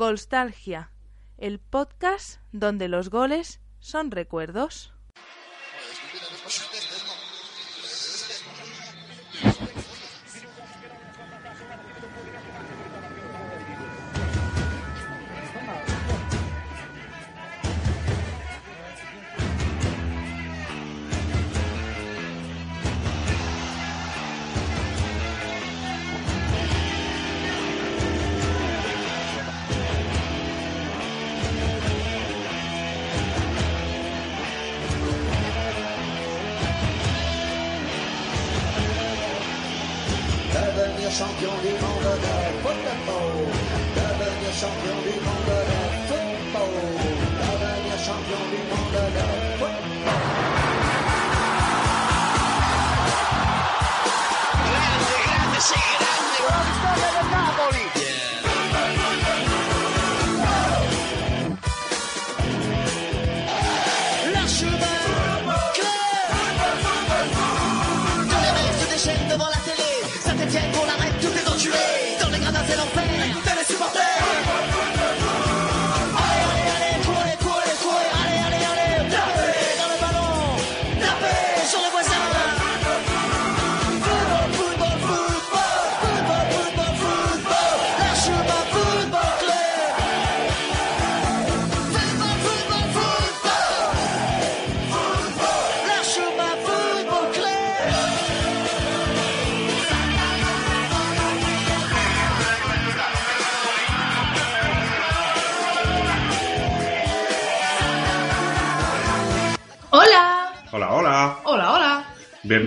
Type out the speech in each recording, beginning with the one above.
Golstalgia, el podcast donde los goles son recuerdos. Devenir champion du monde de football. Devenir champion du monde de football. Devenir champion du monde de football. La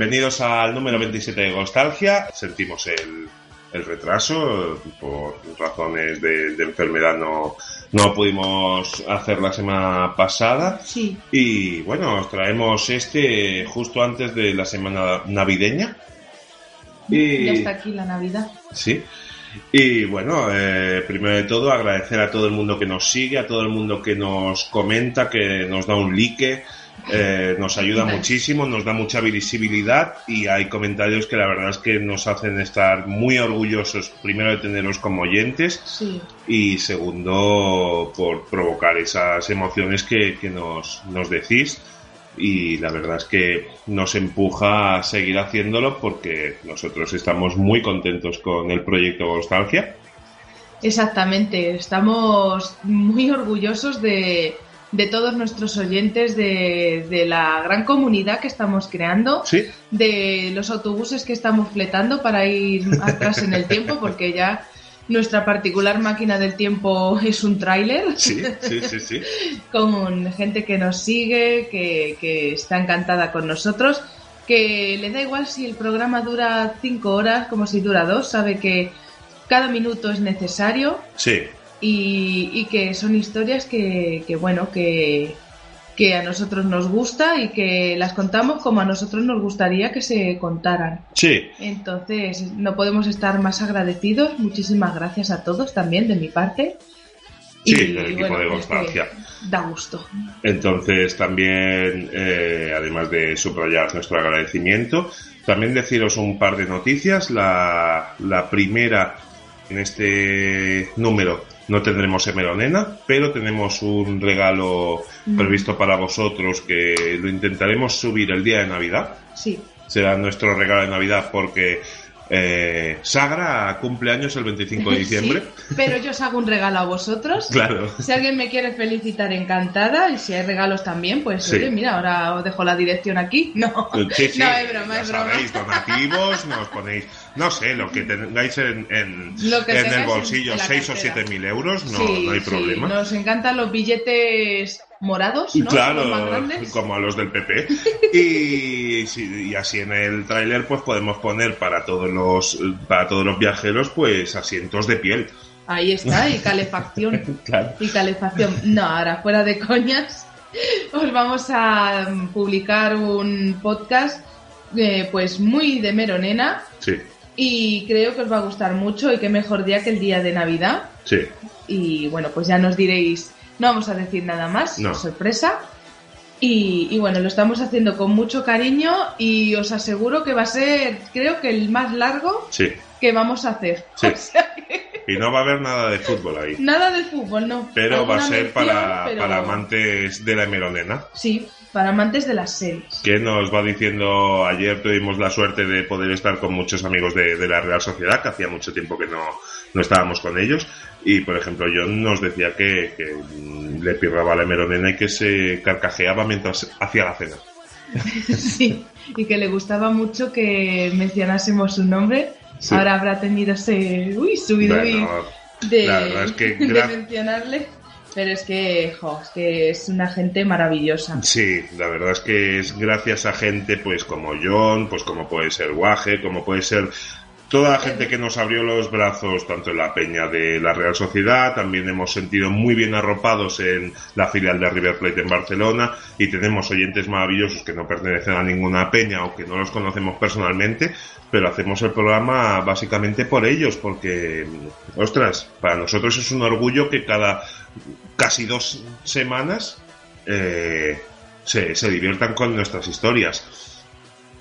Bienvenidos al número 27 de Nostalgia. Sentimos el, el retraso. Por razones de, de enfermedad no, no pudimos hacer la semana pasada. Sí, Y bueno, os traemos este justo antes de la semana navideña. Y, ya está aquí la Navidad. Sí. Y bueno, eh, primero de todo agradecer a todo el mundo que nos sigue, a todo el mundo que nos comenta, que nos da un like, eh, nos ayuda muchísimo, nos da mucha visibilidad y hay comentarios que la verdad es que nos hacen estar muy orgullosos, primero de teneros como oyentes Sí, y segundo por provocar esas emociones que, que nos, nos decís. Y la verdad es que nos empuja a seguir haciéndolo porque nosotros estamos muy contentos con el proyecto Nostalgia. Exactamente, estamos muy orgullosos de, de todos nuestros oyentes, de, de la gran comunidad que estamos creando, Sí, de los autobuses que estamos fletando para ir atrás en el tiempo, porque ya nuestra particular máquina del tiempo es un tráiler. Sí, sí, sí, sí. con gente que nos sigue, que, que está encantada con nosotros, que le da igual si el programa dura cinco horas como si dura dos, sabe que cada minuto es necesario. Sí, y, y que son historias que, que, bueno, que, que a nosotros nos gusta y que las contamos como a nosotros nos gustaría que se contaran. sí, Entonces, no podemos estar más agradecidos. Muchísimas gracias a todos también de mi parte. Sí, del equipo de es que Constancia. Da gusto. Entonces también, eh, además de subrayar nuestro agradecimiento, también deciros un par de noticias. La, la primera, en este número no tendremos Emeronena, pero tenemos un regalo Mm. previsto para vosotros que lo intentaremos subir el día de Navidad. Sí. Será nuestro regalo de Navidad porque eh, Sagra cumple años el 25 de diciembre. Sí, pero yo os hago un regalo a vosotros. Claro. Si alguien me quiere felicitar, encantada. Y si hay regalos también, pues Sí. oye, mira, ahora os dejo la dirección aquí. No, sí, no es broma, ya es broma. sabéis, donativos, nos ponéis, no sé, lo que tengáis en, en, Lo que en tengáis el bolsillo, en la 6 o cartera. 7 mil euros, no, Sí, no hay sí, problema. Nos encantan los billetes morados, ¿no? Claro, Los como a los del PP. Y, sí, y así en el tráiler pues podemos poner para todos los para todos los viajeros pues asientos de piel. Ahí está, y calefacción. Claro. y calefacción. No, ahora fuera de coñas, os vamos a publicar un podcast eh, pues muy de meronena Sí, y creo que os va a gustar mucho y qué mejor día que el día de Navidad. sí. Y bueno, pues ya nos diréis, no vamos a decir nada más, No. sorpresa. Y, y bueno, lo estamos haciendo con mucho cariño y os aseguro que va a ser, creo que el más largo Sí. que vamos a hacer. Sí. O sea que- Y no va a haber nada de fútbol ahí. Nada de fútbol, no. Pero va a ser mención, para, pero- para amantes de la hemeronena. Sí, para amantes de las series. que nos va diciendo ayer tuvimos la suerte de poder estar con muchos amigos de, de la Real Sociedad que hacía mucho tiempo que no, no estábamos con ellos y por ejemplo John nos decía que, que, mm, le pirraba la meronena y que se carcajeaba mientras hacía la cena Sí, y que le gustaba mucho que mencionásemos su nombre. Sí. Ahora habrá tenido ese uy, subido Bueno, de, la verdad es que de gra- mencionarle. Pero es que, jo, es que es una gente maravillosa. Sí, la verdad es que es gracias a gente pues como John, pues como puede ser Guaje, como puede ser toda la gente que nos abrió los brazos, tanto en la peña de la Real Sociedad, también hemos sentido muy bien arropados en la filial de River Plate en Barcelona y tenemos oyentes maravillosos que no pertenecen a ninguna peña o que no los conocemos personalmente, pero hacemos el programa básicamente por ellos, porque, ostras, para nosotros es un orgullo que cada casi dos semanas eh, se, se diviertan con nuestras historias.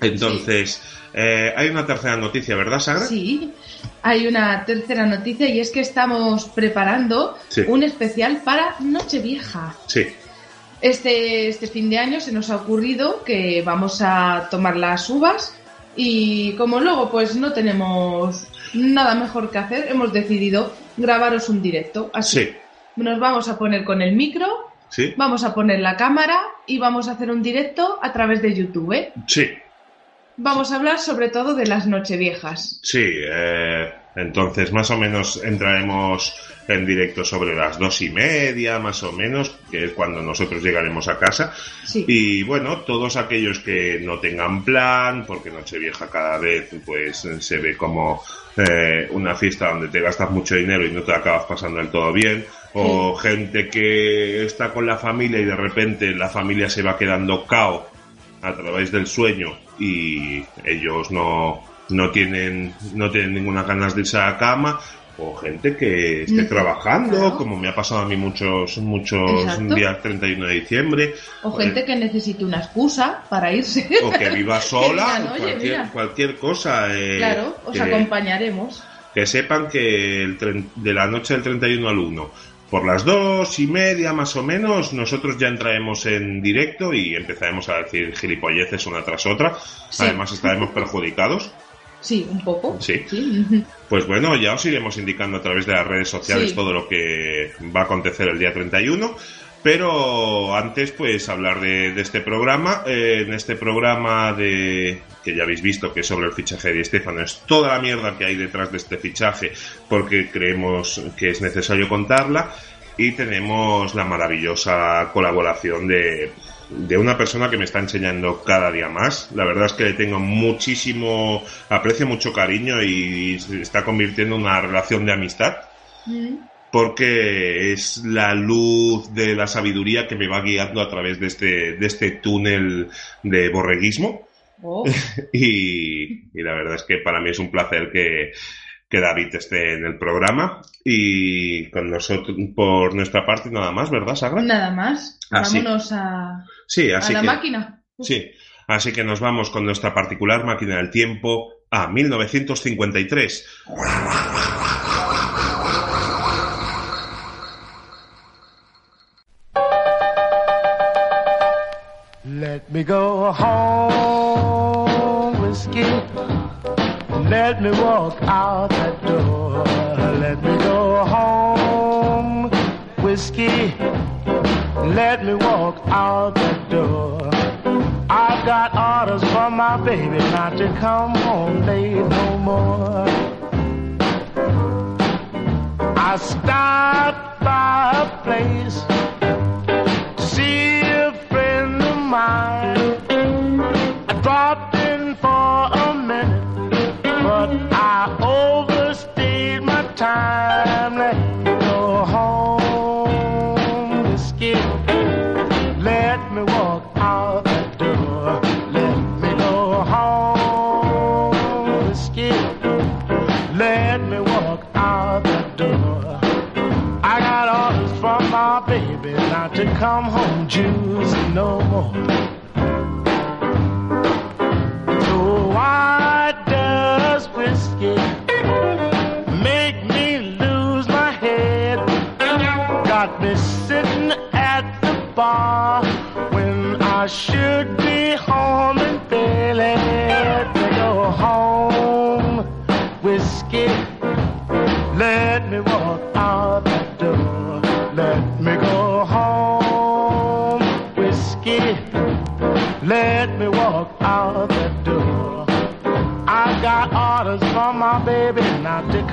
Entonces, eh, hay una tercera noticia, ¿verdad, Sagra? Sí, hay una tercera noticia y es que estamos preparando Sí. un especial para Nochevieja. Sí, Este, este fin de año se nos ha ocurrido que vamos a tomar las uvas y como luego pues no tenemos nada mejor que hacer, hemos decidido grabaros un directo. Así sí, nos vamos a poner con el micro, sí, vamos a poner la cámara y vamos a hacer un directo a través de YouTube. ¿eh? sí, Vamos a hablar sobre todo de las nocheviejas. sí. eh, entonces, más o menos entraremos en directo sobre las dos y media, más o menos, que es cuando nosotros llegaremos a casa. Sí. Y bueno, todos aquellos que no tengan plan, porque Nochevieja cada vez pues se ve como eh, una fiesta donde te gastas mucho dinero y no te acabas pasando del todo bien, o gente que está con la familia y de repente la familia se va quedando cao a través del sueño y ellos no, no tienen no tienen ninguna ganas de irse a la cama o gente que esté trabajando claro. como me ha pasado a mí muchos muchos Exacto. días 31 de diciembre O gente que necesite una excusa para irse. o que viva sola, digan, "Oye, cualquier, mira". cualquier cosa. eh, Claro, os que, acompañaremos. que sepan que el de la noche del 31 al 1, por las dos y media más o menos, nosotros ya entraremos en directo y empezaremos a decir gilipolleces una tras otra. Sí. Además estaremos perjudicados. Sí, un poco. Sí. Sí. Pues bueno, ya os iremos indicando a través de las redes sociales Sí. todo lo que va a acontecer el día 31. Pero antes, pues hablar de, de este programa. Eh, en este programa de que ya habéis visto que es sobre el fichaje de Di Stefano, es toda la mierda que hay detrás de este fichaje, porque creemos que es necesario contarla. Y tenemos la maravillosa colaboración de, de una persona que me está enseñando cada día más. La verdad es que le tengo muchísimo, aprecio mucho cariño y se está convirtiendo en una relación de amistad Mm. porque es la luz de la sabiduría que me va guiando a través de este, de este túnel de borreguismo. Oh, Y, y la verdad es que para mí es un placer que, que David esté en el programa. Y con nosotros, por nuestra parte, nada más, ¿verdad, Sagra? nada más. Ah, sí. Vámonos a, Sí, a así la que. máquina. Sí, así que nos vamos con nuestra particular máquina del tiempo a 1953. Let me go Let me walk out that door. Let me go home, whiskey. Let me walk out that door. I've got orders from my baby not to come home late no more. I stopped by a place to see a friend of mine. I dropped in for a minute, I overstayed my time. Let me go home, whiskey. Let me walk out the door. Let me go home, whiskey. Let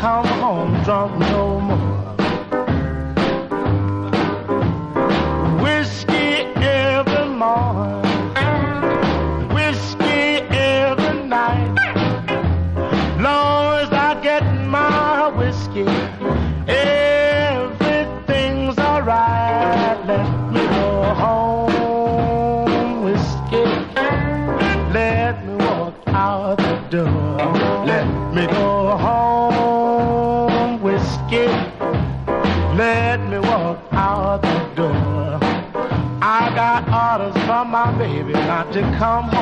come home drunk no more. Come home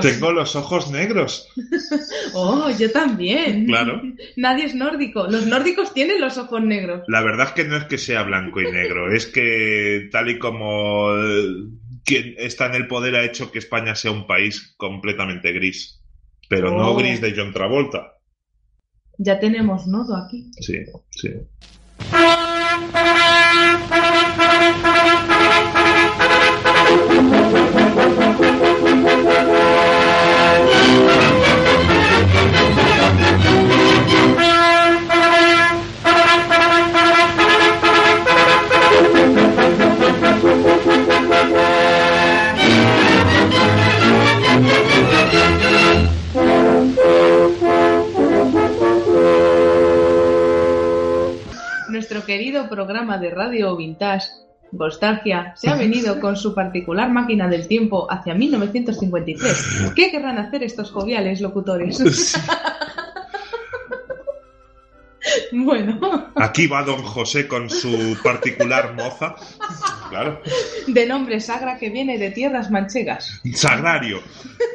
tengo los ojos negros. Oh, yo también. Claro. Nadie es nórdico. Los nórdicos tienen los ojos negros. La verdad es que no es que sea blanco y negro, es que tal y como eh, quien está en el poder ha hecho que España sea un país completamente gris. Pero no Oh. gris de John Travolta. Ya tenemos nodo aquí. Sí, sí. Nuestro querido programa de radio vintage, Nostalgia, se ha venido con su particular máquina del tiempo hacia 1953. ¿Qué querrán hacer estos joviales locutores? bueno, Aquí va don José con su particular moza. Claro. de nombre Sagra que viene de tierras manchegas, Sagrario.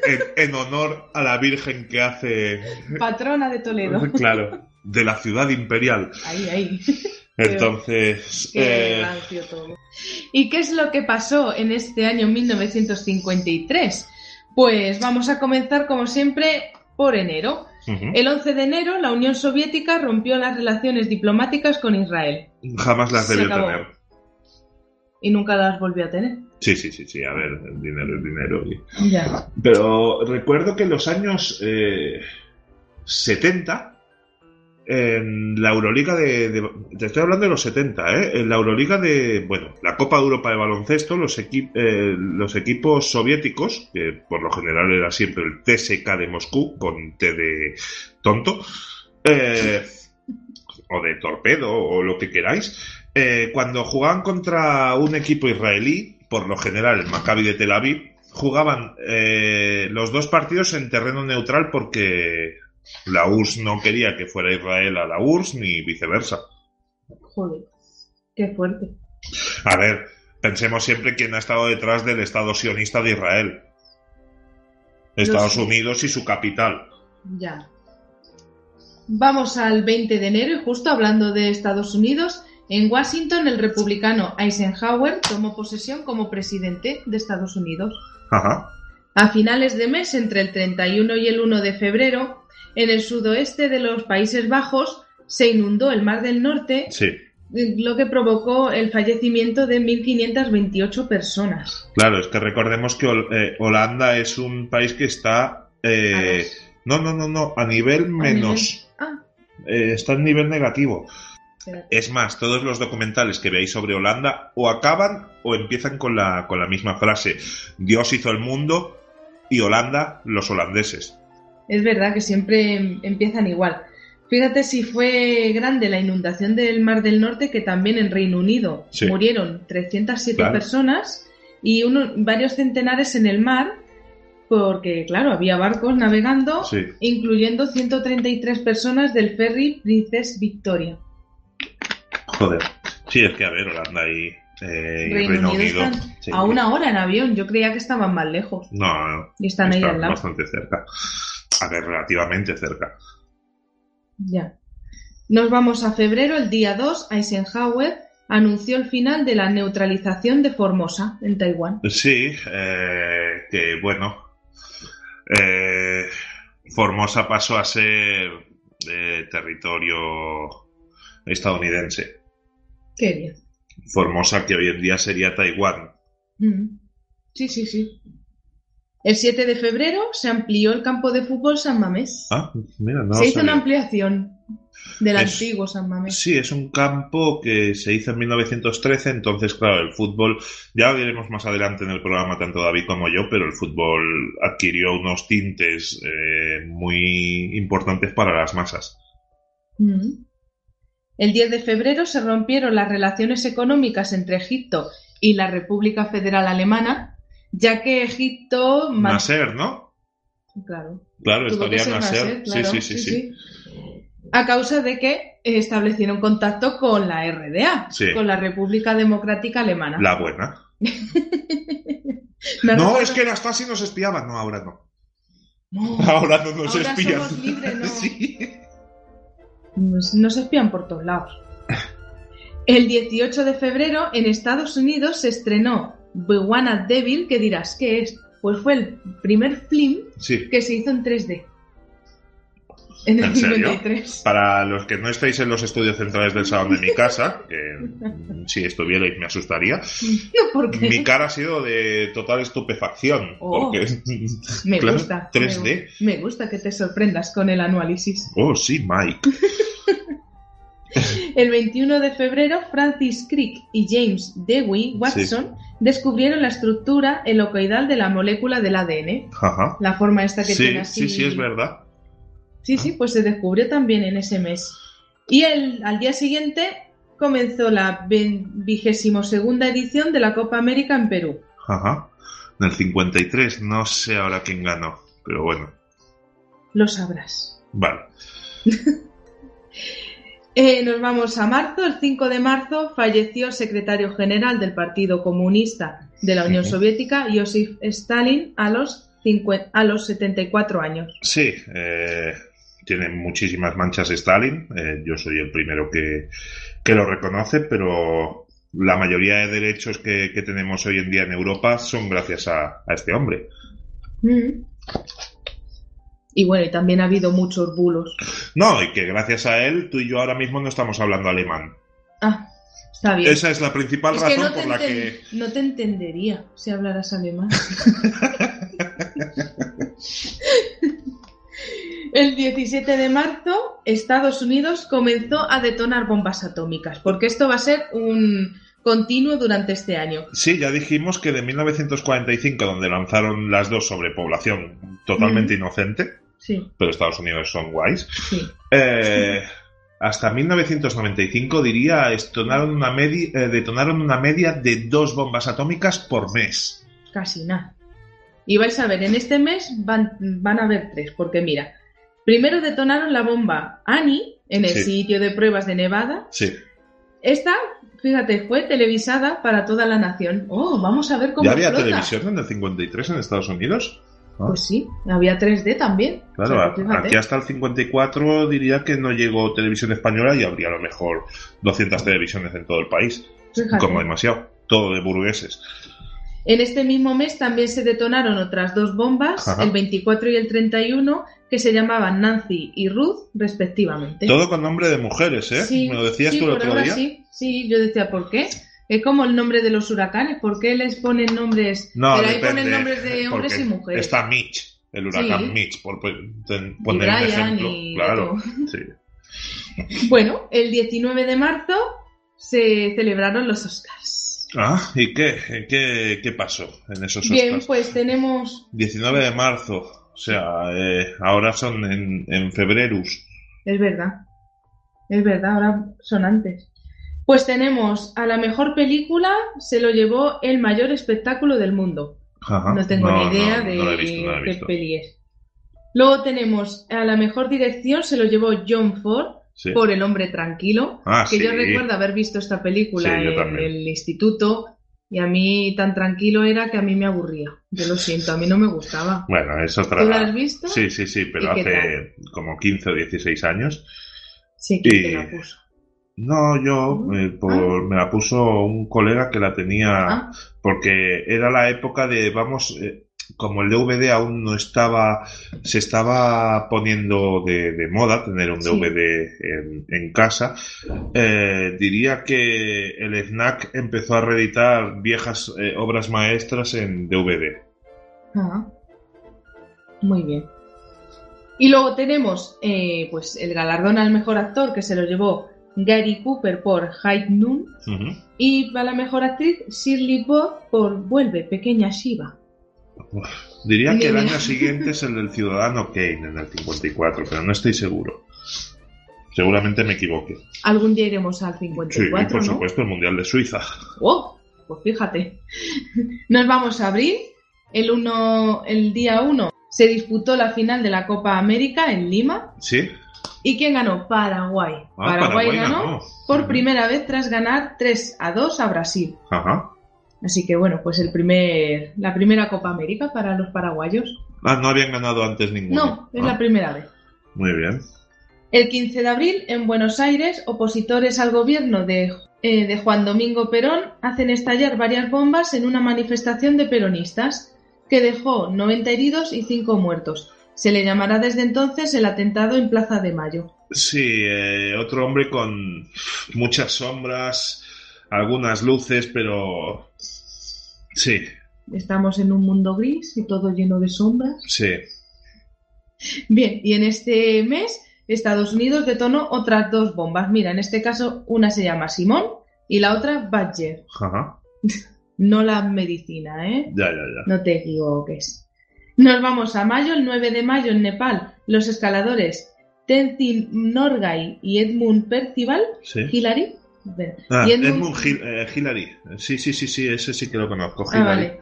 En, en honor a la Virgen que hace. patrona de Toledo. Claro. De la ciudad imperial. Ahí, ahí. Entonces. Qué eh, todo. ¿Y qué es lo que pasó en este año 1953? Pues vamos a comenzar, como siempre, por enero. El 11 de enero, la Unión Soviética rompió las relaciones diplomáticas con Israel Jamás las debió tener. y nunca las volvió a tener. Sí, sí, sí, sí. A ver, el dinero es dinero. y- Ya. Pero recuerdo que en los años eh, 70, en la Euroliga de, Te estoy hablando de los 70, ¿eh? En la Euroliga de. Bueno, la Copa de Europa de baloncesto, los, eh, equipos soviéticos, que por lo general era siempre el TSK de Moscú, con T de tonto, eh, o de torpedo, o lo que queráis, eh, cuando jugaban contra un equipo israelí, por lo general el Maccabi de Tel Aviv, jugaban los dos partidos en terreno neutral porque la URSS no quería que fuera Israel a la URSS ni viceversa. Joder. Qué fuerte. A ver, pensemos siempre quién ha estado detrás del Estado sionista de Israel. Estados. Unidos y su capital. Ya. Vamos al 20 de enero y justo hablando de Estados Unidos, en Washington el republicano Eisenhower tomó posesión como presidente de Estados Unidos. Ajá. A finales de mes, entre el 31 y el 1 de febrero, en el sudoeste de los Países Bajos se inundó el Mar del Norte, Sí, lo que provocó el fallecimiento de 1.528 personas. claro, es que recordemos que Hol- eh, Holanda es un país que está... eh, no, no, no, no, a nivel menos. Ah, eh, está en nivel negativo. espérate. Es más, todos los documentales que veáis sobre Holanda o acaban o empiezan con la, con la misma frase. Dios hizo el mundo y Holanda los holandeses. Es verdad que siempre em- empiezan igual. Fíjate si fue grande la inundación del Mar del Norte que también en Reino Unido Sí. murieron 307 Claro. personas y uno- varios centenares en el mar porque, claro, había barcos navegando, Sí. incluyendo 133 personas del ferry Princess Victoria. Joder. Sí, es que a ver, Holanda y, eh, y Reino, Reino Unido, Unido. están sí. a una hora en avión. Yo creía que estaban más lejos. No, no. Y están ahí al lado. bastante cerca. Relativamente cerca. Ya. Nos vamos a febrero, el día 2, Eisenhower anunció el final de la neutralización de Formosa en Taiwán. Sí, eh, que bueno. eh, Formosa pasó a ser eh, territorio estadounidense. Qué bien. Formosa, que hoy en día sería Taiwán. Mm. Sí, sí, sí. El 7 de febrero se amplió el campo de fútbol San Mamés. Ah, mira, no se hizo sabía. una ampliación del Es- antiguo San Mamés. Sí, es un campo que se hizo en 1913, entonces, claro, el fútbol, ya lo diremos más adelante en el programa, tanto David como yo, pero el fútbol adquirió unos tintes eh, muy importantes para las masas. Mm. El 10 de febrero se rompieron las relaciones económicas entre Egipto y la República Federal Alemana, ya que Egipto... Nasser, ¿no? Claro. Claro, estaría ser Nasser. Nasser, claro, sí, sí, sí, sí. A causa de que establecieron contacto con la RDA, Sí. con la República Democrática Alemana. La buena. No, es que las Stasi nos espiaban. No, ahora no. No, Ahora no nos Ahora espían. somos libres, ¿no? Sí. nos, nos espían por todos lados. El 18 de febrero en Estados Unidos se estrenó The Wanna Devil, que dirás, ¿qué es? Pues fue el primer film Sí. que se hizo en 3D. En el ¿En serio? 53. Para los que no estáis en los estudios centrales del salón de mi casa, que mm, si estuvierais me asustaría, No, porque mi cara ha sido de total estupefacción. Oh. porque, me claro, gusta. 3D. Me, me gusta que te sorprendas con el análisis. Oh, sí, Mike. El 21 de febrero, Francis Crick y James Dewey Watson descubrieron la estructura helicoidal de la molécula del ADN. Ajá. La forma esta que Sí, tiene así. sí, sí, es verdad. Sí, sí, pues se descubrió también en ese mes. Y el, al día siguiente comenzó la vigésimo segunda edición de la Copa América en Perú. Ajá. En el 53, no sé ahora quién ganó, pero bueno, Lo sabrás. vale. Eh, nos vamos a marzo. El 5 de marzo falleció el secretario general del Partido Comunista de la Unión. Soviética, Joseph Stalin, a los, 50 a los 74 años. Sí, eh, tiene muchísimas manchas Stalin. eh, yo soy el primero que, que lo reconoce, pero la mayoría de derechos que, que tenemos hoy en día en Europa son gracias a, a este hombre. Mm. Y bueno, y también ha habido muchos bulos. No, y que gracias a él tú y yo ahora mismo no estamos hablando alemán. Ah, está bien. Esa es la principal Es razón no por la que... no te entendería si hablaras alemán. El 17 de marzo, Estados Unidos comenzó a detonar bombas atómicas, porque esto va a ser un continuo durante este año. Sí, ya dijimos que de 1945, donde lanzaron las dos sobre población totalmente inocente, Sí, pero Estados Unidos son guays, sí. eh, hasta 1995, diría, detonaron una, medi- eh, detonaron una media de dos bombas atómicas por mes. Casi nada. Y vais a ver, en este mes van, van a haber tres, porque mira, primero detonaron la bomba Annie en el Sí. sitio de pruebas de Nevada. Sí. Esta, fíjate, fue televisada para toda la nación. Oh, vamos a ver cómo ¿Ya había explota. televisión en el 53 en Estados Unidos? Ah, Pues sí, había 3D también. Claro, O sea, aquí hasta el 54 diría que no llegó televisión española y habría a lo mejor 200 televisiones en todo el país. Fíjate. Como demasiado. Todo de burgueses. En este mismo mes también se detonaron otras dos bombas, Ajá. el 24 y el 31, que se llamaban Nancy y Ruth, respectivamente. Todo con nombre de mujeres, ¿eh? Sí, ¿Me lo decías sí, tú el otro día? Sí, sí, yo decía, ¿por qué? Es como el nombre de los huracanes, ¿por qué les ponen nombres? No, Pero ahí depende, ponen nombres de hombres y mujeres. Está Mitch, el huracán Sí. Mitch, por poner un ejemplo. y Claro, sí. Bueno, el 19 de marzo se celebraron los Oscars. Ah, ¿y qué? ¿Qué, qué pasó en esos Bien, Oscars? pues tenemos, 19 de marzo, o sea, eh, ahora son en, en febrerus. es verdad, Es verdad, ahora son antes. Pues tenemos a la mejor película, se lo llevó el mayor espectáculo del mundo. Ajá. No tengo ni idea no, de no visto, qué peli es. Luego tenemos a la mejor dirección, se lo llevó John Ford Sí. por El hombre tranquilo. Ah, que sí. yo recuerdo haber visto esta película Sí, en el instituto y a mí tan tranquilo era que a mí me aburría. Yo lo siento, a mí no me gustaba. Bueno, es otra. ¿Tú la has visto? Sí, sí, sí, pero ¿Y qué hace como 15 o 16 años. Sí, que Y- te la puso. No, yo, ¿No? eh, por- me la puso un colega que la tenía, Ah, porque era la época de, vamos, eh, como el DVD aún no estaba, se estaba poniendo de, de moda tener un Sí. DVD en, en casa, eh, diría que el FNAC empezó a reeditar viejas eh, obras maestras en DVD. ah. Muy bien. Y luego tenemos eh, pues el galardón al mejor actor que se lo llevó Gary Cooper por High Noon y a la mejor actriz Shirley Bott por Vuelve, pequeña Shiva. Diría que el año siguiente es el del Ciudadano Kane en el 54, pero no estoy seguro. Seguramente me equivoque. Algún día iremos al Sí, 54, por ¿no? supuesto, el Mundial de Suiza. ¡Oh! Pues fíjate. Nos vamos a abrir. El, uno, el día 1 se disputó la final de la Copa América en Lima. ¿Sí? ¿Y quién ganó? Paraguay. Ah, Paraguay, Paraguay ganó, ganó. por primera vez tras ganar 3 a 2 a Brasil. Ajá. Así que bueno, pues el primer, la primera Copa América para los paraguayos. Ah, no habían ganado antes ninguno. No, es Ah, la primera vez. Muy bien. El 15 de abril, en Buenos Aires, opositores al gobierno de, eh, de Juan Domingo Perón hacen estallar varias bombas en una manifestación de peronistas que dejó 90 heridos y 5 muertos. Se le llamará desde entonces el atentado en Plaza de Mayo. Sí, eh, otro hombre con muchas sombras, algunas luces, pero... Sí, Estamos en un mundo gris y todo lleno de sombras. sí. Bien, y en este mes Estados Unidos detonó otras dos bombas. Mira, en este caso una se llama Simón y la otra Badger. Ajá. No la medicina, ¿eh? Ya, ya, ya. No te equivoques. Nos vamos a mayo, el 9 de mayo en Nepal, los escaladores Tenzin Norgay y Edmund Percival, Sí. Hillary. Ah, y Edmund Hil- eh, Hillary. Sí, sí, sí, sí, ese sí que lo conozco. Ah, Hillary. vale.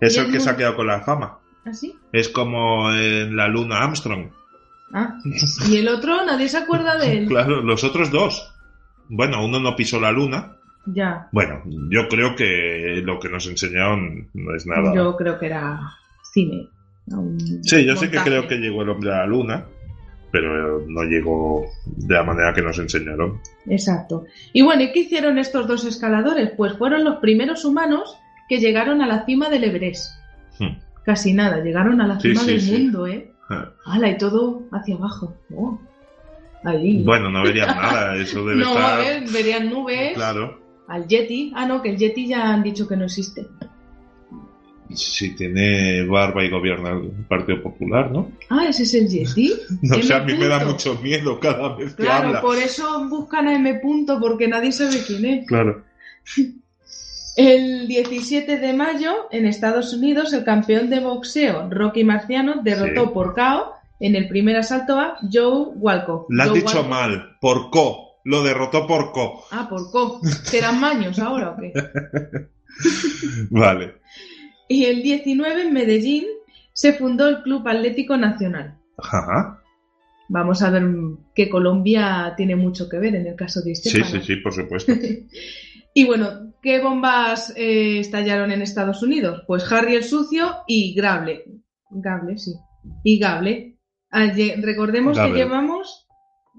Es ¿Y el que se ha Edmund- quedado con la fama. ¿Ah, sí? Es como en la luna Armstrong. Ah. Y el otro, nadie se acuerda de él. Claro, los otros dos. Bueno, uno no pisó la luna. Ya. Bueno, yo creo que lo que nos enseñaron no es nada. Yo creo que era cine. Sí, yo sé que montaje. creo que llegó el hombre a la luna, pero no llegó de la manera que nos enseñaron. Exacto. Y bueno, ¿y qué hicieron estos dos escaladores? Pues fueron los primeros humanos que llegaron a la cima del Everest. Hmm. Casi nada, llegaron a la Sí, cima sí, del sí. mundo, ¿eh? Ah, ¡Hala! Y todo hacia abajo. Oh. Allí. Bueno, no verían nada, eso debe no, estar. a ver, verían nubes. Claro, Al Yeti. Ah, no, que el Yeti ya han dicho que no existe. Si tiene barba y gobierna el Partido Popular, ¿no? Ah, ese es el Yeti. No M. sé, a mí me da mucho miedo cada vez que Claro, habla. por eso buscan a M. punto, porque nadie sabe quién es. Claro. El 17 de mayo, en Estados Unidos, el campeón de boxeo Rocky Marciano derrotó Sí. por KO en el primer asalto a Joe Walco. Lo has Joe dicho Walco- mal, por Co. Lo derrotó por Co. Ah, por Co. ¿Serán maños ahora o qué? Vale. Y el 19 en Medellín se fundó el Club Atlético Nacional. Ajá. Vamos a ver que Colombia tiene mucho que ver en el caso de Sí, Estefano. sí, sí, por supuesto. Y bueno, ¿qué bombas eh, estallaron en Estados Unidos? Pues Harry el Sucio y Gable. Gable, sí. Y Gable. Recordemos Gable. que llevamos.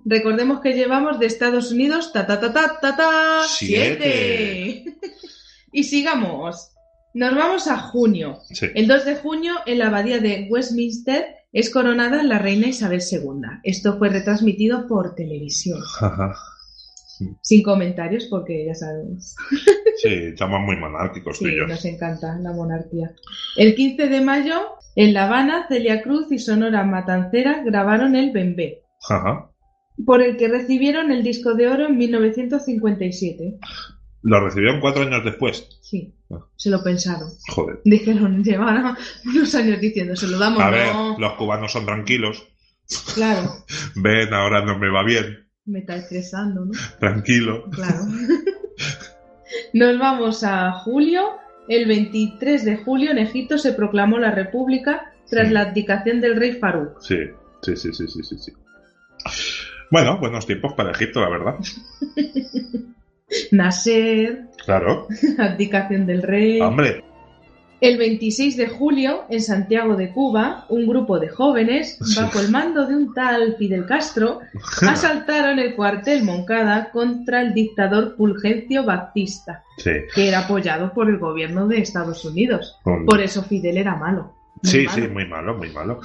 Recordemos que llevamos de Estados Unidos ta ta ta ta ta ta Siete. siete. y sigamos. Nos vamos a junio. Sí. El 2 de junio, en la abadía de Westminster, es coronada la reina Isabel II. Esto fue retransmitido por televisión. Ajá. Sin comentarios, porque ya sabemos. Sí, estamos muy monárquicos Sí, nos encanta la monarquía. El 15 de mayo, en La Habana, Celia Cruz y Sonora Matancera grabaron el Bembé, Ajá. por el que recibieron el disco de oro en 1957. Lo recibieron cuatro años después. Sí, Ah. se lo pensaron. Joder. Dijeron, llevaron unos años diciendo, se lo damos, A ver, no. los cubanos son tranquilos. Claro, Ven, ahora no me va bien. Me está estresando, ¿no? Tranquilo. Claro. Nos vamos a julio. El 23 de julio en Egipto se proclamó la República tras Sí. la abdicación del rey Farouk. Sí, sí, sí, sí, sí, sí, sí. Bueno, buenos tiempos para Egipto, la verdad. Nasser, Claro. abdicación del rey. Hombre, El 26 de julio, en Santiago de Cuba, un grupo de jóvenes, bajo el mando de un tal Fidel Castro, asaltaron el cuartel Moncada contra el dictador Fulgencio Batista, sí. que era apoyado por el gobierno de Estados Unidos. Por eso Fidel era malo. Sí, malo. sí, muy malo, muy malo.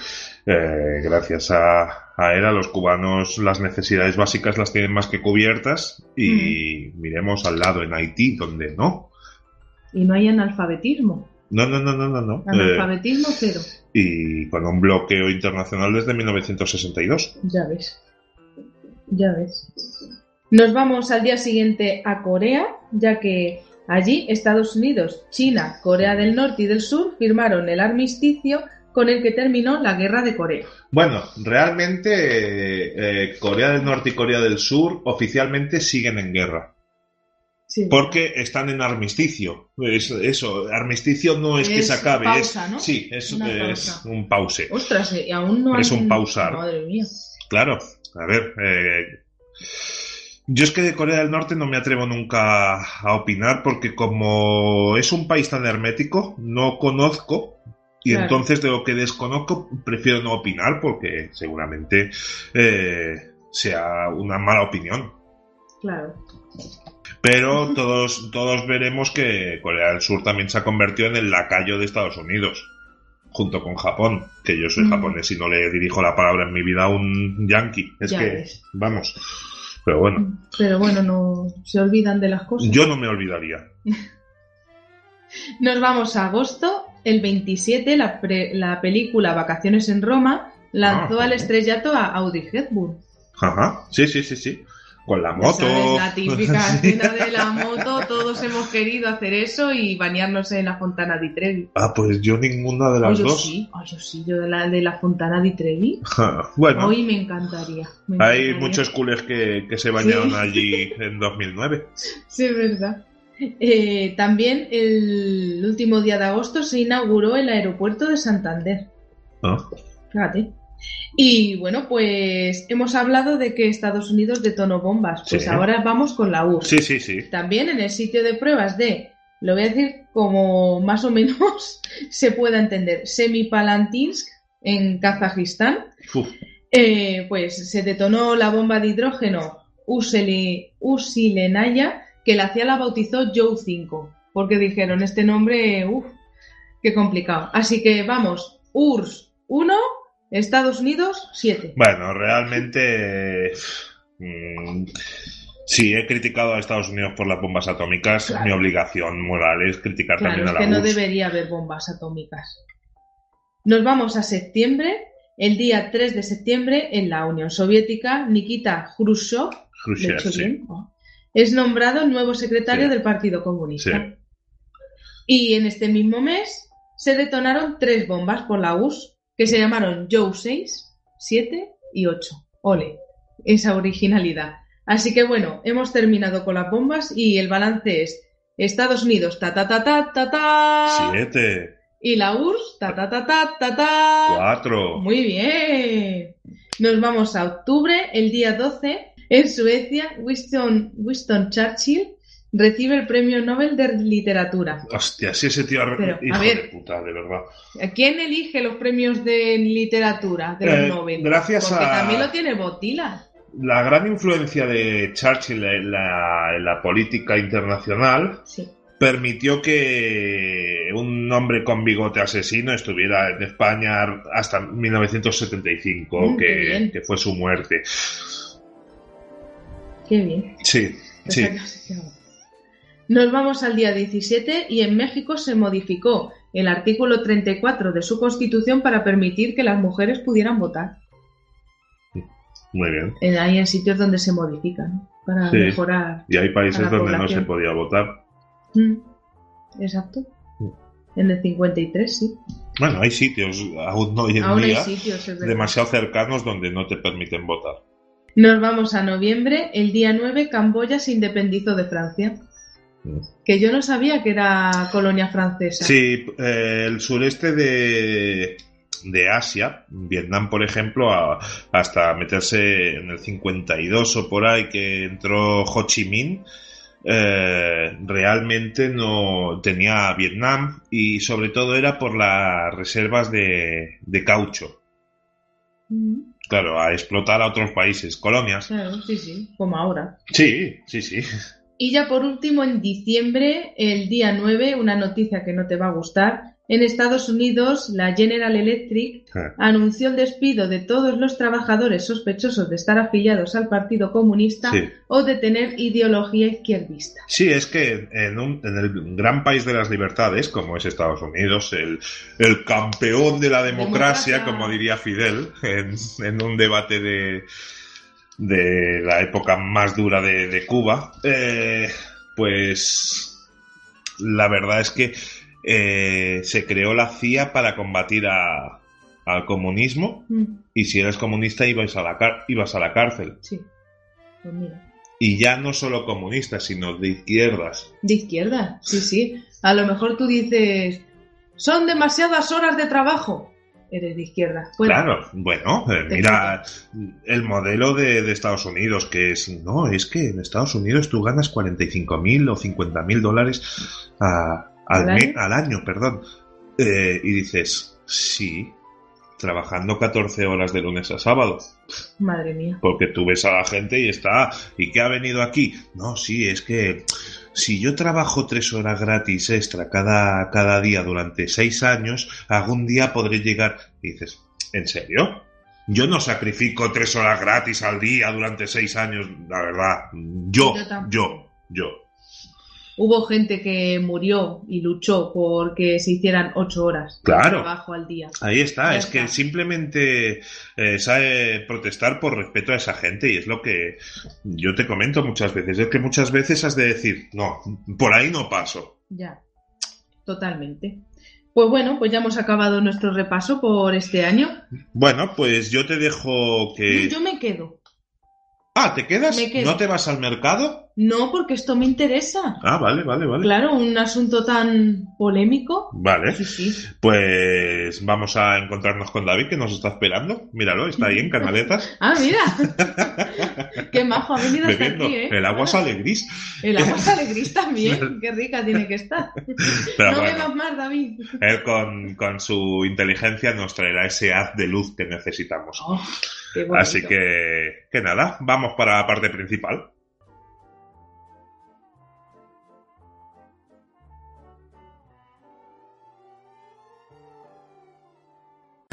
Eh, gracias a, a él, a los cubanos, las necesidades básicas las tienen más que cubiertas. Y miremos al lado en Haití, donde no. Y no hay analfabetismo. No, no, no, no, no. no. Eh, Analfabetismo cero. y con un bloqueo internacional desde 1962. Ya ves. Ya ves. Nos vamos al día siguiente a Corea, ya que allí Estados Unidos, China, Corea del Norte y del Sur firmaron el armisticio con el que terminó la guerra de Corea. Bueno, realmente eh, eh, Corea del Norte y Corea del Sur oficialmente siguen en guerra. Sí. Porque están en armisticio. Es- eso, armisticio no es, que se acabe. pausa, es, ¿no? Sí, es, Una es pausa. un pause. Ostras, y aún no Es han- un pausar. Madre mía. Claro, a ver. eh, yo es que de Corea del Norte no me atrevo nunca a opinar porque como es un país tan hermético, no conozco. Y Claro. entonces de lo que desconozco prefiero no opinar porque seguramente eh, sea una mala opinión. Claro. Pero todos, todos veremos que Corea del Sur también se ha convertido en el lacayo de Estados Unidos, junto con Japón, que yo soy Mm. japonés y no le dirijo la palabra en mi vida a un yankee. Es Ya que, vamos. Pero bueno, Pero bueno, no se olvidan de las cosas. yo no me olvidaría. Nos vamos a agosto. El 27, la, pre- la película Vacaciones en Roma lanzó Ah, al estrellato a Audi Hepburn. Ajá, sí, sí, sí, sí. Con la moto. sabes, la típica escena de la moto, todos hemos querido hacer eso y bañarnos en la Fontana di Trevi. Ah, pues yo ninguna de Oh, las yo dos. sí, oh, yo sí, yo de la, de la Fontana di Trevi. bueno, Hoy me encantaría. me hay muchos culés que, que se bañaron Sí. allí en 2009. Sí, es verdad. Eh, también el último día de agosto se inauguró el aeropuerto de Santander. ¿no? Fíjate. Y bueno, pues hemos hablado de que Estados Unidos detonó bombas. Pues Sí. ahora vamos con la URSS. Sí, sí, sí. También en el sitio de pruebas de, lo voy a decir como más o menos se pueda entender, Semipalantinsk en Kazajistán, eh, pues se detonó la bomba de hidrógeno Useli- Usilenaya, que la CIA la bautizó Joe 5, porque dijeron este nombre, uff, qué complicado. Así que vamos, URSS 1, Estados Unidos 7. Bueno, realmente. mm, sí, he criticado a Estados Unidos por las bombas atómicas. Claro. Mi obligación moral es criticar Claro, también es a que la no URSS. debería haber bombas atómicas. Nos vamos a septiembre. El día 3 de septiembre, en la Unión Soviética, Nikita Khrushchev, ¿lo he Khrushchev, hecho sí. bien? Es nombrado nuevo secretario Sí. del Partido Comunista. Sí. Y en este mismo mes se detonaron tres bombas por la URSS que se llamaron Joe 6, 7 y 8. Ole, esa originalidad. Así que bueno, hemos terminado con las bombas y el balance es Estados Unidos ta ta ta ta ta ta Siete, y la URSS ta ta ta ta ta ta. cuatro. Muy bien. Nos vamos a octubre, el día 12, en Suecia, Winston, Winston Churchill recibe el Premio Nobel de Literatura. Hostia, si ese tío. Pero, a hijo ver. de puta, de verdad. ¿Quién elige los premios de literatura de los Eh, Nobel? gracias Porque a- también lo tiene Botila. La gran influencia de Churchill en la, en la política internacional Sí. permitió que un hombre con bigote asesino estuviera en España hasta 1975, Mm, que, que fue su muerte. Qué bien. Sí, sí. Nos vamos al día 17 y en México se modificó el artículo 34 de su constitución para permitir que las mujeres pudieran votar. Muy bien. En- Hay en sitios donde se modifican para Sí. mejorar. Y hay países donde no se podía votar. Mm, Exacto. Mm. En el 53, sí. Bueno, hay sitios, aún hoy en Aún hay día, sitios, verdad. demasiado cercanos donde no te permiten votar. Nos vamos a noviembre. El día 9, Camboya se independizó de Francia. Que yo no sabía que era colonia francesa. Sí, eh, el sureste de, de Asia, Vietnam, por ejemplo, a- hasta meterse en el 52 o por ahí que entró Ho Chi Minh, eh, realmente no tenía Vietnam y sobre todo era por las reservas de, de caucho. Mm, Claro, a explotar a otros países, colonias. Claro, sí, sí, como ahora. Sí, sí, sí. Y ya por último, en diciembre, el día 9, una noticia que no te va a gustar. En Estados Unidos, la General Electric Ah. anunció el despido de todos los trabajadores sospechosos de estar afiliados al Partido Comunista Sí. o de tener ideología izquierdista. Sí, es que en, un- en el gran país de las libertades, como es Estados Unidos, el, el campeón de la democracia, Democracia. como diría Fidel, en, en un debate de, de la época más dura de, de Cuba, eh, pues la verdad es que eh, se creó la CIA para combatir a- al comunismo Mm, y si eres comunista ibas a la, car- ibas a la cárcel. sí, pues mira. Y ya no solo comunistas, sino de izquierdas. De izquierda, sí, sí. A lo mejor tú dices, son demasiadas horas de trabajo. Eres de izquierda. Bueno, Claro, bueno, eh, mira el modelo de, de Estados Unidos, que es, no, es que en Estados Unidos tú ganas 45.000 o 50.000 dólares a- al, ¿Al me- año? al año, perdón. Eh, y dices, sí, trabajando 14 horas de lunes a sábado, Madre mía. porque tú ves a la gente y está, ¿y qué ha venido aquí? No, sí, es que si yo trabajo tres horas gratis extra cada, cada día durante seis años, algún día podré llegar. Y dices, ¿en serio? Yo no sacrifico tres horas gratis al día durante seis años, la verdad. Yo, Yo yo, yo. Hubo gente que murió y luchó porque se hicieran ocho horas Claro. de trabajo al día. Ahí está, es que simplemente eh, sabe protestar por respeto a esa gente y es lo que yo te comento muchas veces, es que muchas veces has de decir, no, por ahí no paso. Ya, totalmente. Pues bueno, pues ya hemos acabado nuestro repaso por este año. Bueno, pues yo te dejo que... Yo me quedo. Ah, ¿te quedas? Me quedo. ¿No te vas al mercado? No, porque esto me interesa. Ah, vale, vale, vale. Claro, un asunto tan polémico. Vale, Sí, sí. pues vamos a encontrarnos con David que nos está esperando. Míralo, está ahí en Canaletas, Ah, mira. Qué majo, ha venido hasta bebiendo. aquí, ¿eh? El agua sale gris. El agua sale gris también. Qué rica tiene que estar. Pero no bueno. bebas más, David. Él con, con su inteligencia nos traerá ese haz de luz que necesitamos. Oh, qué. Así que, que nada, vamos para la parte principal.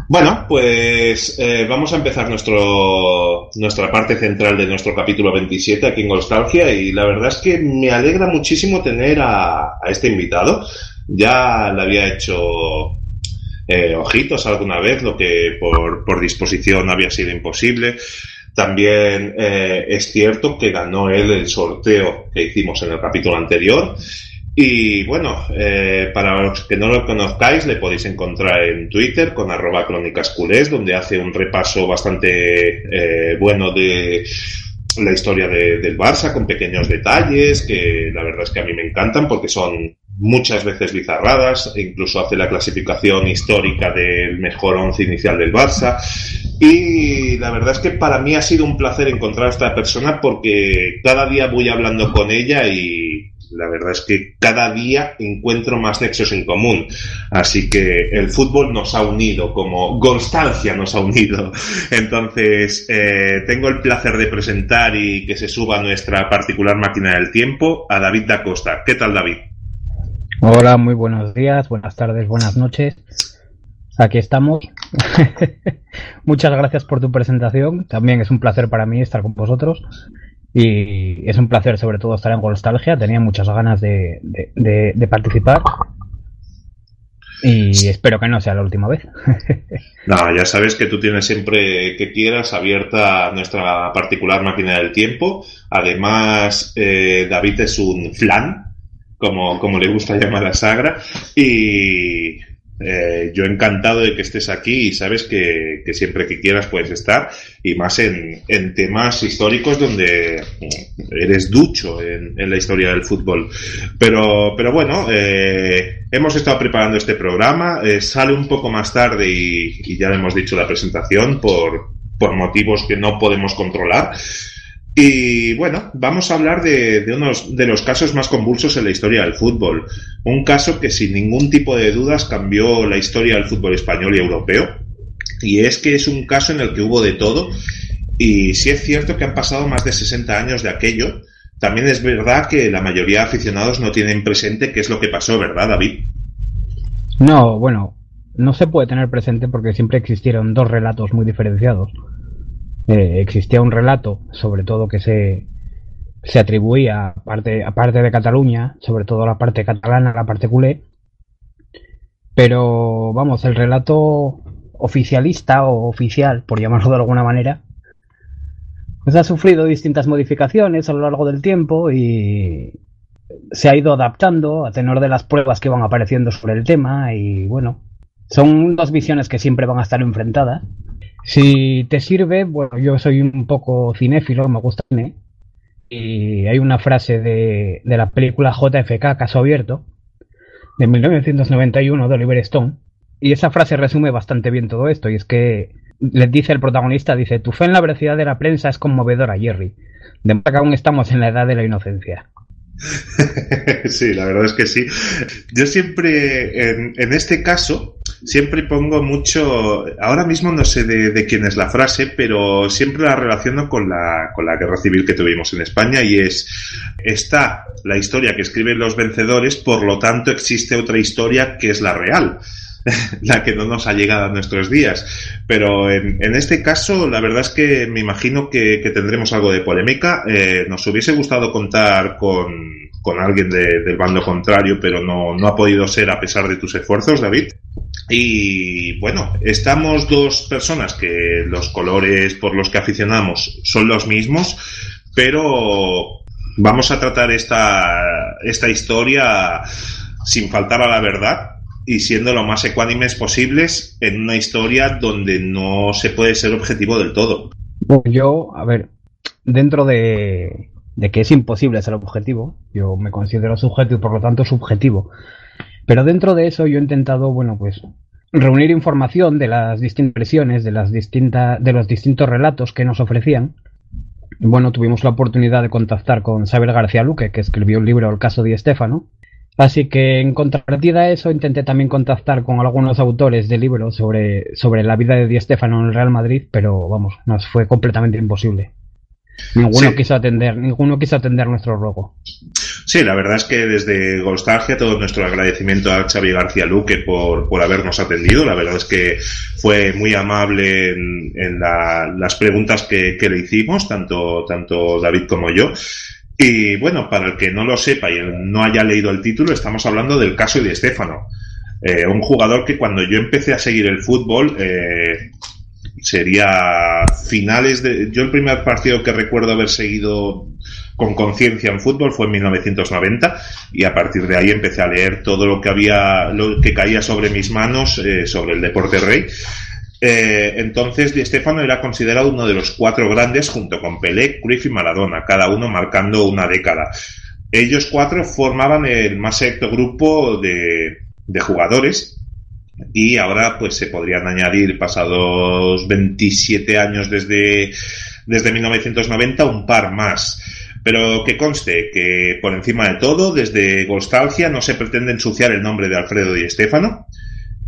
Bueno, pues eh, vamos a empezar nuestro, nuestra parte central de nuestro capítulo 27 aquí en Nostalgia y la verdad es que me alegra muchísimo tener a, a este invitado. Ya le había hecho eh, ojitos alguna vez, lo que por, por disposición había sido imposible. También eh, es cierto que ganó él el sorteo que hicimos en el capítulo anterior. Y bueno, eh, para los que no lo conozcáis, le podéis encontrar en Twitter con arroba crónicas culés, donde hace un repaso bastante eh, bueno de la historia de- del Barça, con pequeños detalles, que la verdad es que a mí me encantan porque son muchas veces bizarradas, e incluso hace la clasificación histórica del mejor once inicial del Barça. Y la verdad es que para mí ha sido un placer encontrar a esta persona porque cada día voy hablando con ella y la verdad es que cada día encuentro más nexos en común. Así que el fútbol nos ha unido, como Constancia nos ha unido. Entonces, eh, tengo el placer de presentar y que se suba nuestra particular máquina del tiempo a David da Costa. ¿Qué tal, David? Hola, muy buenos días, buenas tardes, buenas noches. Aquí estamos. Muchas gracias por tu presentación. También es un placer para mí estar con vosotros. Y es un placer sobre todo estar en Nostalgia. Tenía muchas ganas de, de- de- de participar. Y espero que no sea la última vez. No, ya sabes que tú tienes siempre que quieras abierta nuestra particular máquina del tiempo. Además, eh, David es un flan, como, como le gusta llamar a Sagra. Y, Eh, yo encantado de que estés aquí y sabes que, siempre que quieras puedes estar y más en, temas históricos donde eres ducho en, la historia del fútbol. Pero, pero bueno, eh, hemos estado preparando este programa, eh, sale un poco más tarde y, y ya hemos dicho la presentación por, por motivos que no podemos controlar. Y bueno, vamos a hablar de, unos de los casos más convulsos en la historia del fútbol. Un caso que sin ningún tipo de dudas cambió la historia del fútbol español y europeo. Y es que es un caso en el que hubo de todo. Y si es cierto que han pasado más de 60 años de aquello, también es verdad que la mayoría de aficionados no tienen presente qué es lo que pasó, ¿verdad, David? No, bueno, no se puede tener presente porque siempre existieron dos relatos muy diferenciados. Eh, existía un relato, sobre todo que se, se atribuía a parte, a parte de Cataluña, sobre todo a la parte catalana, la parte culé. Pero vamos, el relato oficialista o oficial, por llamarlo de alguna manera, pues ha sufrido distintas modificaciones a lo largo del tiempo y se ha ido adaptando a tenor de las pruebas que van apareciendo sobre el tema y bueno, son dos visiones que siempre van a estar enfrentadas. Si te sirve, bueno, yo soy un poco cinéfilo, me gusta y hay una frase de, de la película JFK, Caso Abierto, de 1991 de Oliver Stone, y esa frase resume bastante bien todo esto, y es que les dice el protagonista, dice, tu fe en la veracidad de la prensa es conmovedora, Jerry, de que aún estamos en la edad de la inocencia. sí, la verdad es que sí. Yo siempre, en, este caso, siempre pongo mucho, ahora mismo no sé de, quién es la frase, pero siempre la relaciono con la, con la guerra civil que tuvimos en España y es, está la historia que escriben los vencedores, por lo tanto existe otra historia que es la real. la que no nos ha llegado a nuestros días. Pero en, en este caso, la verdad es que me imagino que, tendremos algo de polémica. Eh, nos hubiese gustado contar con, con alguien de, del bando contrario, pero no, no ha podido ser a pesar de tus esfuerzos, David. Y bueno, estamos dos personas que los colores por los que aficionamos son los mismos, pero vamos a tratar esta, esta historia sin faltar a la verdad y siendo lo más ecuánimes posibles en una historia donde no se puede ser objetivo del todo. Bueno, yo, a ver, dentro de, de que es imposible ser objetivo, yo me considero sujeto y por lo tanto subjetivo. Pero dentro de eso yo he intentado, bueno, pues reunir información de las distintas presiones, de las distintas, de los distintos relatos que nos ofrecían. Bueno, tuvimos la oportunidad de contactar con Sabel García Luque, que escribió el libro El caso de Estefano, Así que en contrapartida a eso intenté también contactar con algunos autores de libros sobre, sobre la vida de Di Stefano en el Real Madrid, pero vamos, nos fue completamente imposible. Ninguno sí. quiso atender, ninguno quiso atender nuestro ruego. Sí, la verdad es que desde Golstalgia todo nuestro agradecimiento a Xavi García Luque por, por habernos atendido. La verdad es que fue muy amable en, en la, las preguntas que, que, le hicimos, tanto, tanto David como yo. Y bueno, para el que no lo sepa y no haya leído el título, estamos hablando del caso de Estefano. Eh, un jugador que cuando yo empecé a seguir el fútbol, eh, sería finales de... Yo el primer partido que recuerdo haber seguido con conciencia en fútbol fue en 1990 y a partir de ahí empecé a leer todo lo que había, lo que caía sobre mis manos eh, sobre el deporte rey. Eh, entonces Di Stefano era considerado uno de los cuatro grandes junto con Pelé, Cruyff y Maradona, cada uno marcando una década. Ellos cuatro formaban el más selecto grupo de, de jugadores y ahora pues se podrían añadir pasados 27 años desde, desde 1990 un par más. Pero que conste que por encima de todo, desde Nostalgia no se pretende ensuciar el nombre de Alfredo Di Stefano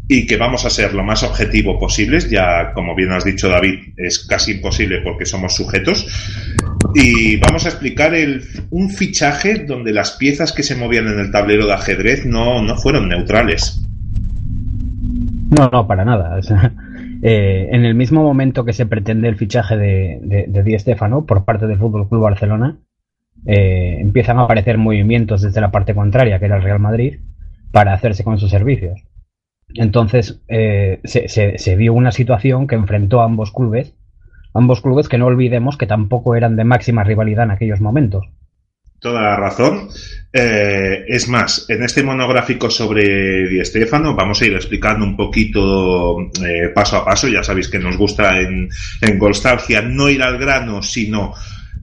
y que vamos a ser lo más objetivo posibles, ya como bien has dicho David, es casi imposible porque somos sujetos. Y vamos a explicar el, un fichaje donde las piezas que se movían en el tablero de ajedrez no, no fueron neutrales. No, no, para nada. Eh, en el mismo momento que se pretende el fichaje de, de, Di Stefano por parte del Fútbol Club Barcelona, eh, empiezan a aparecer movimientos desde la parte contraria, que era el Real Madrid, para hacerse con sus servicios. Entonces eh, se, se, se, vio una situación que enfrentó a ambos clubes, ambos clubes que no olvidemos que tampoco eran de máxima rivalidad en aquellos momentos. Toda la razón. Eh, es más, en este monográfico sobre Di Stefano vamos a ir explicando un poquito eh, paso a paso. Ya sabéis que nos gusta en, en no ir al grano, sino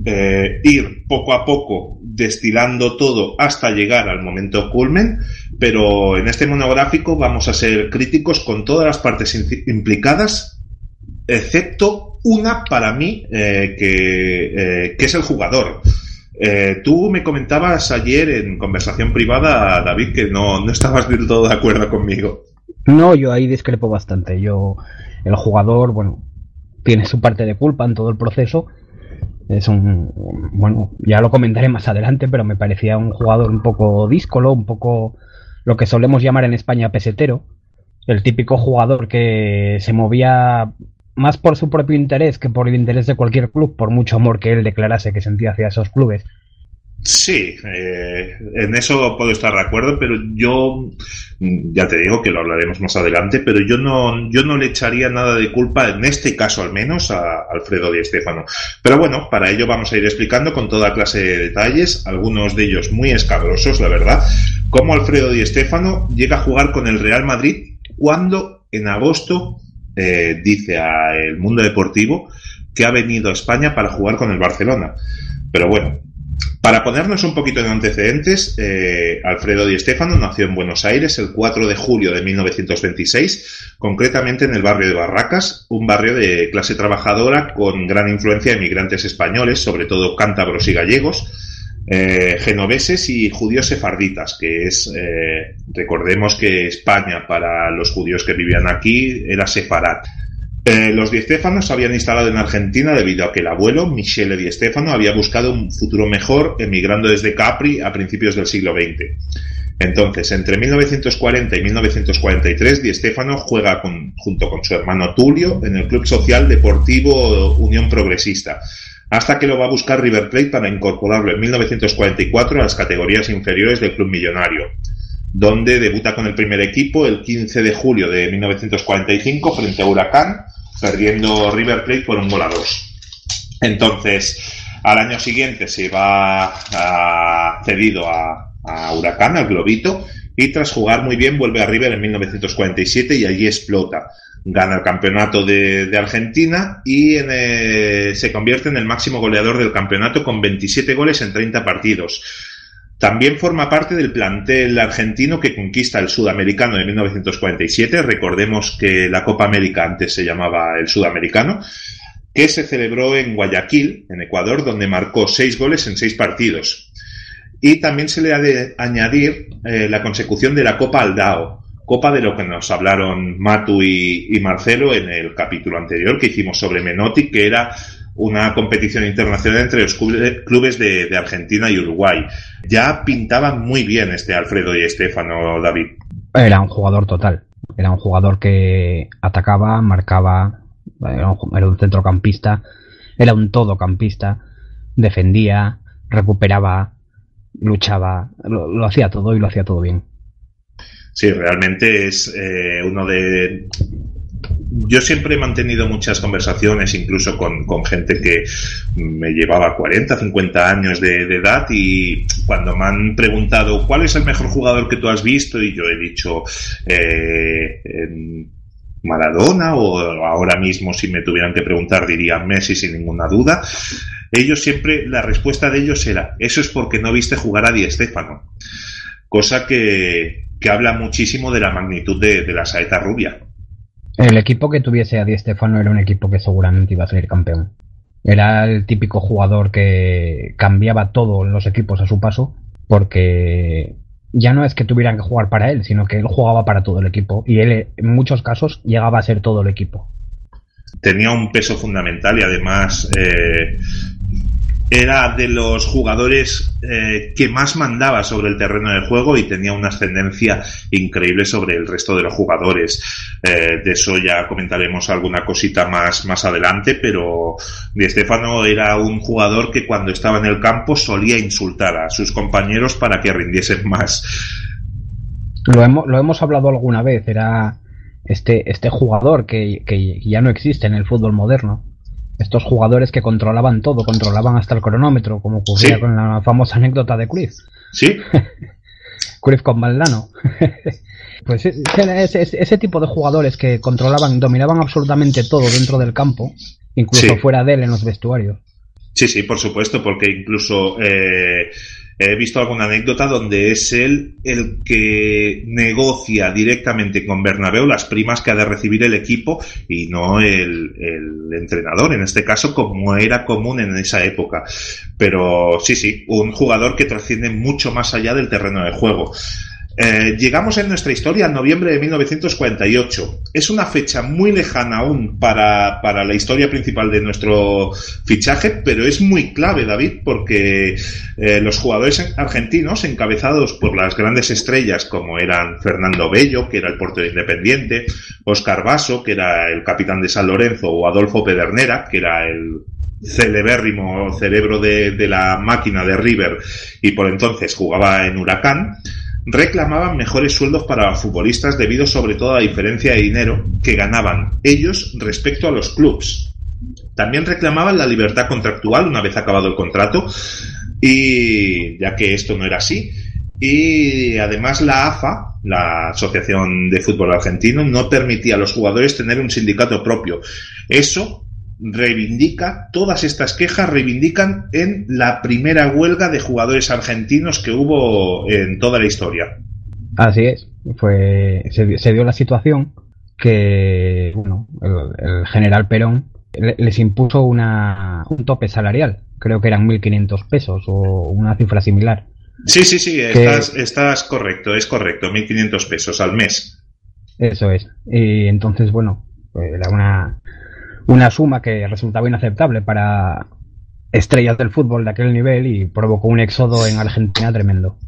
eh, ir poco a poco destilando todo hasta llegar al momento culmen. Pero en este monográfico vamos a ser críticos con todas las partes implicadas, excepto una para mí, que, que es el jugador. Eh, tú me comentabas ayer en conversación privada, David, que no, no estabas del todo de acuerdo conmigo. No, yo ahí discrepo bastante. Yo, el jugador, bueno, tiene su parte de culpa en todo el proceso. Es un, bueno, ya lo comentaré más adelante, pero me parecía un jugador un poco díscolo, un poco lo que solemos llamar en España pesetero. El típico jugador que se movía más por su propio interés que por el interés de cualquier club, por mucho amor que él declarase que sentía hacia esos clubes. Sí, eh, en eso puedo estar de acuerdo, pero yo mm, ya te digo que lo hablaremos más adelante, pero yo no, yo no le echaría nada de culpa, en este caso al menos, a Alfredo Di Stéfano. Pero bueno, para ello vamos a ir explicando con toda clase de detalles, algunos de ellos muy escabrosos, la verdad, cómo Alfredo Di Stéfano llega a jugar con el Real Madrid cuando en agosto eh, dice a El Mundo Deportivo que ha venido a España para jugar con el Barcelona. Pero bueno, para ponernos un poquito en antecedentes, eh, Alfredo Di Stéfano nació en Buenos Aires el 4 de julio de 1926, concretamente en el barrio de Barracas, un barrio de clase trabajadora con gran influencia de migrantes españoles, sobre todo cántabros y gallegos, eh, genoveses y judíos sefarditas, que es, eh, recordemos que España para los judíos que vivían aquí era sefarat. Eh, los Di Stéfano se habían instalado en Argentina debido a que el abuelo, Michele Di Stéfano, había buscado un futuro mejor emigrando desde Capri a principios del siglo XX. Entonces, entre 1940 y 1943, Di juega con- junto con su hermano Tulio en el Club Social Deportivo Unión Progresista, hasta que lo va a buscar River Plate para incorporarlo en 1944 a las categorías inferiores del Club Millonario donde debuta con el primer equipo el 15 de julio de 1945 frente a Huracán, perdiendo River Plate por un gol a dos. Entonces, al año siguiente se va a- cedido a, a Huracán, al Globito, y tras jugar muy bien vuelve a River en 1947 y allí explota. Gana el campeonato de, Argentina y eh, se convierte en el máximo goleador del campeonato con 27 goles en 30 partidos. También forma parte del plantel argentino que conquista el sudamericano de 1947. Recordemos que la Copa América antes se llamaba el sudamericano, que se celebró en Guayaquil, en Ecuador, donde marcó seis goles en seis partidos. Y también se le ha de añadir eh, la consecución de la Copa Aldao, Copa de lo que nos hablaron Matu y, Marcelo en el capítulo anterior que hicimos sobre Menotti, que era una competición internacional entre los clube- clubes de, Argentina y Uruguay. Ya pintaba muy bien este Alfredo y Estefano, David. Era un jugador total. Era un jugador que atacaba, marcaba, era un, era un centrocampista, era un todocampista, defendía, recuperaba, luchaba, lo, lo hacía todo y lo hacía todo bien. Sí, realmente es eh, uno de... Yo siempre he mantenido muchas conversaciones, incluso con, con gente que me llevaba 40, 50 años de, de edad y cuando me han preguntado cuál es el mejor jugador que tú has visto y yo he dicho eh, Maradona o ahora mismo si me tuvieran que preguntar diría Messi sin ninguna duda. Ellos siempre, la respuesta de ellos era, eso es porque no viste jugar a Di Stéfano. Cosa que, que habla muchísimo de la magnitud de, de la saeta rubia. El equipo que tuviese a Di Stefano era un equipo que seguramente iba a salir campeón. Era el típico jugador que cambiaba todo en los equipos a su paso, porque ya no es que tuvieran que jugar para él, sino que él jugaba para todo el equipo y él en muchos casos llegaba a ser todo el equipo. Tenía un peso fundamental y además eh, era de los jugadores eh, que más mandaba sobre el terreno de juego y tenía una ascendencia increíble sobre el resto de los jugadores. Eh, de eso ya comentaremos alguna cosita más, más adelante, pero Di Stefano era un jugador que cuando estaba en el campo solía insultar a sus compañeros para que rindiesen más. Lo hemos, lo hemos hablado alguna vez, era este, este jugador que, que ya no existe en el fútbol moderno, estos jugadores que controlaban todo, controlaban hasta el cronómetro, como ocurría Sí. con la famosa anécdota de Cruyff. Sí, Cruyff con Valdano. pues ese, ese- ese tipo de jugadores que controlaban, dominaban absolutamente todo dentro del campo, incluso Sí. fuera de él en los vestuarios. Sí, sí, por supuesto, porque incluso eh, he visto alguna anécdota donde es él el que negocia directamente con Bernabéu las primas que ha de recibir el equipo y no el, el entrenador, en este caso, como era común en esa época. Pero sí, sí, un jugador que trasciende mucho más allá del terreno de juego. Eh, llegamos en nuestra historia en noviembre de 1948. Es una fecha muy lejana aún para, para la historia principal de nuestro fichaje, pero es muy clave, David, porque eh, los jugadores argentinos, encabezados por las grandes estrellas como eran Fernando Bello, que era el portero independiente, Oscar Basso, que era el capitán de San Lorenzo, o Adolfo Pedernera, que era el celebérrimo cerebro de, de la máquina de River y por entonces jugaba en Huracán, reclamaban mejores sueldos para futbolistas debido sobre todo a la diferencia de dinero que ganaban ellos respecto a los clubs. También reclamaban la libertad contractual una vez acabado el contrato y ya que esto no era así y además la AFA, la Asociación de Fútbol Argentino, no permitía a los jugadores tener un sindicato propio. Eso reivindica, todas estas quejas reivindican en la primera huelga de jugadores argentinos que hubo en toda la historia. Así es, fue, se, se dio la situación que bueno, el, el general Perón le- les impuso una, un tope salarial, creo que eran 1.500 pesos o una cifra similar. Sí, sí, sí, estás, estás correcto, es correcto, 1.500 pesos al mes. Eso es. Y entonces, bueno, pues era una, una suma que resultaba inaceptable para estrellas del fútbol de aquel nivel y provocó un éxodo en Argentina tremendo.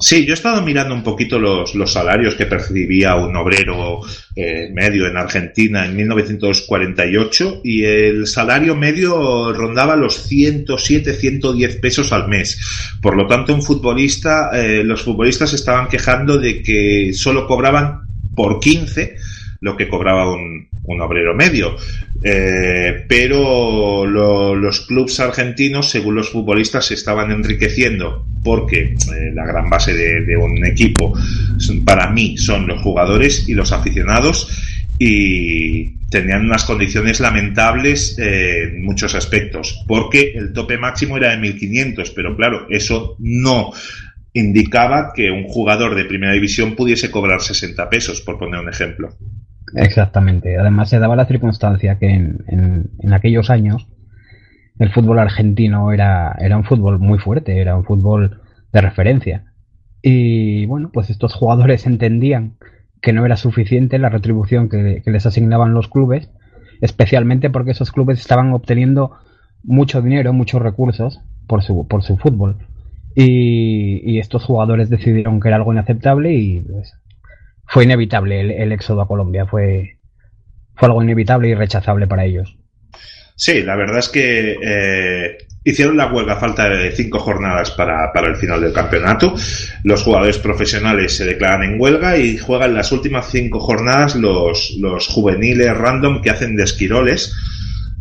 Sí, yo he estado mirando un poquito los, los salarios que percibía un obrero eh, medio en Argentina en 1948 y el salario medio rondaba los 107, 110 pesos al mes. Por lo tanto, un futbolista, eh, los futbolistas estaban quejando de que solo cobraban por 15 lo que cobraba un, un obrero medio. Eh, pero lo- los clubes argentinos, según los futbolistas, se estaban enriqueciendo porque eh, la gran base de, un equipo para mí son los jugadores y los aficionados y tenían unas condiciones lamentables eh, en muchos aspectos porque el tope máximo era de 1500 pero claro eso no indicaba que un jugador de primera división pudiese cobrar 60 pesos por poner un ejemplo Exactamente. Además, se daba la circunstancia que en, en- en aquellos años el fútbol argentino era, era un fútbol muy fuerte, era un fútbol de referencia. Y bueno, pues estos jugadores entendían que no era suficiente la retribución que, les asignaban los clubes, especialmente porque esos clubes estaban obteniendo mucho dinero, muchos recursos por su, por su fútbol. Y, y estos jugadores decidieron que era algo inaceptable y pues, fue inevitable el, el éxodo a Colombia, fue, fue algo inevitable y rechazable para ellos. Sí, la verdad es que eh, hicieron la huelga a falta de cinco jornadas para, para el final del campeonato. Los jugadores profesionales se declaran en huelga y juegan las últimas cinco jornadas los, los juveniles random que hacen de esquiroles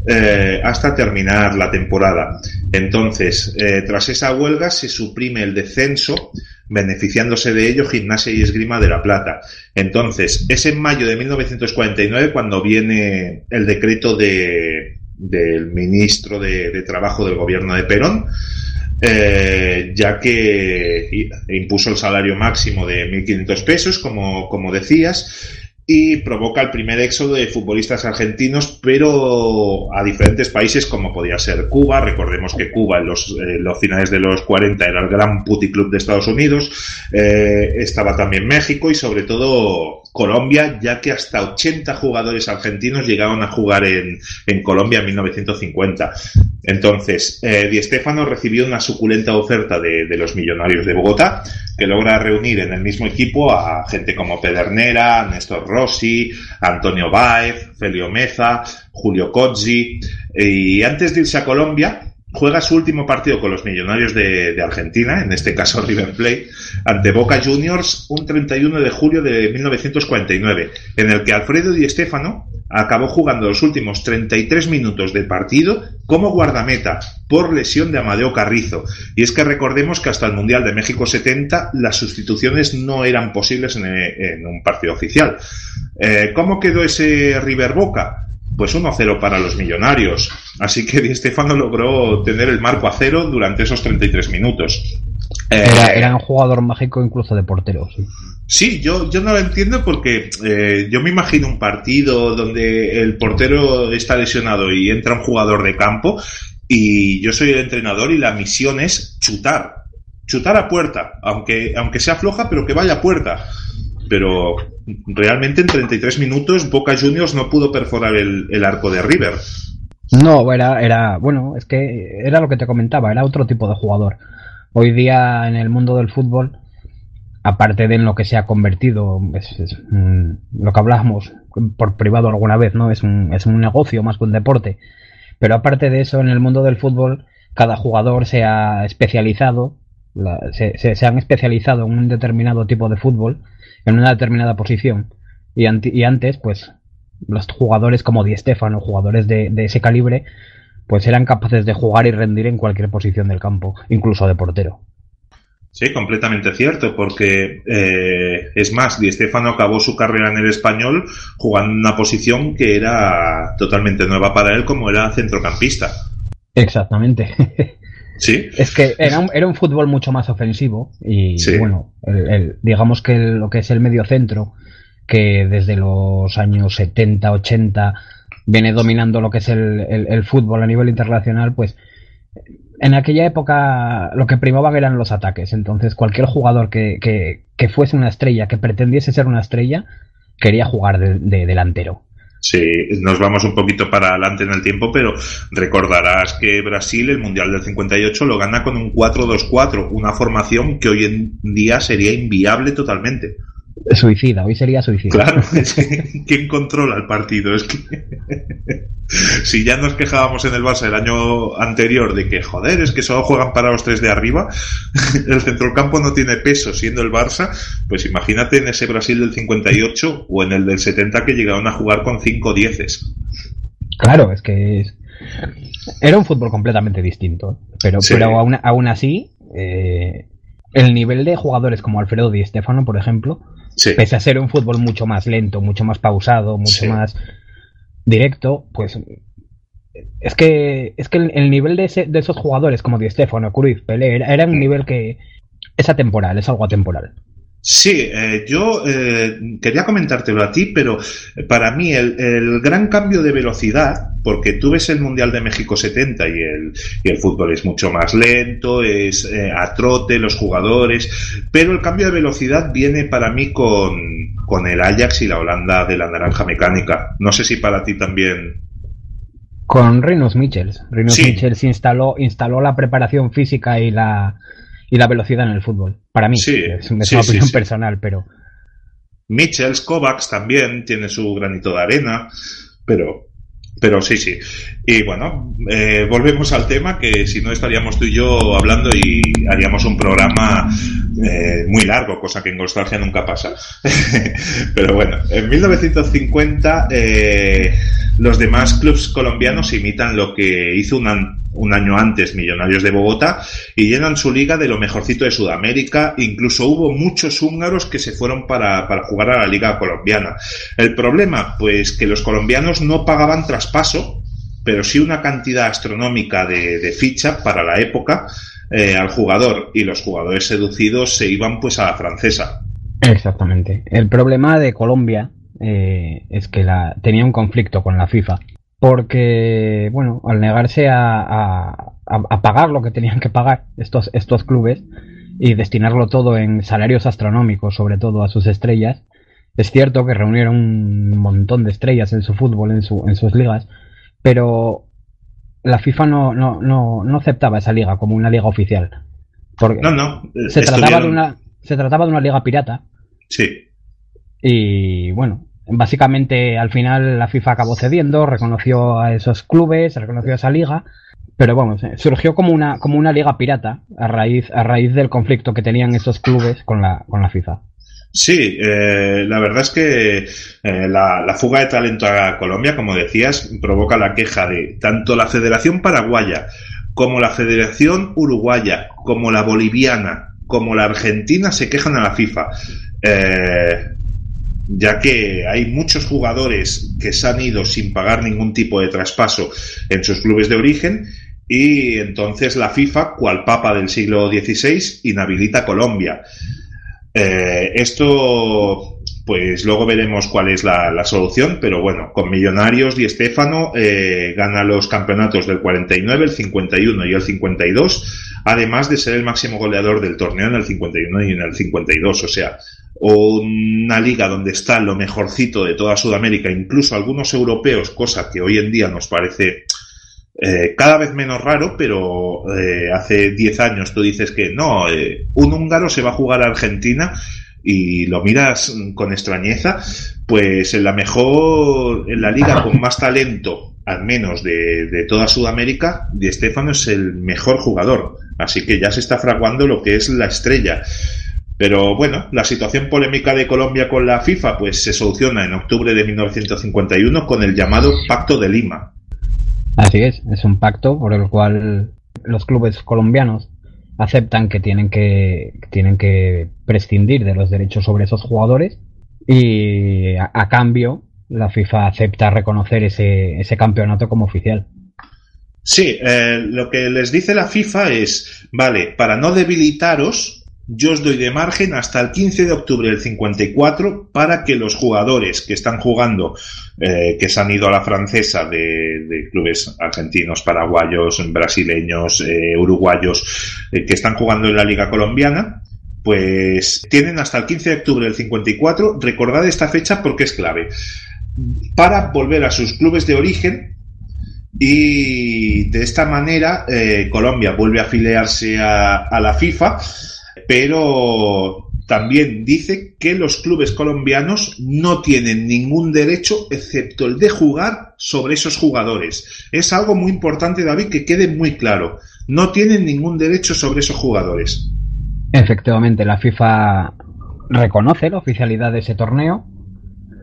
eh, hasta terminar la temporada. Entonces, eh, tras esa huelga se suprime el descenso, beneficiándose de ello Gimnasia y Esgrima de la Plata. Entonces, es en mayo de 1949 cuando viene el decreto de, del ministro de, Trabajo del gobierno de Perón, eh, ya que impuso el salario máximo de 1.500 pesos, como, como decías, y provoca el primer éxodo de futbolistas argentinos, pero a diferentes países como podía ser Cuba. Recordemos que Cuba en los, eh, los finales de los 40 era el gran puticlub de Estados Unidos. Eh, estaba también México y sobre todo Colombia, ya que hasta 80 jugadores argentinos llegaron a jugar en, en Colombia en 1950. Entonces, eh, Di Stéfano recibió una suculenta oferta de, de los millonarios de Bogotá, que logra reunir en el mismo equipo a gente como Pedernera, Néstor Rossi, Antonio Baez, Felio Meza, Julio Cozzi, y antes de irse a Colombia, juega su último partido con los millonarios de, Argentina, en este caso River Plate, ante Boca Juniors un 31 de julio de 1949, en el que Alfredo Di Stéfano acabó jugando los últimos 33 minutos de partido como guardameta por lesión de Amadeo Carrizo. Y es que recordemos que hasta el Mundial de México 70 las sustituciones no eran posibles en, en un partido oficial. Eh, ¿Cómo quedó ese River Boca? Pues 1-0 para los millonarios. Así que Di Stefano logró tener el marco a cero durante esos 33 minutos. Eh, Era, era un jugador mágico incluso de portero. sí. Sí, yo, yo no lo entiendo porque eh, yo me imagino un partido donde el portero está lesionado y entra un jugador de campo y yo soy el entrenador y la misión es chutar, chutar a puerta, aunque, aunque sea floja, pero que vaya a puerta. Pero realmente en 33 minutos Boca Juniors no pudo perforar el, arco de River. No, era, era, bueno, es que era lo que te comentaba, era otro tipo de jugador. Hoy día en el mundo del fútbol, aparte de en lo que se ha convertido, es, lo que hablábamos por privado alguna vez, ¿no? Es un, es un negocio más que un deporte. Pero aparte de eso, en el mundo del fútbol, cada jugador se ha especializado, se han especializado en un determinado tipo de fútbol, en una determinada posición. Y, anti- y antes, pues, los jugadores como Di Stefano, jugadores de, de ese calibre, pues eran capaces de jugar y rendir en cualquier posición del campo, incluso de portero. Sí, completamente cierto, porque eh, es más, Di Stefano acabó su carrera en el español jugando en una posición que era totalmente nueva para él, como era centrocampista. Exactamente. Sí, Es que era un, era un fútbol mucho más ofensivo y Sí. bueno, el- el- digamos que el- lo que es el medio centro, que desde los años 70, 80 viene dominando lo que es el, el- el fútbol a nivel internacional, pues en aquella época lo que primaban eran los ataques. Entonces cualquier jugador que, que- que fuese una estrella, que pretendiese ser una estrella, quería jugar de- de delantero. Sí, nos vamos un poquito para adelante en el tiempo, pero recordarás que Brasil el Mundial del 58 lo gana con un 4-2-4, una formación que hoy en día sería inviable totalmente. Suicida, hoy sería suicida. Claro, ¿quién controla el partido? Es que si ya nos quejábamos en el Barça el año anterior de que, joder, es que solo juegan para los tres de arriba, el centrocampo no tiene peso siendo el Barça, pues imagínate en ese Brasil del 58 o en el del 70 que llegaron a jugar con cinco dieces. Claro, es que era un fútbol completamente distinto. Pero, Sí. pero aún, aún así, eh, el nivel de jugadores como Alfredo Di Stefano, por ejemplo, Sí, pese a ser un fútbol mucho más lento, mucho más pausado, mucho Sí. más directo, pues es que es que el, el nivel de, ese- de esos jugadores como Di Stefano, Cruyff, Pelé, era, era un Mm. nivel que es atemporal, es algo atemporal. Sí, eh, yo eh, quería comentártelo a ti, pero para mí el, el gran cambio de velocidad, porque tú ves el Mundial de México 70 y el, y el fútbol es mucho más lento, es eh, a trote los jugadores, pero el cambio de velocidad viene para mí con, con el Ajax y la Holanda de la naranja mecánica. No sé si para ti también. Con Rinus Michels. Rinus Sí. Michels instaló, instaló la preparación física y la, y la velocidad en el fútbol. Para mí, Sí, es, una sí, opinión sí. personal, pero Michels, Kovacs también tiene su granito de arena, pero, pero sí, sí. Y bueno, eh, volvemos al tema que si no estaríamos tú y yo hablando y haríamos un programa eh, muy largo, cosa que en Nostalgia nunca pasa. pero bueno, en 1950 eh, los demás clubes colombianos imitan lo que hizo un, un año antes Millonarios de Bogotá y llenan su liga de lo mejorcito de Sudamérica. Incluso hubo muchos húngaros que se fueron para, para jugar a la liga colombiana. El problema, pues que los colombianos no pagaban traspaso, pero sí una cantidad astronómica de, ficha para la época eh, al jugador y los jugadores seducidos se iban pues a la francesa. exactamente. El problema de Colombia eh, es que la, tenía un conflicto con la FIFA. Porque, bueno, al negarse a, a- a- a pagar lo que tenían que pagar estos, estos clubes y destinarlo todo en salarios astronómicos, sobre todo a sus estrellas, es cierto que reunieron un montón de estrellas en su fútbol, en, su, en sus ligas, pero la FIFA no, no, no, no aceptaba esa liga como una liga oficial. Porque No, no. se, trataba de una, se trataba de una liga pirata Sí, y bueno, básicamente al final la FIFA acabó cediendo, reconoció a esos clubes, reconoció a esa liga, pero bueno, se- surgió como una, como una liga pirata a raíz, a raíz del conflicto que tenían esos clubes con la, con la FIFA. Sí, eh, la verdad es que eh, la, la fuga de talento a Colombia, como decías, provoca la queja de tanto la Federación Paraguaya como la Federación Uruguaya, como la Boliviana, como la Argentina se quejan a la FIFA. Eh, ya que hay muchos jugadores que se han ido sin pagar ningún tipo de traspaso en sus clubes de origen y entonces la FIFA, cual papa del siglo XVI, inhabilita a Colombia. Eh, esto, pues luego veremos cuál es la, solución, pero bueno, con Millonarios Di Stéfano eh, gana los campeonatos del 49, el 51 y el 52, además de ser el máximo goleador del torneo en el 51 y en el 52, o sea, una liga donde está lo mejorcito de toda Sudamérica, incluso algunos europeos, cosa que hoy en día nos parece eh, cada vez menos raro, pero eh, hace 10 años tú dices que no, eh, un húngaro se va a jugar a Argentina y lo miras con extrañeza, pues en la mejor, en la liga con más talento, al menos de, de toda Sudamérica, Di Stefano es el mejor jugador. Así que ya se está fraguando lo que es la estrella. Pero bueno, la situación polémica de Colombia con la FIFA pues se soluciona en octubre de 1951 con el llamado Pacto de Lima. Así es, es un pacto por el cual los clubes colombianos aceptan que tienen que tienen que prescindir de los derechos sobre esos jugadores y a, a cambio la FIFA acepta reconocer ese, ese campeonato como oficial. Sí, eh, lo que les dice la FIFA es, vale, para no debilitaros, yo os doy de margen hasta el 15 de octubre del 54 para que los jugadores que están jugando, eh, que se han ido a la francesa de, clubes argentinos, paraguayos, brasileños, eh, uruguayos, eh, que están jugando en la Liga Colombiana, pues tienen hasta el 15 de octubre del 54, recordad esta fecha porque es clave, para volver a sus clubes de origen y de esta manera Colombia vuelve a afiliarse a la FIFA pero también dice que los clubes colombianos no tienen ningún derecho excepto el de jugar sobre esos jugadores. Es algo muy importante, David, que quede muy claro. No tienen ningún derecho sobre esos jugadores. Efectivamente, la FIFA reconoce la oficialidad de ese torneo,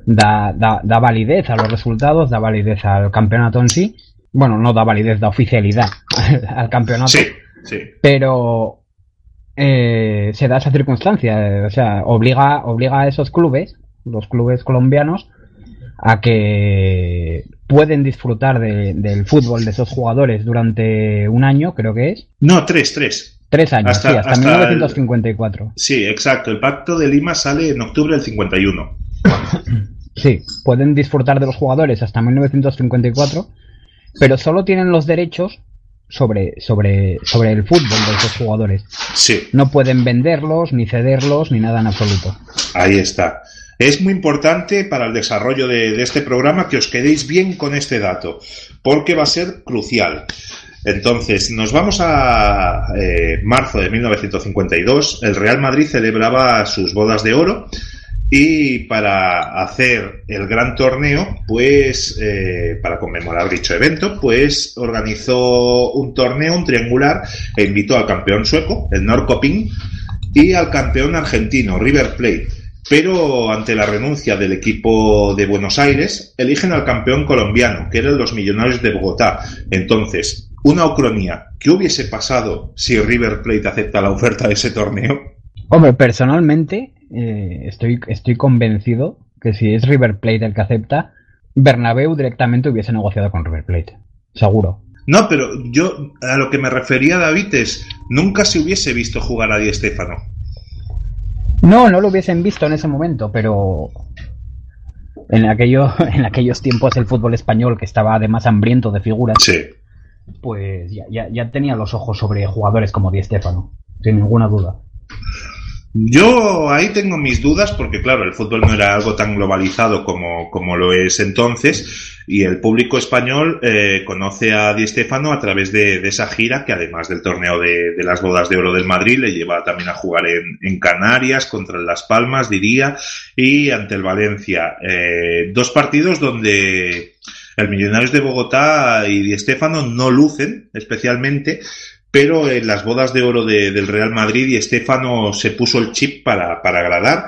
da, da, da validez a los resultados, da validez al campeonato en sí. Bueno, no da validez, da oficialidad al, al campeonato. Sí, sí. pero eh, se da esa circunstancia, eh, o sea, obliga, obliga a esos clubes, los clubes colombianos, a que pueden disfrutar de- del fútbol de esos jugadores durante un año, creo que es. No, tres, tres. Tres años, Hasta- sí, hasta, hasta 1954. Sí, exacto. El Pacto de Lima sale en octubre del 51. Sí, pueden disfrutar de los jugadores hasta 1954, pero solo tienen los derechos sobre, sobre, sobre el fútbol de esos jugadores. Sí. No pueden venderlos, ni cederlos, ni nada en absoluto. Ahí está. Es muy importante para el desarrollo de, de este programa que os quedéis bien con este dato, porque va a ser crucial. Entonces, nos vamos a eh, marzo de 1952. El Real Madrid celebraba sus bodas de oro y para hacer el gran torneo, pues eh, para conmemorar dicho evento, pues organizó un torneo, un triangular, e invitó al campeón sueco, el Norrköping, y al campeón argentino, River Plate. Pero ante la renuncia del equipo de Buenos Aires, eligen al campeón colombiano, que eran los Millonarios de Bogotá. Entonces, una ucronía, ¿qué hubiese pasado si River Plate acepta la oferta de ese torneo? Hombre, personalmente eh, estoy, estoy convencido que si es River Plate el que acepta, Bernabéu directamente hubiese negociado con River Plate. Seguro. No, pero yo a lo que me refería David es, nunca se hubiese visto jugar a Di Stéfano. No, no lo hubiesen visto en ese momento, pero en, aquello, en aquellos tiempos el fútbol español, que estaba además hambriento de figuras, Sí. pues ya, ya, ya tenía los ojos sobre jugadores como Di Stéfano, sin ninguna duda. Yo ahí tengo mis dudas porque, claro, el fútbol no era algo tan globalizado como, como lo es entonces y el público español eh, conoce a Di Stéfano a través de, esa gira que además del torneo de, las bodas de oro del Madrid le lleva también a jugar en, Canarias contra Las Palmas, diría, y ante el Valencia. Eh, dos partidos donde el Millonarios de Bogotá y Di Stéfano no lucen especialmente, pero en las bodas de oro de- del Real Madrid y Estefano se puso el chip para, para agradar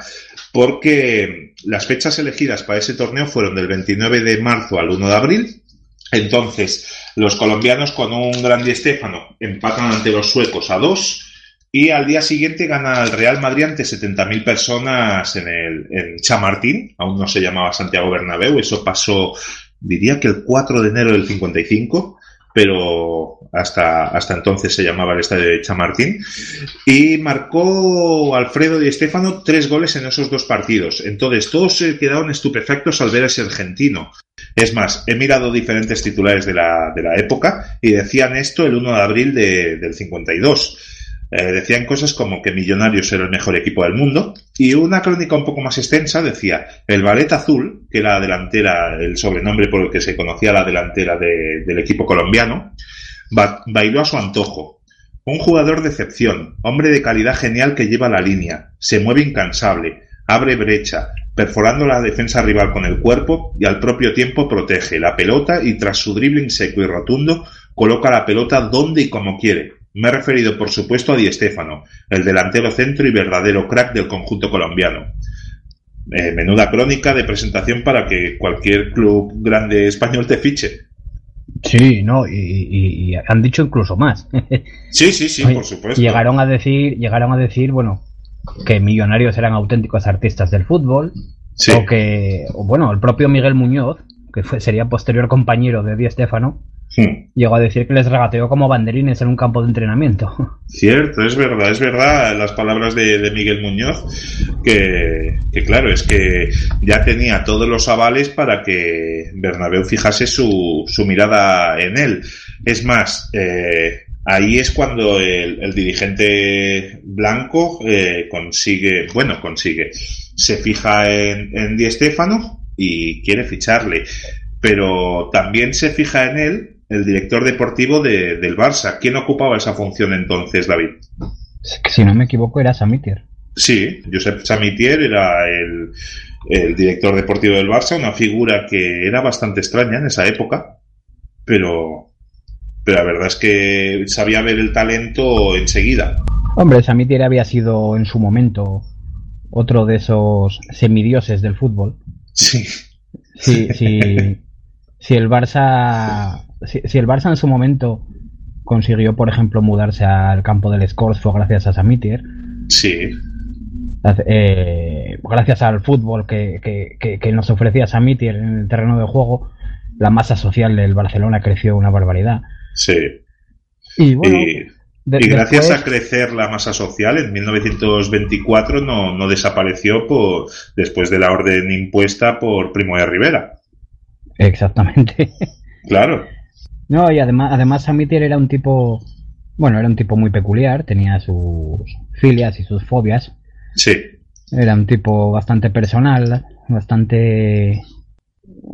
porque las fechas elegidas para ese torneo fueron del 29 de marzo al 1 de abril. Entonces, los colombianos con un gran Di Stéfano empatan ante los suecos a dos y al día siguiente gana el Real Madrid ante 70.000 personas en el en Chamartín, aún no se llamaba Santiago Bernabéu, eso pasó, diría que el 4 de enero del 55, pero hasta, hasta entonces se llamaba el estadio de Chamartín, y marcó Alfredo Di Stéfano tres goles en esos dos partidos. Entonces todos se quedaron estupefactos al ver a ese argentino. Es más, he mirado diferentes titulares de la, de la época y decían esto el 1 de abril de- del 52. Eh, decían cosas como que Millonarios era el mejor equipo del mundo y una crónica un poco más extensa decía el Ballet Azul, que era la delantera, el sobrenombre por el que se conocía la delantera de- del equipo colombiano, ba- bailó a su antojo. Un jugador de excepción, hombre de calidad genial que lleva la línea, se mueve incansable, abre brecha, perforando la defensa rival con el cuerpo y al propio tiempo protege la pelota y tras su dribbling seco y rotundo coloca la pelota donde y como quiere. Me he referido, por supuesto, a Di Stéfano, el delantero centro y verdadero crack del conjunto colombiano. Eh, menuda crónica de presentación para que cualquier club grande español te fiche. Sí, no, y, y- y han dicho incluso más. Sí, sí, sí, Oye, por supuesto. Llegaron a decir, llegaron a decir, bueno, que millonarios eran auténticos artistas del fútbol, Sí. o que, o bueno, el propio Miguel Muñoz, que fue, sería posterior compañero de Di Stéfano, Hmm. llegó a decir que les regateó como banderines en un campo de entrenamiento. Cierto, es verdad, es verdad las palabras de, de Miguel Muñoz, que, que claro, es que ya tenía todos los avales para que Bernabéu fijase su, su mirada en él. Es más, eh, ahí es cuando el, el dirigente blanco eh, consigue, bueno, consigue, se fija en, en Di Stéfano y quiere ficharle, pero también se fija en él el director deportivo de- del Barça. ¿Quién ocupaba esa función entonces, David? si no me equivoco, era Samitier. Sí, Josep Samitier era el, el director deportivo del Barça, una figura que era bastante extraña en esa época, pero, pero la verdad es que sabía ver el talento enseguida. Hombre, Samitier había sido en su momento otro de esos semidioses del fútbol. Sí, Si, si, si el Barça, si, si el Barça en su momento consiguió, por ejemplo, mudarse al campo del Scores fue gracias a Samitier, sí, eh, gracias al fútbol que, que, que, que nos ofrecía Samitier en el terreno de juego, la masa social del Barcelona creció una barbaridad. sí. Y bueno, y, de- y gracias después- a crecer la masa social, en 1924 no, no desapareció por, después de la orden impuesta por Primo de Rivera. Exactamente. Claro, No, y además, además Samitier era un tipo, bueno, era un tipo muy peculiar, tenía sus filias y sus fobias. sí. Era un tipo bastante personal, bastante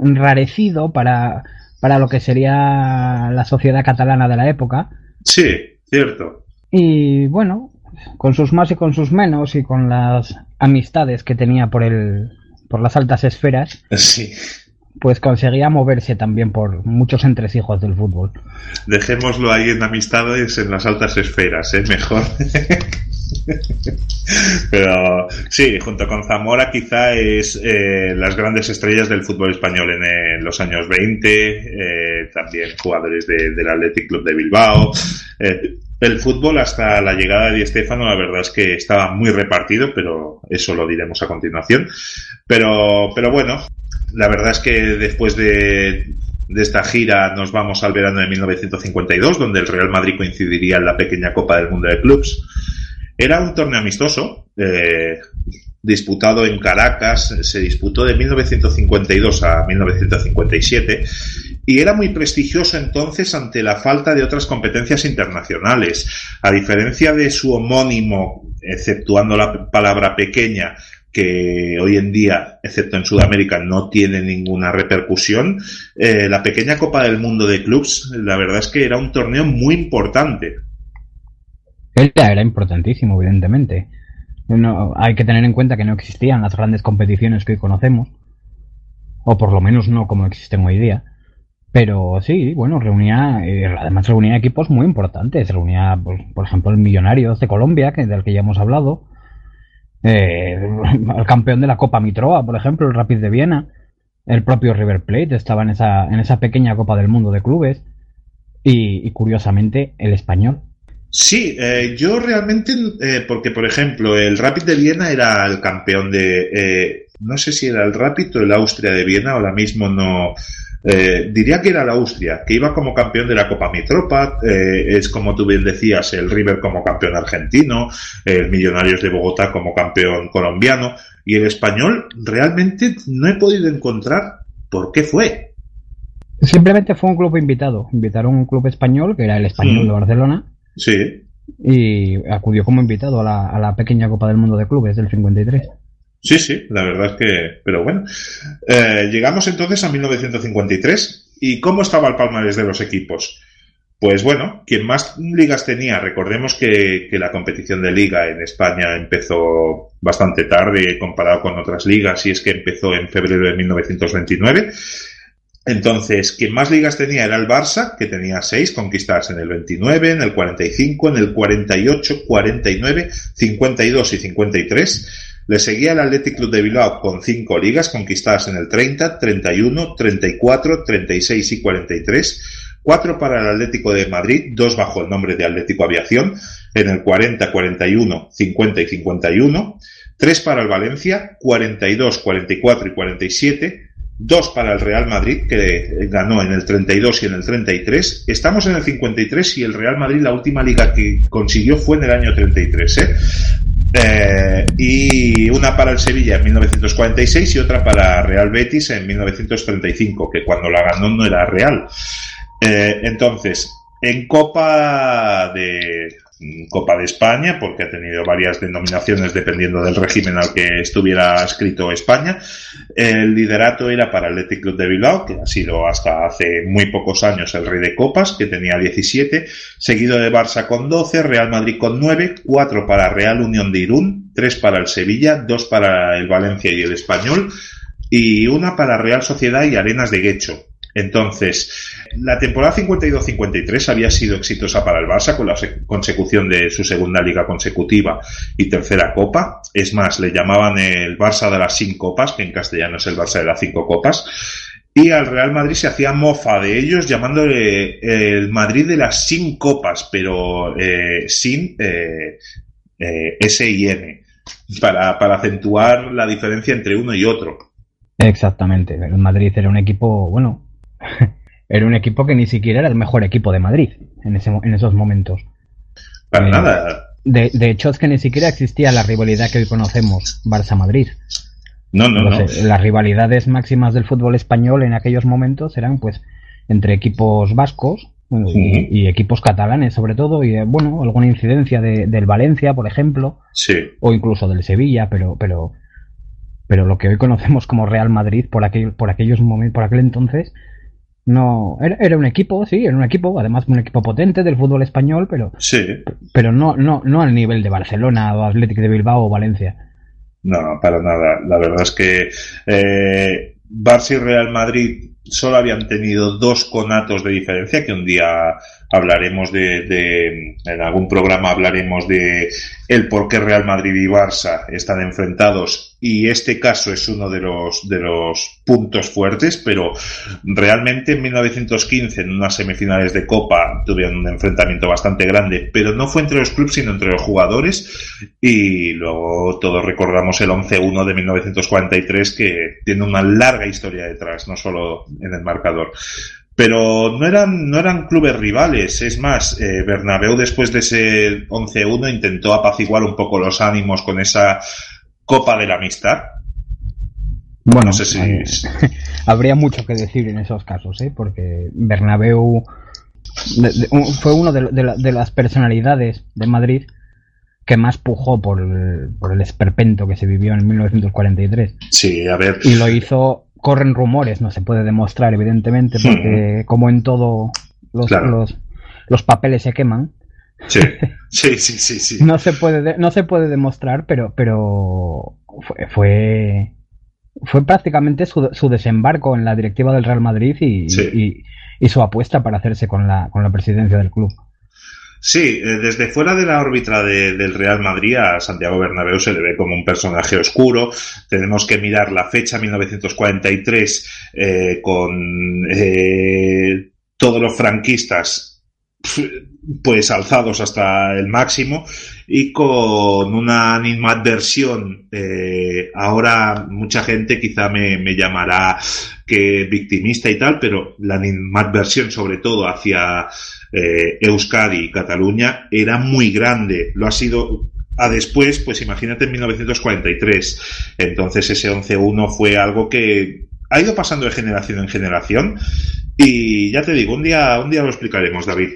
enrarecido para, para lo que sería la sociedad catalana de la época. Sí, cierto. Y bueno, con sus más y con sus menos y con las amistades que tenía por el, por las altas esferas, Sí. Pues conseguía moverse también por muchos entresijos del fútbol. Dejémoslo ahí en amistades en las altas esferas, ¿eh? Mejor. Pero sí, junto con Zamora quizá es eh, las grandes estrellas del fútbol español en, los años 20, eh, también jugadores de- del Athletic Club de Bilbao. Eh, el fútbol hasta la llegada de Di la verdad es que estaba muy repartido, pero eso lo diremos a continuación. Pero, pero bueno, la verdad es que después de, esta gira nos vamos al verano de 1952, donde el Real Madrid coincidiría en la pequeña Copa del Mundo de Clubs. Era un torneo amistoso, eh, disputado en Caracas, se disputó de 1952 a 1957 y era muy prestigioso entonces ante la falta de otras competencias internacionales. A diferencia de su homónimo, exceptuando la palabra pequeña, que hoy en día, excepto en Sudamérica, no tiene ninguna repercusión, eh, la pequeña Copa del Mundo de Clubs, la verdad es que era un torneo muy importante. Era, era importantísimo, evidentemente. Hay que tener en cuenta que no existían las grandes competiciones que hoy conocemos, o por lo menos no como existen hoy día. Pero sí, bueno, reunía, eh, además reunía equipos muy importantes. Reunía, por ejemplo, el Millonarios de Colombia, que, del que ya hemos hablado. Eh, al campeón de la Copa Mitroa, por ejemplo, el Rapid de Viena, el propio River Plate estaba en esa, en esa pequeña Copa del Mundo de clubes y, curiosamente el español. Sí, eh, yo realmente, eh, porque por ejemplo, el Rapid de Viena era el campeón de, eh, no sé si era el Rapid o el Austria de Viena, ahora mismo no, eh, diría que era el Austria, que iba como campeón de la Copa Mitropa, eh, es como tú bien decías, el River como campeón argentino, el Millonarios de Bogotá como campeón colombiano, y el español realmente no he podido encontrar por qué fue. Simplemente fue un club invitado. Invitaron un club español, que era el español Mm. de Barcelona, Sí, y acudió como invitado a la, a la pequeña Copa del Mundo de Clubes del 53. Sí, sí, la verdad es que, pero bueno. Eh, llegamos entonces a 1953. ¿Y cómo estaba el palmarés de los equipos? Pues bueno, quien más ligas tenía, recordemos que, la competición de liga en España empezó bastante tarde comparado con otras ligas, y es que empezó en febrero de 1929. Entonces, quien más ligas tenía era el Barça, que tenía seis conquistadas en el 29, en el 45, en el 48, 49, 52 y 53. Le seguía el Athletic Club de Bilbao con cinco ligas conquistadas en el 30, 31, 34, 36 y 43. Cuatro para el Atlético de Madrid, dos bajo el nombre de Atlético Aviación, en el 40, 41, 50 y 51. Tres para el Valencia, 42, 44 y 47 dos para el Real Madrid, que ganó en el 32 y en el 33. Estamos en el 53 y el Real Madrid la última liga que consiguió fue en el año 33. ¿eh? Eh, y una para el Sevilla en 1946 y otra para Real Betis en 1935, que cuando la ganó no era Real. Eh, entonces, en Copa de Copa de España, porque ha tenido varias denominaciones dependiendo del régimen al que estuviera escrito España. El liderato era para el Athletic Club de Bilbao, que ha sido hasta hace muy pocos años el rey de copas, que tenía 17, seguido de Barça con 12, Real Madrid con 9, 4 para Real Unión de Irún, 3 para el Sevilla, 2 para el Valencia y el Español, y una para Real Sociedad y Arenas de Guecho. Entonces, la temporada 52-53 había sido exitosa para el Barça con la consecución de su segunda liga consecutiva y tercera copa. Es más, le llamaban el Barça de las cinco copas, que en castellano es el Barça de las cinco copas. Y al Real Madrid se hacía mofa de ellos llamándole el Madrid de las sin copas, pero eh, sin eh, eh, S y M, para, para acentuar la diferencia entre uno y otro. Exactamente. El Madrid era un equipo, bueno, era un equipo que ni siquiera era el mejor equipo de Madrid en, ese, en esos momentos. Para Eh, nada. De, de hecho, es que ni siquiera existía la rivalidad que hoy conocemos, Barça-Madrid. No, no, no. Los- Las rivalidades máximas del fútbol español en aquellos momentos eran, pues, entre equipos vascos bueno, y, equipos catalanes, sobre todo, y, eh, bueno, alguna incidencia de- del Valencia, por ejemplo, Sí. o incluso del Sevilla, pero, pero, pero lo que hoy conocemos como Real Madrid por aquel, por aquellos momentos, por aquel entonces, no, era, era un equipo, sí, era un equipo, además un equipo potente del fútbol español, pero, Sí. pero no, no, no al nivel de Barcelona o Athletic de Bilbao o Valencia. No, para nada. La verdad es que eh, Barça y Real Madrid solo habían tenido dos conatos de diferencia, que un día hablaremos de, en algún programa hablaremos de el por qué Real Madrid y Barça están enfrentados y este caso es uno de los de los puntos fuertes, pero realmente en 1915 en unas semifinales de Copa tuvieron un enfrentamiento bastante grande, pero no fue entre los clubes sino entre los jugadores y luego todos recordamos el 11-1 de 1943 que tiene una larga historia detrás, no solo en el marcador. Pero no eran, no eran clubes rivales. Es más, eh, Bernabéu después de ese 11-1 intentó apaciguar un poco los ánimos con esa Copa de la Amistad. Bueno, No sé si- eh, habría mucho que decir en esos casos, ¿eh? porque Bernabéu de- de- un- fue uno de, de la- de las personalidades de Madrid que más pujó por el, por el esperpento que se vivió en 1943. Sí, a ver. Y lo hizo, corren rumores, no se puede demostrar evidentemente, porque como en todo los, Claro. los, los papeles se queman, Sí, sí, sí, sí. sí. no se puede de- no se puede demostrar pero pero fue fue, fue prácticamente su, su desembarco en la directiva del Real Madrid y, Sí. y, y su apuesta para hacerse con la con la presidencia del club Sí, eh, desde fuera de la órbita de- del Real Madrid a Santiago Bernabéu se le ve como un personaje oscuro. Tenemos que mirar la fecha 1943 eh, con eh, todos los franquistas pues alzados hasta el máximo y con una animadversión eh, ahora mucha gente quizá me, me llamará que victimista y tal pero la animadversión sobre todo hacia eh, Euskadi y Cataluña era muy grande. Lo ha sido a después pues imagínate en 1943 entonces ese 11-1 fue algo que ha ido pasando de generación en generación y ya te digo, un día, un día lo explicaremos, David,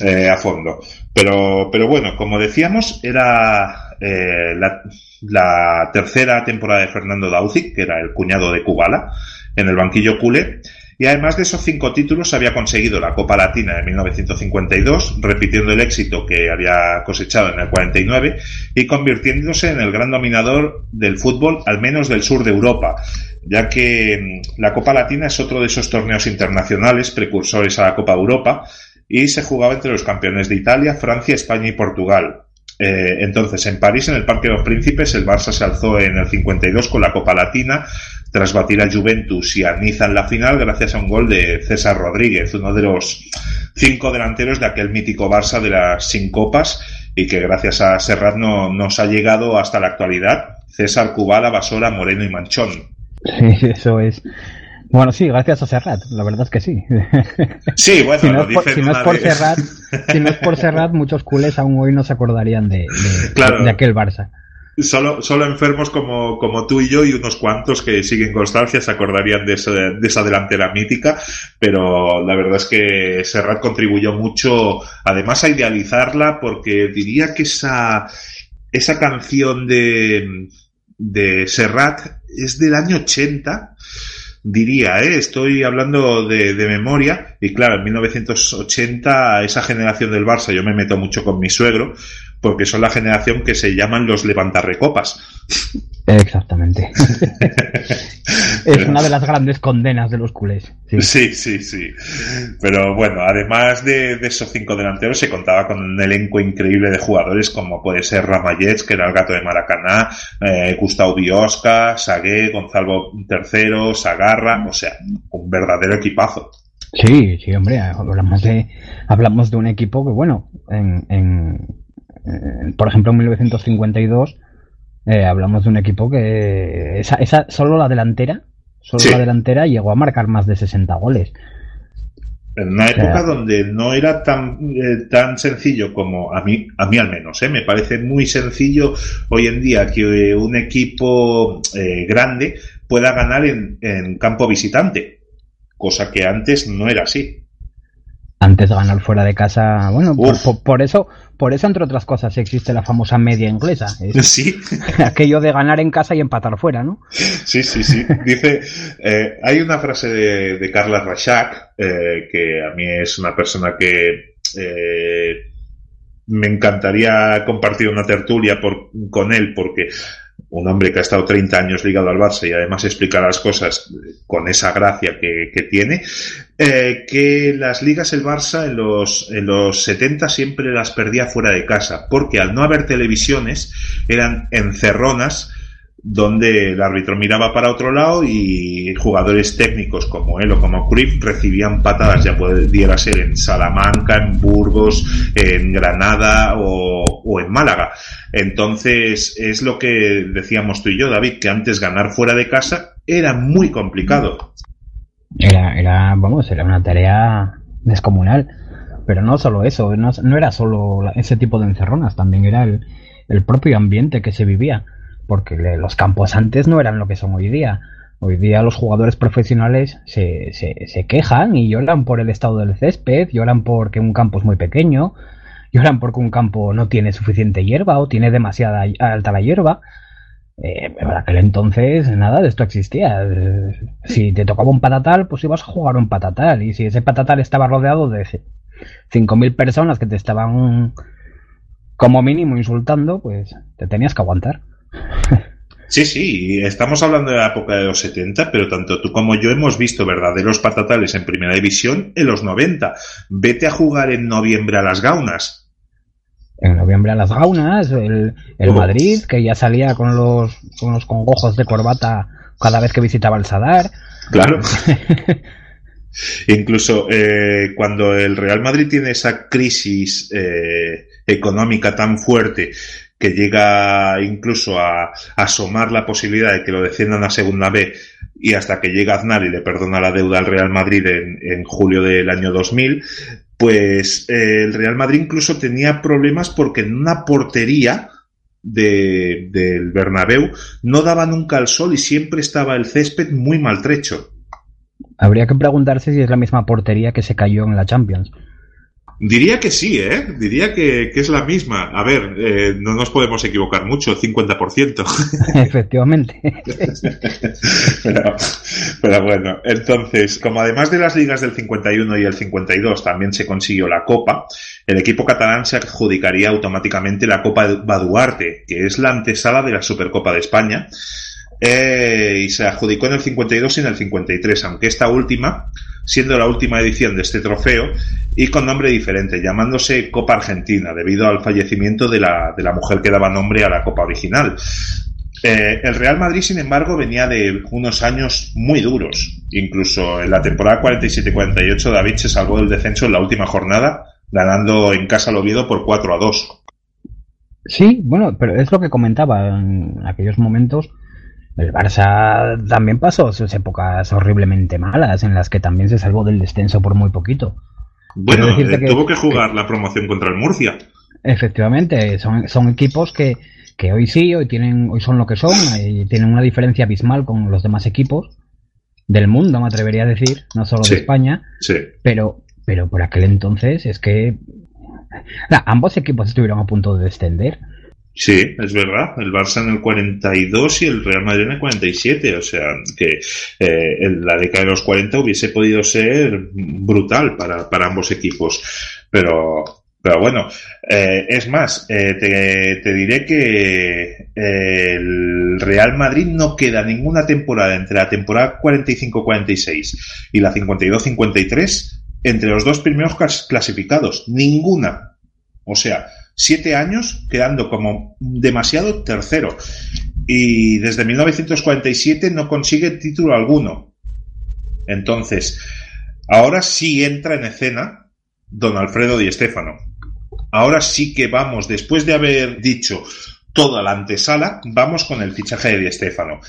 eh, a fondo. Pero, pero bueno, como decíamos, era eh, la, tercera temporada de Fernando Dauzi, que era el cuñado de Kubala, en el banquillo culé. Y además de esos cinco títulos, había conseguido la Copa Latina de 1952, repitiendo el éxito que había cosechado en el 49 y convirtiéndose en el gran dominador del fútbol, al menos del sur de Europa, ya que mm, la Copa Latina es otro de esos torneos internacionales precursores a la Copa Europa y se jugaba entre los campeones de Italia, Francia, España y Portugal. Eh, entonces, en París, en el Parque de los Príncipes, el Barça se alzó en el 52 con la Copa Latina, tras batir a Juventus y a Niza en la final, gracias a un gol de César Rodríguez, uno de los cinco delanteros de aquel mítico Barça de las sin copas y que gracias a Serrat no, nos ha llegado hasta la actualidad. César, Cubala, Basora, Moreno y Manchón. Sí, eso es. Bueno, sí, gracias a Serrat, la verdad es que sí. Sí, bueno, si no, lo es por, si no es por. Serrat, si no es por Serrat, muchos culés aún hoy no se acordarían de, de- Claro. de aquel Barça. Solo, solo enfermos como, como tú y yo y unos cuantos que siguen constancia se acordarían de, ese- de esa delantera mítica, pero la verdad es que Serrat contribuyó mucho, además a idealizarla, porque diría que esa, esa canción de, de Serrat es del año 80, diría, ¿eh? estoy hablando de, de memoria, y claro, en 1980 esa generación del Barça, yo me meto mucho con mi suegro, porque son la generación que se llaman los levantarrecopas. Exactamente. es una de las grandes condenas de los culés. Sí. Sí, sí, sí. Pero bueno, además de, de esos cinco delanteros, se contaba con un elenco increíble de jugadores como puede ser Ramallets, que era el gato de Maracaná, eh, Gustavo Biosca, Sagué, Gonzalo III, Sagarra, o sea, un verdadero equipazo. Sí, sí, hombre, hablamos de, hablamos de un equipo que, bueno, en, en- en- por ejemplo, en 1952, eh, hablamos de un equipo que esa, esa, solo la delantera, solo Sí. la delantera llegó a marcar más de 60 goles. En una época donde no era tan, eh, tan sencillo como a mí, a mí al menos, ¿eh? me parece muy sencillo hoy en día que eh, un equipo eh, grande pueda ganar en, en campo visitante, cosa que antes no era así. Antes de ganar fuera de casa, bueno, por, Uf. por- por eso, por eso, entre otras cosas, existe la famosa media inglesa. Es Sí, aquello de ganar en casa y empatar fuera, ¿no? sí, sí, sí. Dice, eh, hay una frase de, de Carla Rashak, eh, que a mí es una persona que eh, me encantaría compartir una tertulia por- con él porque un hombre que ha estado 30 años ligado al Barça y además explica las cosas con esa gracia que, que tiene, eh, que las ligas el Barça en los, en los 70 siempre las perdía fuera de casa, porque al no haber televisiones eran encerronas donde el árbitro miraba para otro lado y jugadores técnicos como él o como Cruyff recibían patadas, ya pudiera ser en Salamanca, en Burgos, en Granada o, o en Málaga. Entonces es lo que decíamos tú y yo, David, que antes ganar fuera de casa era muy complicado. Era, era, vamos, era una tarea descomunal. Pero no solo eso, no, no era solo ese tipo de encerronas, también era el, el propio ambiente que se vivía. Porque los campos antes no eran lo que son hoy día. Hoy día los jugadores profesionales se, se, se quejan y lloran por el estado del césped, lloran porque un campo es muy pequeño, lloran porque un campo no tiene suficiente hierba o tiene demasiada alta la hierba. Eh, en aquel entonces nada de esto existía. Eh, Si te tocaba un patatal, pues ibas a jugar un patatal. Y si ese patatal estaba rodeado de c- 5.000 personas que te estaban como mínimo insultando, pues te tenías que aguantar. Sí, sí, estamos hablando de la época de los 70, pero tanto tú como yo hemos visto verdaderos patatales en primera división en los 90. Vete a jugar en noviembre a las gaunas. En noviembre a las gaunas, el, el. Madrid, que ya salía con los, con los congojos de corbata cada vez que visitaba el Sadar. Claro. Incluso eh, cuando el Real Madrid tiene esa crisis eh, económica tan fuerte que llega incluso a, asomar la posibilidad de que lo desciendan a Segunda B y hasta que llega Aznar y le perdona la deuda al Real Madrid en, julio del año 2000, pues eh, el Real Madrid incluso tenía problemas porque en una portería de, del Bernabéu no daba nunca el sol y siempre estaba el césped muy maltrecho. Habría que preguntarse si es la misma portería que se cayó en la Champions. Diría que sí, ¿eh? Diría que, que es la misma. A ver, eh, no nos podemos equivocar mucho, 50%. Efectivamente. pero, pero bueno, entonces, como además de las ligas del 51 y el 52 también se consiguió la Copa, el equipo catalán se adjudicaría automáticamente la Copa Baduarte, que es la antesala de la Supercopa de España, eh, y se adjudicó en el 52 y en el 53, aunque esta última, siendo la última edición de este trofeo, y con nombre diferente, llamándose Copa Argentina, debido al fallecimiento de la, de la mujer que daba nombre a la Copa original. Eh, el Real Madrid, sin embargo, venía de unos años muy duros. Incluso en la temporada 47-48, David se salvó del descenso en la última jornada, ganando en casa al Oviedo por 4 a 2. Sí, bueno, pero es lo que comentaba en aquellos momentos. El Barça también pasó sus épocas horriblemente malas, en las que también se salvó del descenso por muy poquito. Bueno, eh, que- tuvo que jugar la promoción contra el Murcia. Efectivamente, son, son equipos que, que hoy sí, hoy tienen, hoy son lo que son, y tienen una diferencia abismal con los demás equipos del mundo, me atrevería a decir, no solo Sí. de España, Sí. pero, pero por aquel entonces es que Nah, ambos equipos estuvieron a punto de descender. Sí, es verdad. El Barça en el 42 y el Real Madrid en el 47. O sea, que eh, en la década de los 40 hubiese podido ser brutal para, para ambos equipos. Pero, pero bueno, eh, es más, eh, te, te diré que el Real Madrid no queda ninguna temporada entre la temporada 45-46 y la 52-53 entre los dos primeros clas- clasificados. Ninguna. O sea, siete años quedando como demasiado tercero. Y desde 1947 no consigue título alguno. Entonces, ahora sí entra en escena don Alfredo Di Stéfano. Ahora sí que vamos, después de haber dicho toda la antesala, vamos con el fichaje de Di Stéfano.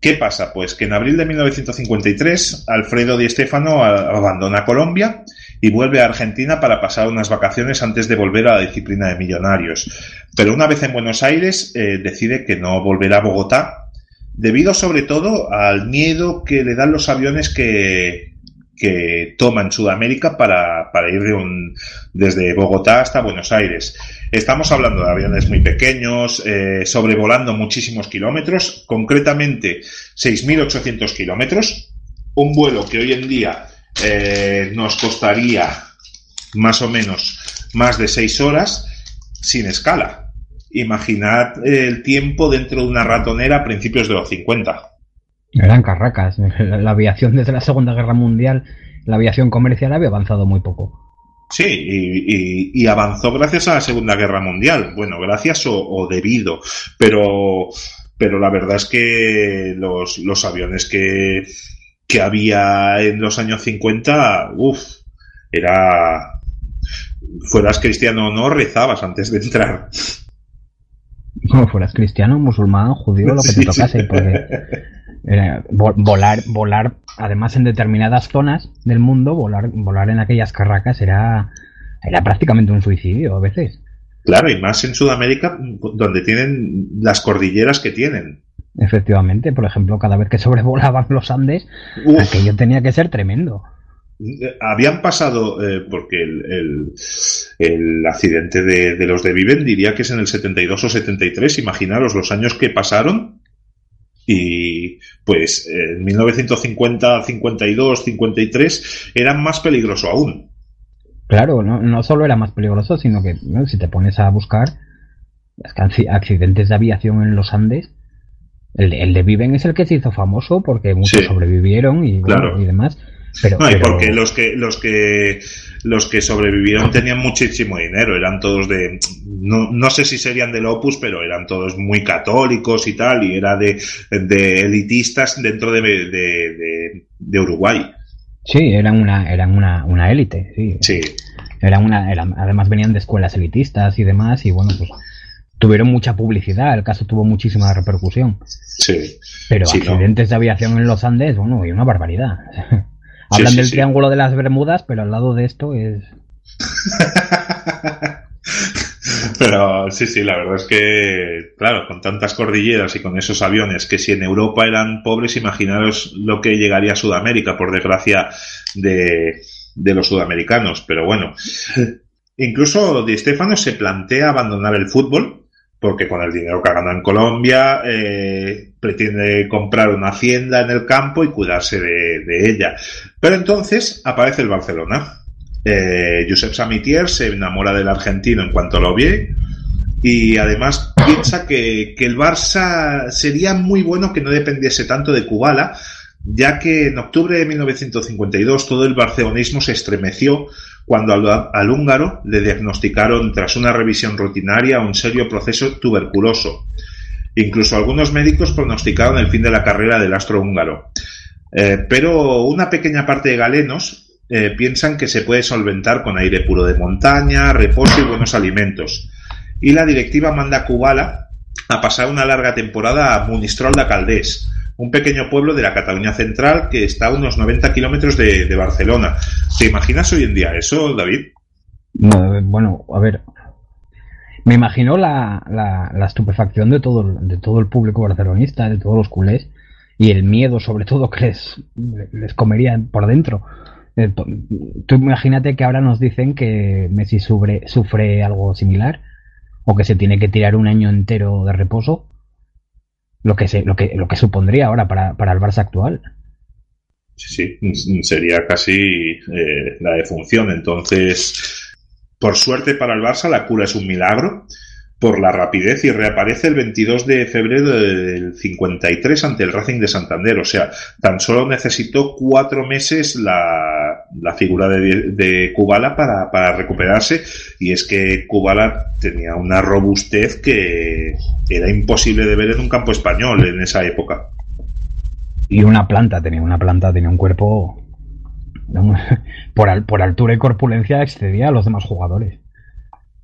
¿Qué pasa? Pues que en abril de 1953 Alfredo Di Stéfano abandona Colombia y vuelve a Argentina para pasar unas vacaciones antes de volver a la disciplina de millonarios. Pero una vez en Buenos Aires eh, decide que no volverá a Bogotá, debido sobre todo al miedo que le dan los aviones que, que toma en Sudamérica para, para ir de un- desde Bogotá hasta Buenos Aires. Estamos hablando de aviones muy pequeños, eh, sobrevolando muchísimos kilómetros, concretamente 6.800 kilómetros, un vuelo que hoy en día eh, nos costaría más o menos más de 6 horas sin escala. Imaginad el tiempo dentro de una ratonera a principios de los 50. Eran carracas. La, aviación desde la Segunda Guerra Mundial, la aviación comercial había avanzado muy poco. Sí, y, y- y avanzó gracias a la Segunda Guerra Mundial. Bueno, gracias o, o debido, pero, pero la verdad es que los, los aviones que, que había en los años 50, uff, era... Fueras cristiano o no, rezabas antes de entrar. Como fueras cristiano, musulmán, judío, lo que Sí, te tocase. sí. Porque eh, volar, volar, además en determinadas zonas del mundo, volar, volar en aquellas carracas era, era prácticamente un suicidio a veces. Claro, y más en Sudamérica, donde tienen las cordilleras que tienen. Efectivamente, por ejemplo, cada vez que sobrevolaban los Andes, Uf. aquello tenía que ser tremendo. Habían pasado, eh, porque el, el- el accidente de, de los de Viven diría que es en el 72 o 73, imaginaros los años que pasaron. Y pues en 1950, 52, 53 eran más peligroso aún. Claro, no, no solo era más peligroso, sino que ¿no? si te pones a buscar accidentes de aviación en los Andes, el, de- el de Viven es el que se hizo famoso porque muchos Sí. sobrevivieron y, bueno, Claro. y demás. Pero, No, y pero- porque los que, los que los que sobrevivieron tenían muchísimo dinero, eran todos de, no, no sé si serían del Opus, pero eran todos muy católicos y tal, y era de, de elitistas dentro de, de, de- de Uruguay. Sí, eran una, eran una, una élite, sí. Sí, Eran una, eran- además venían de escuelas elitistas y demás, y bueno, pues tuvieron mucha publicidad, el caso tuvo muchísima repercusión. sí. Pero Sí, ¿no? accidentes de aviación en los Andes, bueno, y una barbaridad. Hablan sí, del. Triángulo de las Bermudas, pero al lado de esto es... Pero sí, sí, la verdad es que, claro, con tantas cordilleras y con esos aviones, que si en Europa eran pobres, imaginaros lo que llegaría a Sudamérica, por desgracia, de, de los sudamericanos. Pero bueno, incluso Di Stefano se plantea abandonar el fútbol, porque con el dinero que ha ganado en Colombia, eh, pretende comprar una hacienda en el campo y cuidarse de, ella. Pero entonces aparece el Barcelona. Eh, Josep Samitier se enamora del argentino en cuanto lo ve y además piensa que, que el Barça sería muy bueno que no dependiese tanto de Kubala, ya que en octubre de 1952 todo el barcelonismo se estremeció cuando al, húngaro le diagnosticaron tras una revisión rutinaria un serio proceso tuberculoso. Incluso algunos médicos pronosticaron el fin de la carrera del astro húngaro. Eh, pero una pequeña parte de galenos eh, piensan que se puede solventar con aire puro de montaña, reposo y buenos alimentos. Y la directiva manda a Kubala a pasar una larga temporada a Munistrol de Caldés, un pequeño pueblo de la Cataluña central que está a unos 90 kilómetros de, Barcelona. ¿Te imaginas hoy en día eso, David? No, bueno, a ver. Me imagino la, la, la estupefacción de todo, de todo el público barcelonista, de todos los culés, y el miedo, sobre todo, que les, les comería por dentro. Eh, Tú imagínate que ahora nos dicen que Messi sufre, sufre algo similar, o que se tiene que tirar un año entero de reposo, lo que, se, lo que, lo que supondría ahora para, para el Barça actual. Sí, sí, sería casi eh, la defunción. Entonces, por suerte para el Barça, la cura es un milagro por la rapidez y reaparece el 22 de febrero del 53 ante el Racing de Santander. O sea, tan solo necesitó cuatro meses la, la figura de, Kubala para, para recuperarse. Y es que Kubala tenía una robustez que era imposible de ver en un campo español en esa época. Y una planta, tenía una planta, tenía un cuerpo. Por, por altura y corpulencia excedía a los demás jugadores.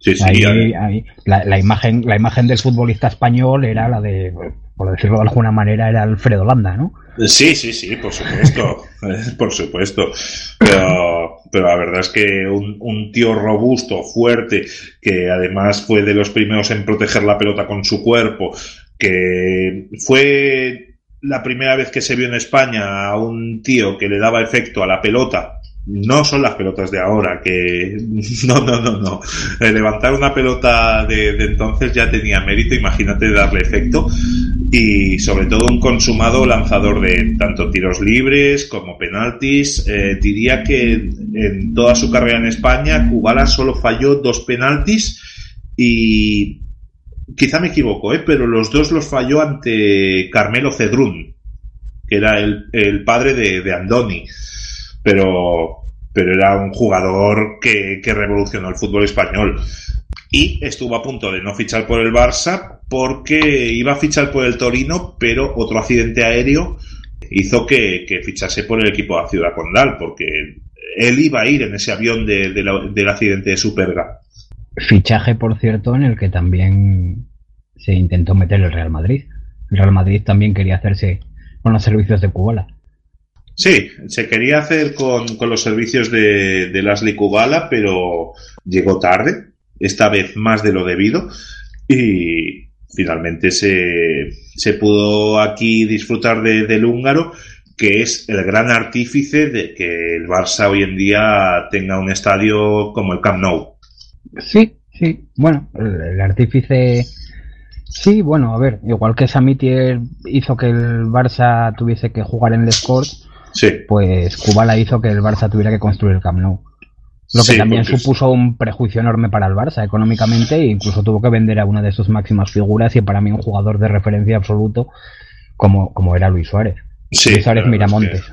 Sí, sí, Ahí- ahí- ahí- la, la imagen, la imagen del futbolista español era la de, por decirlo de alguna manera, era Alfredo Landa, ¿no? Sí, sí, sí, por supuesto, por supuesto. Pero, pero la verdad es que un, un tío robusto, fuerte, que además fue de los primeros en proteger la pelota con su cuerpo, que fue la primera vez que se vio en España a un tío que le daba efecto a la pelota. No son las pelotas de ahora, que no, no, no, no. Eh, Levantar una pelota de, entonces ya tenía mérito, imagínate darle efecto y sobre todo un consumado lanzador de tanto tiros libres como penaltis. Eh, diría que en toda su carrera en España, Kubala solo falló dos penaltis y quizá me equivoco, ¿eh? pero los dos los falló ante Carmelo Cedrún, que era el, el padre de, de Andoni. Pero, pero era un jugador que, que revolucionó el fútbol español y estuvo a punto de no fichar por el Barça porque iba a fichar por el Torino, pero otro accidente aéreo hizo que, que fichase por el equipo de Ciudad Condal, porque él iba a ir en ese avión de- la- del accidente de Superga. Fichaje, por cierto, en el que también se intentó meter el Real Madrid. El Real Madrid también quería hacerse con los servicios de Kubala. Sí, se quería hacer con, con los servicios de, de Lasli Kubala, pero llegó tarde, esta vez más de lo debido, y finalmente se, se pudo aquí disfrutar de- del húngaro, que es el gran artífice de que el Barça hoy en día tenga un estadio como el Camp Nou. Sí, sí. Bueno, el, el artífice. Sí, bueno, a ver, igual que Samitier hizo que el Barça tuviese que jugar en Les Corts, Sí, pues Kubala hizo que el Barça tuviera que construir el Camp Nou. Lo que Sí, también supuso un prejuicio enorme para el Barça económicamente e incluso tuvo que vender a una de sus máximas figuras y para mí un jugador de referencia absoluto como, como era Luis Suárez. sí. Luis Suárez Miramontes. que-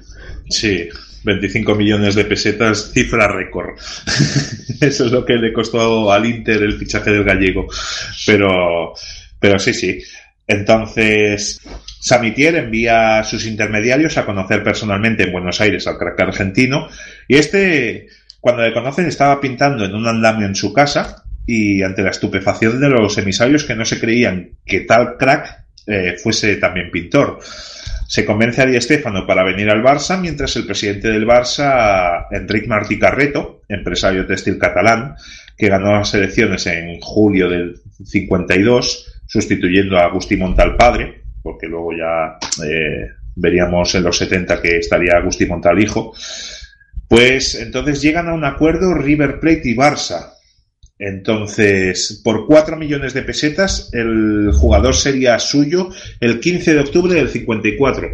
Sí, 25 millones de pesetas, cifra récord. Eso es lo que le costó al Inter el fichaje del gallego. Pero, pero sí, sí. Entonces, Samitier envía a sus intermediarios a conocer personalmente en Buenos Aires al crack argentino. Y este, cuando le conocen, estaba pintando en un andamio en su casa y ante la estupefacción de los emisarios que no se creían que tal crack eh, fuese también pintor. Se convence a Di para venir al Barça, mientras el presidente del Barça, Enric Martí Carreto, empresario textil catalán, que ganó las elecciones en julio del 52, sustituyendo a Agustí Montal padre, porque luego ya eh, veríamos en los 70 que estaría Agustí Montal hijo, pues entonces llegan a un acuerdo River Plate y Barça, entonces, por 4 millones de pesetas, el jugador sería suyo el 15 de octubre del 54.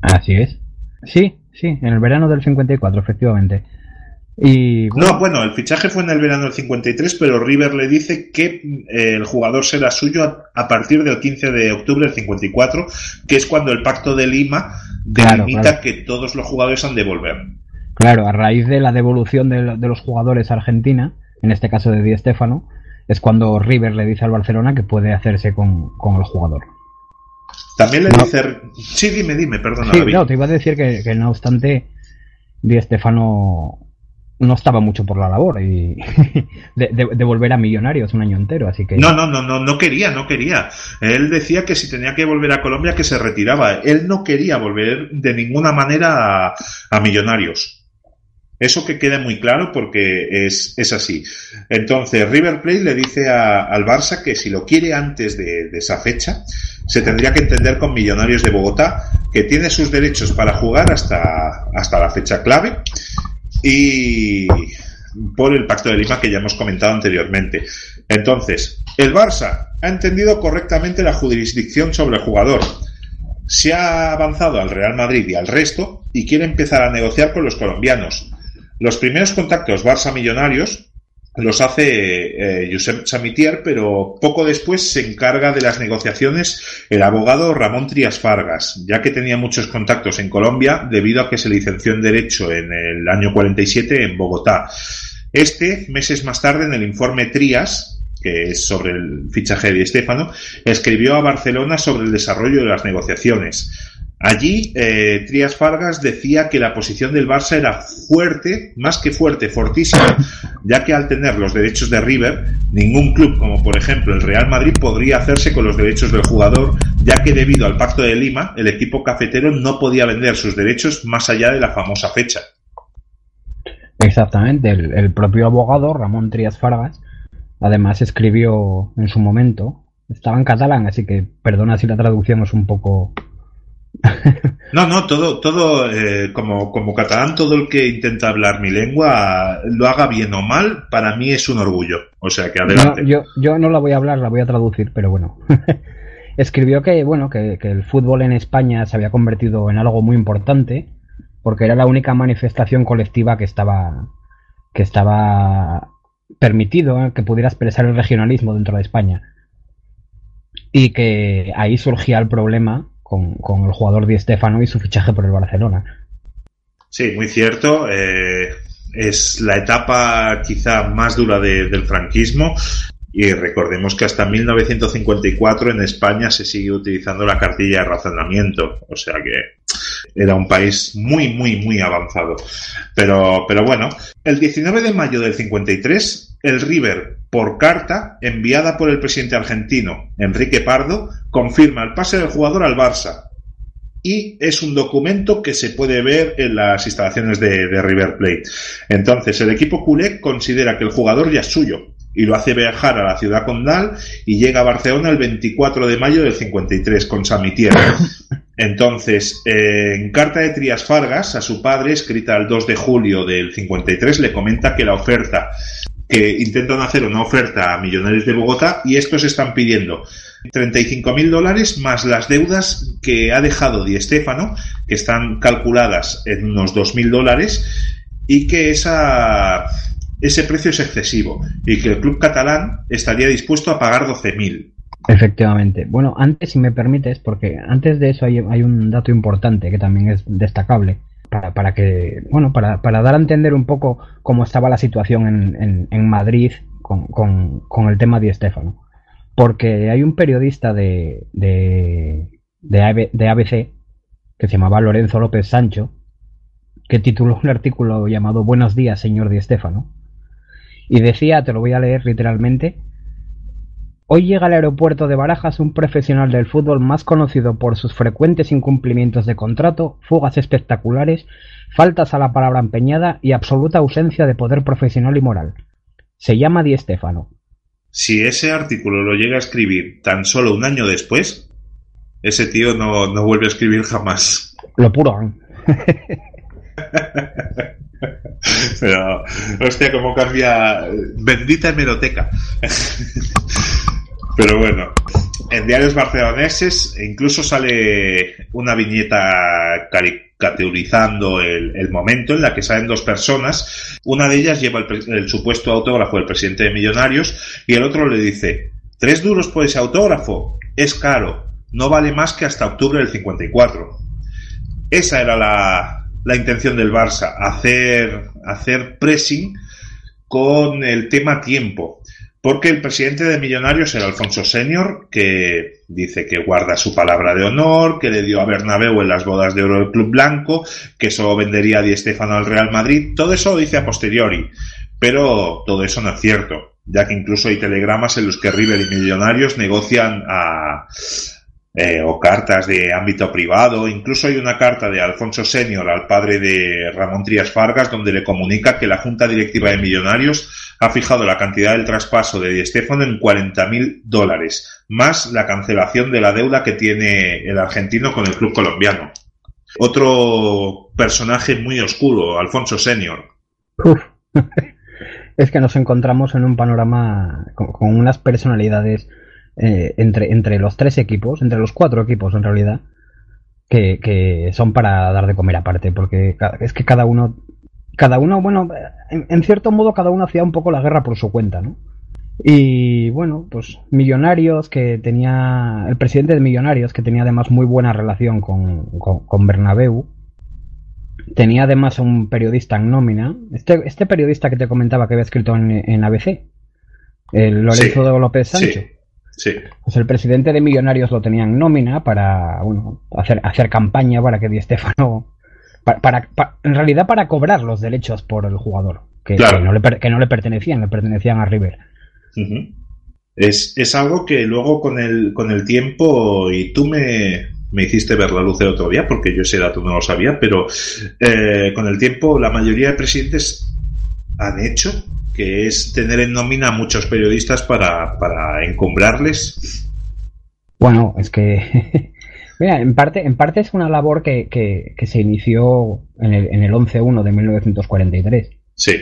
Así es. Sí, sí, en el verano del 54, efectivamente. Y No, bueno, el fichaje fue en el verano del 53, pero River le dice que eh, el jugador será suyo a, a partir del 15 de octubre del 54, que es cuando el pacto de Lima delimita claro. que todos los jugadores han de volver. Claro, a raíz de la devolución de, de los jugadores a Argentina, en este caso de Di Stéfano, es cuando River le dice al Barcelona que puede hacerse con, con el jugador. También le No. dice... Sí, dime, dime, perdona, Sí, no, te iba a decir que, que no obstante, Di Stéfano no estaba mucho por la labor y de, de- volver a Millonarios un año entero, así que No, no, no, no, no quería, no quería. Él decía que si tenía que volver a Colombia que se retiraba. Él no quería volver de ninguna manera a, a Millonarios. Eso que quede muy claro porque es, es así. Entonces, River Plate le dice a- al Barça que si lo quiere antes de, de esa fecha, se tendría que entender con Millonarios de Bogotá, que tiene sus derechos para jugar hasta, hasta la fecha clave y por el Pacto de Lima que ya hemos comentado anteriormente. Entonces, el Barça ha entendido correctamente la jurisdicción sobre el jugador. Se ha avanzado al Real Madrid y al resto y quiere empezar a negociar con los colombianos. Los primeros contactos Barça Millonarios los hace eh, Josep Samitier, pero poco después se encarga de las negociaciones el abogado Ramón Trias Fargas, ya que tenía muchos contactos en Colombia debido a que se licenció en Derecho en el año 47 en Bogotá. Este, meses más tarde, en el informe Trias, que es sobre el fichaje de Di Stéfano, escribió a Barcelona sobre el desarrollo de las negociaciones. Allí, eh, Trias Fargas decía que la posición del Barça era fuerte, más que fuerte, fortísima, ya que al tener los derechos de River, ningún club, como por ejemplo el Real Madrid, podría hacerse con los derechos del jugador, ya que debido al Pacto de Lima, el equipo cafetero no podía vender sus derechos más allá de la famosa fecha. exactamente, el, el propio abogado Ramón Trias Fargas, además escribió en su momento, estaba en catalán, así que perdona si la traducción es un poco... No, no, todo, todo, eh, como, como catalán, todo el que intenta hablar mi lengua, lo haga bien o mal, para mí es un orgullo. O sea que No, adelante. yo, yo no la voy a hablar, la voy a traducir, pero bueno. Escribió que, bueno, que, que el fútbol en España se había convertido en algo muy importante, porque era la única manifestación colectiva que estaba, que estaba permitido, ¿eh? que pudiera expresar el regionalismo dentro de España. Y que ahí surgía el problema con, con el jugador Di Stéfano y su fichaje por el Barcelona. Sí, muy cierto. eh, es la etapa quizá más dura de- del franquismo y recordemos que hasta 1954 en España se sigue utilizando la cartilla de razonamiento. O sea que era un país muy, muy, muy avanzado. Pero, pero bueno, el 19 de mayo del 53, el River, por carta enviada por el presidente argentino Enrique Pardo, confirma el pase del jugador al Barça y es un documento que se puede ver en las instalaciones de, River Plate. Entonces, el equipo culé considera que el jugador ya es suyo y lo hace viajar a la ciudad condal y llega a Barcelona el 24 de mayo del 53 con Samitier. Entonces, eh, en carta de Trias Fargas a su padre, escrita el 2 de julio del 53, le comenta que la oferta, que intentan hacer una oferta a millonarios de Bogotá y estos están pidiendo 35 mil dólares más las deudas que ha dejado Di Stéfano, que están calculadas en unos 2 mil dólares y que ese precio es excesivo y que el club catalán estaría dispuesto a pagar 12 mil. Efectivamente. Bueno, antes, si me permites, porque antes de eso hay un dato importante que también es destacable. Para, para que, bueno, para, para, dar a entender un poco cómo estaba la situación en, en, en Madrid con, con, con, el tema de Estefano. Porque hay un periodista de, de, de, ABC que se llamaba Lorenzo López Sancho, que tituló un artículo llamado Buenos días, señor Di Stefano. Y decía, te lo voy a leer literalmente, Hoy llega al aeropuerto de Barajas un profesional del fútbol más conocido por sus frecuentes incumplimientos de contrato, fugas espectaculares, faltas a la palabra empeñada y absoluta ausencia de poder profesional y moral. Se llama Di Stefano. Si ese artículo lo llega a escribir tan solo un año después, ese tío no, no vuelve a escribir jamás. Lo puro. Pero, hostia, cómo cambia. Bendita hemeroteca. Pero bueno, en diarios barceloneses incluso sale una viñeta caricaturizando el, momento en la que salen dos personas. Una de ellas lleva el, el, supuesto autógrafo del presidente de Millonarios y el otro le dice, tres duros por ese autógrafo, es caro, no vale más que hasta octubre del 54. Esa era la, la intención del Barça, hacer, hacer pressing con el tema tiempo. Porque el presidente de Millonarios era Alfonso Senior, que dice que guarda su palabra de honor, que le dio a Bernabéu en las bodas de oro del Club Blanco, que solo vendería a Di Stéfano al Real Madrid. Todo eso lo dice a posteriori. Pero todo eso no es cierto, ya que incluso hay telegramas en los que River y Millonarios negocian a, eh, o cartas de ámbito privado. Incluso hay una carta de Alfonso Senior al padre de Ramón Trías Fargas donde le comunica que la Junta Directiva de Millonarios ha fijado la cantidad del traspaso de Di Stéfano en 40.000 dólares, más la cancelación de la deuda que tiene el argentino con el club colombiano. Otro personaje muy oscuro, Alfonso Senior. es que nos encontramos en un panorama con, con unas personalidades eh, entre, entre los tres equipos, entre los cuatro equipos en realidad, que, que son para dar de comer aparte, porque es que cada uno, cada uno, bueno, en, en, cierto modo cada uno hacía un poco la guerra por su cuenta, ¿no? Y bueno, pues Millonarios, que tenía, el presidente de Millonarios, que tenía además muy buena relación con, con, con Bernabéu, tenía además un periodista en nómina, este, este periodista que te comentaba que había escrito en, en ABC, el Lorenzo Sí, de López Sancho. Sí, sí. Pues el presidente de Millonarios lo tenía en nómina para bueno, hacer, hacer campaña para que Di Stefano. Para, para, para- en realidad para cobrar los derechos por el jugador, que, Claro. que no, le, que no le pertenecían, le pertenecían a River. Es, es algo que luego con el, con el tiempo, y tú me, me hiciste ver la luz el otro día, porque yo ese dato no lo sabía, pero eh, con el tiempo la mayoría de presidentes han hecho, que es tener en nómina a muchos periodistas para, para encumbrarles. Bueno, es que. Mira, en parte, en parte es una labor que, que, que se inició en el, en el 11-1 de 1943. Sí,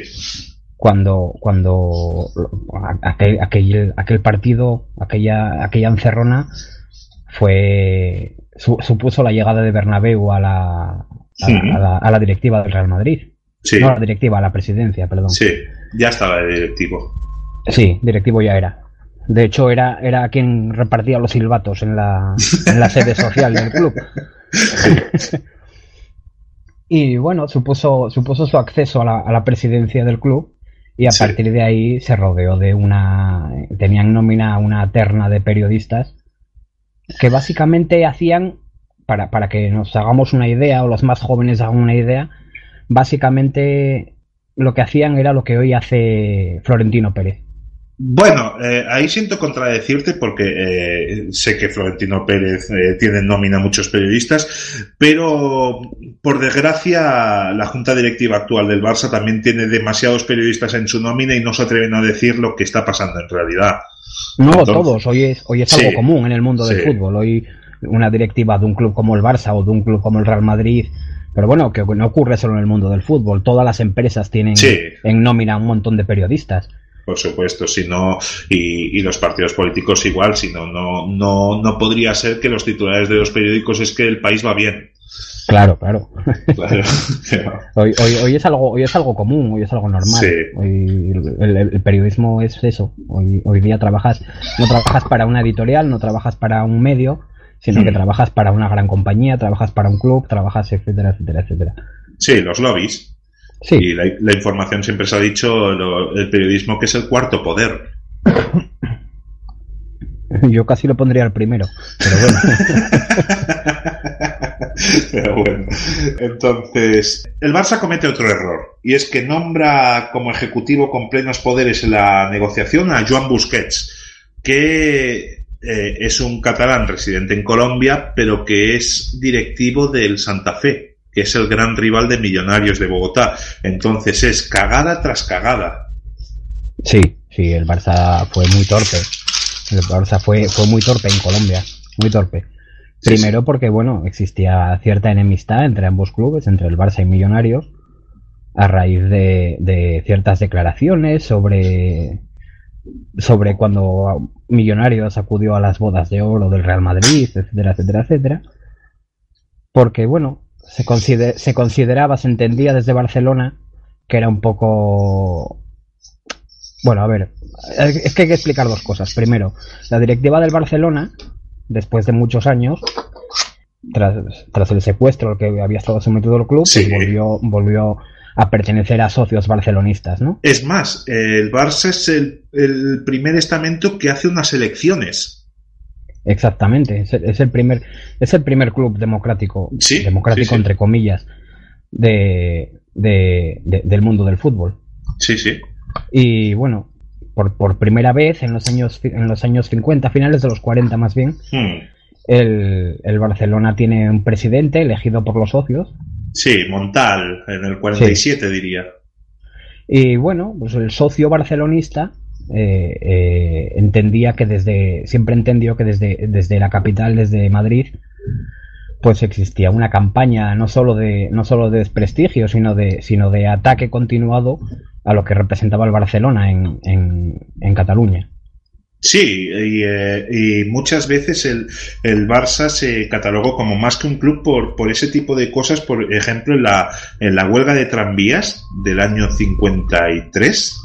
cuando cuando aquel, aquel, aquel partido, aquella, aquella encerrona fue su- supuso la llegada de Bernabéu a la, a, Sí. la, a la- a la directiva del Real Madrid. sí, No a la directiva, a la presidencia, perdón. sí, ya estaba el directivo. Sí, directivo ya era. De hecho, era, era quien repartía los silbatos en la, en la sede social del club. y bueno, supuso, supuso su acceso a la, a la presidencia del club y a Sí. partir de ahí se rodeó de una... Tenían nómina una terna de periodistas que básicamente hacían, para, para que nos hagamos una idea o los más jóvenes hagan una idea, básicamente lo que hacían era lo que hoy hace Florentino Pérez. Bueno, eh, ahí siento contradecirte porque eh, sé que Florentino Pérez eh, tiene en nómina muchos periodistas, pero por desgracia la junta directiva actual del Barça también tiene demasiados periodistas en su nómina y no se atreven a decir lo que está pasando en realidad. No Entonces- todos, hoy es, hoy es Sí. algo común en el mundo del Sí. fútbol. Hoy una directiva de un club como el Barça o de un club como el Real Madrid. Pero bueno, que no ocurre solo en el mundo del fútbol. Todas las empresas tienen Sí. en nómina un montón de periodistas. Por supuesto, si no, y, y los partidos políticos igual, si no, no, no, no podría ser que los titulares de los periódicos es que el país va bien. Claro, claro. Claro. Hoy, hoy, hoy es algo, hoy es algo común, hoy es algo normal. Sí. Hoy el, el- el periodismo es eso. Hoy, hoy día trabajas, no trabajas para una editorial, no trabajas para un medio, sino que Hmm. trabajas para una gran compañía, trabajas para un club, trabajas, etcétera, etcétera, etcétera. Sí, los lobbies. Sí, Y la, la información siempre se ha dicho, lo- el periodismo que es el cuarto poder. yo casi lo pondría el primero. Pero bueno, Pero bueno, entonces, el Barça comete otro error, y es que nombra como ejecutivo con plenos poderes en la negociación a Joan Busquets, que eh, es un catalán residente en Colombia, pero que es directivo del Santa Fe, que es el gran rival de Millonarios de Bogotá. Entonces es cagada tras cagada. sí, sí, el Barça fue muy torpe. El Barça fue, fue muy torpe en Colombia, muy torpe. Sí, Primero porque, bueno, existía cierta enemistad entre ambos clubes, entre el Barça y Millonarios, a raíz de, de ciertas declaraciones sobre, sobre cuando Millonarios acudió a las bodas de oro del Real Madrid, etcétera, etcétera, etcétera. Porque, bueno, se, consider- se consideraba, se entendía desde Barcelona que era un poco... Bueno, a ver, es que hay que explicar dos cosas. Primero, la directiva del Barcelona, después de muchos años, tras, tras el secuestro al que había estado sometido el club, Sí. volvió, volvió a pertenecer a socios barcelonistas, ¿no? Es más, el Barça es el, el primer estamento que hace unas elecciones. Exactamente, es el, es el primer, es el primer club democrático, Sí, democrático sí, sí. entre comillas, de, de- de- del mundo del fútbol. Sí, sí. Y bueno, por, por primera vez en los años en los años 50, finales de los 40 más bien, Hmm. el, el Barcelona tiene un presidente elegido por los socios. Sí, Montal, en el 47 diría. Y bueno, pues el socio barcelonista eh, eh, entendía que desde, siempre entendió que desde, desde la capital, desde Madrid, pues existía una campaña no solo de, no solo de desprestigio, sino de, sino de ataque continuado a lo que representaba el Barcelona en, en, en Cataluña. Sí, y, eh, y muchas veces el, el Barça se catalogó como más que un club por, por ese tipo de cosas, por ejemplo, en la, en la huelga de tranvías del año 53,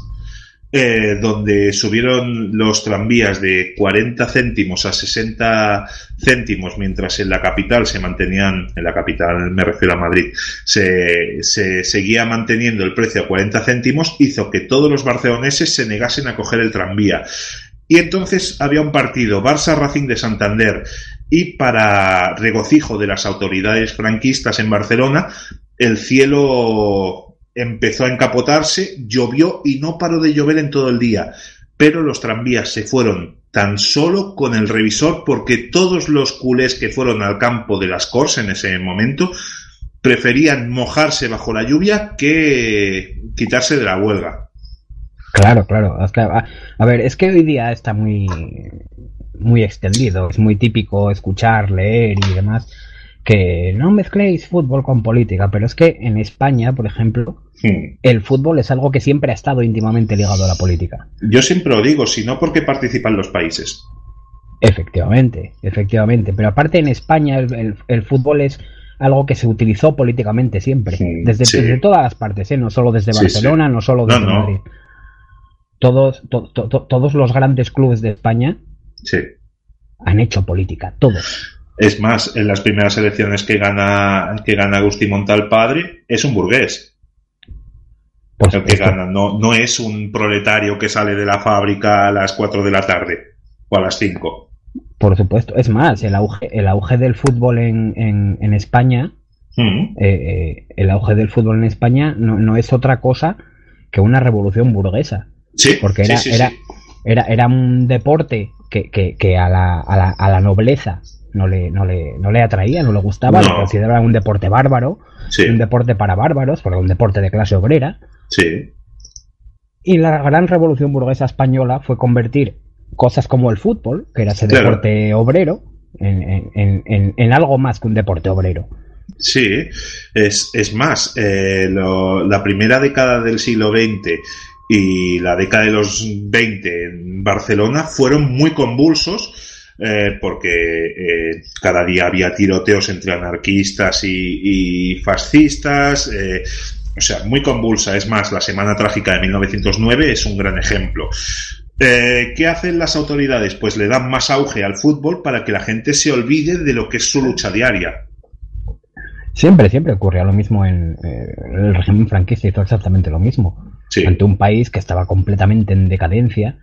eh, donde subieron los tranvías de 40 céntimos a 60 céntimos, mientras en la capital se mantenían, en la capital me refiero a Madrid, se, se seguía manteniendo el precio a 40 céntimos, hizo que todos los barceloneses se negasen a coger el tranvía. Y entonces había un partido, Barça Racing de Santander, y para regocijo de las autoridades franquistas en Barcelona, el cielo empezó a encapotarse, llovió y no paró de llover en todo el día. Pero los tranvías se fueron tan solo con el revisor porque todos los culés que fueron al campo de las Cors en ese momento preferían mojarse bajo la lluvia que quitarse de la huelga. Claro, claro. que, a, a ver, es que hoy día está muy, muy extendido. Es muy típico escuchar, leer y demás que no mezcléis fútbol con política, pero es que en España, por ejemplo, Hmm. el fútbol es algo que siempre ha estado íntimamente ligado a la política. Yo siempre lo digo, si no porque participan los países. Efectivamente, efectivamente. Pero aparte en España el, el- el fútbol es algo que se utilizó políticamente siempre, Sí, desde, sí. desde todas las partes, ¿eh? no solo desde Barcelona, no solo No, desde no. Madrid. Todos, to- to- to- todos los grandes clubes de España Sí. han hecho política, todos. Es más, en las primeras elecciones que gana, que gana Agustín Montal padre, es un burgués el que gana. No, no es un proletario que sale de la fábrica a las 4 de la tarde o a las 5. Por supuesto. Es más, el auge, el auge del fútbol en, en, en España, Mm. eh, eh, el auge del fútbol en España no, no es otra cosa que una revolución burguesa. Sí, Porque era, sí, era, sí. era, era un deporte que, que, que a, la, a, la, a la nobleza no le, no, le, no le atraía, no le gustaba, No. lo consideraba un deporte bárbaro, un deporte para bárbaros, porque un deporte de clase obrera. sí. Y la gran revolución burguesa española fue convertir cosas como el fútbol, que era ese Claro. deporte obrero, en, en- en- en- en algo más que un deporte obrero. Sí, es, es más, eh, lo- la primera década del siglo XX y la década de los 20 en Barcelona fueron muy convulsos eh, porque eh, cada día había tiroteos entre anarquistas y, fascistas. eh, o sea, muy convulsa. Es más, la Semana Trágica de 1909 es un gran ejemplo. ¿Qué hacen las autoridades? Pues le dan más auge al fútbol para que la gente se olvide de lo que es su lucha diaria. Siempre, siempre ocurría lo mismo en el régimen franquista, hizo exactamente lo mismo. Sí. Ante un país que estaba completamente en decadencia,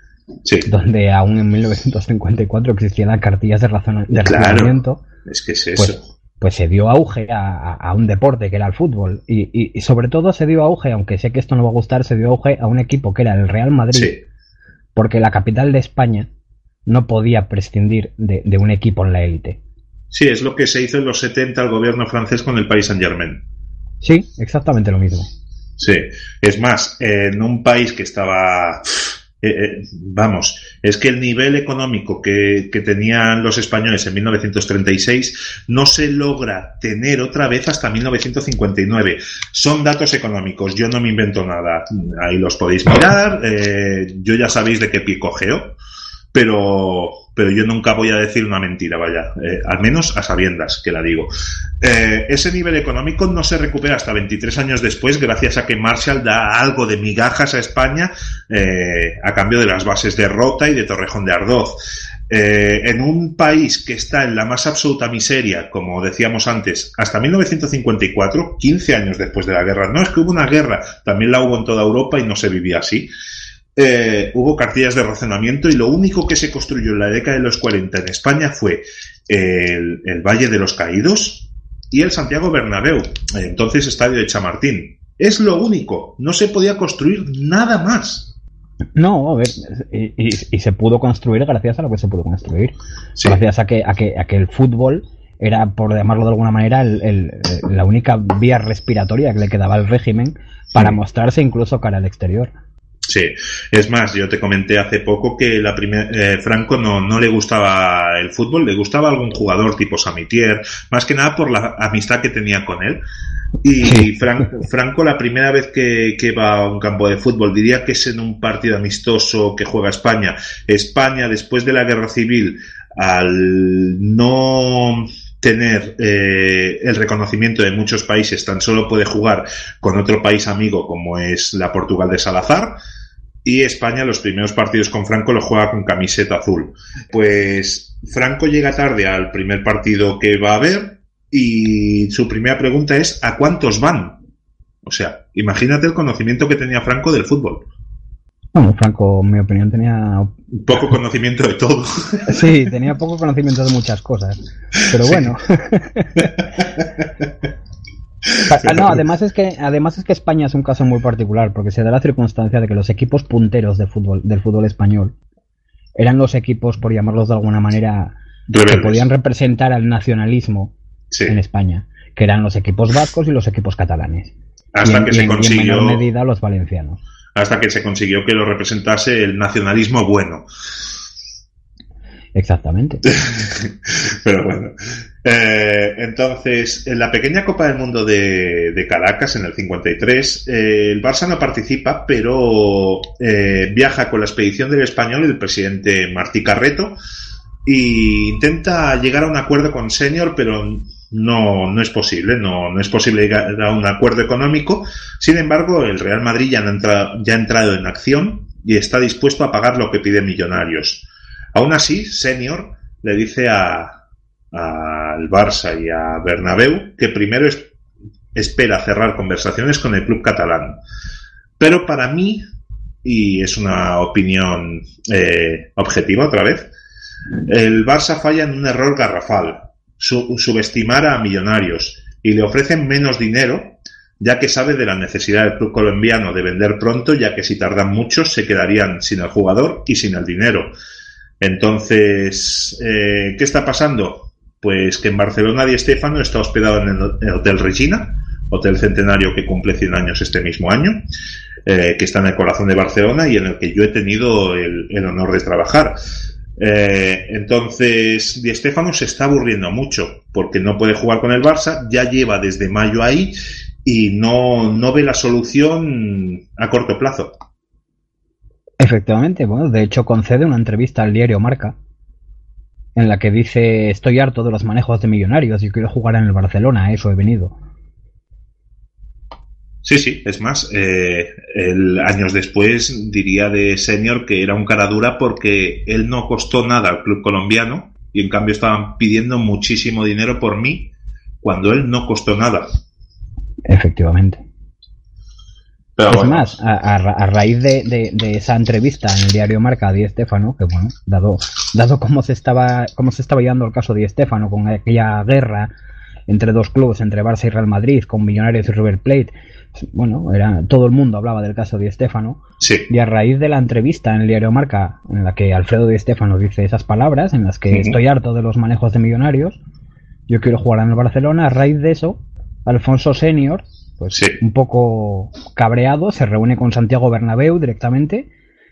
Sí, donde aún en 1954 existían las cartillas de, razona- de Claro. razonamiento, es que es eso. pues, pues se dio auge a, un deporte que era el fútbol. Y, y- y sobre todo se dio auge, aunque sé que esto no va a gustar, se dio auge a un equipo que era el Real Madrid, sí, porque la capital de España no podía prescindir de, de un equipo en la élite. sí, es lo que se hizo en los 70 el gobierno francés con el país Saint Germain. Sí, exactamente lo mismo. Sí, es más, en un país que estaba, eh, eh, vamos, es que el nivel económico que, tenían los españoles en 1936 no se logra tener otra vez hasta 1959. Son datos económicos, yo no me invento nada. Ahí los podéis mirar, eh, yo ya sabéis de qué pie cogeo, pero, pero yo nunca voy a decir una mentira, vaya, eh, al menos a sabiendas que la digo. Eh, ese nivel económico no se recupera hasta 23 años después, gracias a que Marshall da algo de migajas a España eh, a cambio de las bases de Rota y de Torrejón de Ardoz. En un país que está en la más absoluta miseria, como decíamos antes, hasta 1954, 15 años después de la guerra. No es que hubo una guerra, también la hubo en toda Europa y no se vivía así. Eh, hubo cartillas de racionamiento y lo único que se construyó en la década de los 40 en España fue el, el Valle de los Caídos y el Santiago Bernabéu, entonces estadio de Chamartín. Es lo único, no se podía construir nada más. No, a ver, y, y- y se pudo construir gracias a lo que se pudo construir. Sí. Gracias a que, a, que, a que el fútbol era, por llamarlo de alguna manera, el- el- la única vía respiratoria que le quedaba al régimen para Sí. mostrarse incluso cara al exterior. Sí, es más, yo te comenté hace poco que la primer, eh, Franco no, no le gustaba el fútbol, le gustaba algún jugador tipo Samitier, más que nada por la amistad que tenía con él. Y Sí. Fran- Franco la primera vez que, que va a un campo de fútbol, diría que es en un partido amistoso que juega España. España, después de la guerra civil, al no tener eh, el reconocimiento de muchos países, tan solo puede jugar con otro país amigo como es la Portugal de Salazar. Y España los primeros partidos con Franco los juega con camiseta azul. Pues Franco llega tarde al primer partido que va a haber y su primera pregunta es ¿a cuántos van? O sea, imagínate el conocimiento que tenía Franco del fútbol. Bueno, Franco, en mi opinión, tenía. Poco conocimiento de todo. Sí, tenía poco conocimiento de muchas cosas. Pero bueno. Ah, no, además es que además es que España es un caso muy particular porque se da la circunstancia de que los equipos punteros de fútbol del fútbol español eran los equipos por llamarlos de alguna manera que podían representar al nacionalismo Sí. en España, que eran los equipos vascos y los equipos catalanes. Hasta y en, que y se en- y en consiguió menor medida los valencianos. Hasta que se consiguió que lo representase el nacionalismo bueno. Exactamente. Pero bueno. Eh, entonces, en la pequeña Copa del Mundo de, de Caracas, en el 53, eh, el Barça no participa, pero eh, viaja con la expedición del español el presidente Martí Carreto y intenta llegar a un acuerdo con Senior, pero no, no es posible, no, no es posible llegar a un acuerdo económico. Sin embargo, el Real Madrid ya, entra- ya ha entrado en acción y está dispuesto a pagar lo que pide Millonarios. Aún así, Senior le dice a al Barça y a Bernabéu que primero es- espera cerrar conversaciones con el club catalán. Pero para mí, y es una opinión eh, objetiva otra vez, el Barça falla en un error garrafal, su- subestimar a millonarios y le ofrecen menos dinero ya que sabe de la necesidad del club colombiano de vender pronto, ya que si tardan mucho se quedarían sin el jugador y sin el dinero. Entonces, eh, ¿qué está pasando? Pues que en Barcelona Di Stéfano está hospedado en el el Hotel Regina, hotel centenario que cumple 100 años este mismo año, eh, que está en el corazón de Barcelona y en el que yo he tenido el honor de trabajar. Eh, entonces, Di Stéfano se está aburriendo mucho porque no puede jugar con el Barça, ya lleva desde mayo ahí y no, no ve la solución a corto plazo. Efectivamente, bueno, de hecho concede una entrevista al diario Marca en la que dice estoy harto de los manejos de millonarios y quiero jugar en el Barcelona, a eso he venido. Sí, sí, es más, eh, el, años después diría de Senior que era un cara dura porque él no costó nada al club colombiano y en cambio estaban pidiendo muchísimo dinero por mí cuando él no costó nada. Efectivamente. Pero es bueno, más, a, a ra- a raíz de, de- de esa entrevista en el diario Marca a Di Stéfano, que bueno, dado, dado cómo se estaba, cómo se estaba llevando el caso de Di Stéfano con aquella guerra entre dos clubes, entre Barça y Real Madrid, con Millonarios y River Plate, bueno, era, todo el mundo hablaba del caso de Di Stéfano, sí, y a raíz de la entrevista en el diario Marca, en la que Alfredo Di Stéfano dice esas palabras, en las que estoy harto de los manejos de millonarios, yo quiero jugar en el Barcelona, a raíz de eso, Alfonso Senior, pues Sí. un poco cabreado, se reúne con Santiago Bernabéu directamente.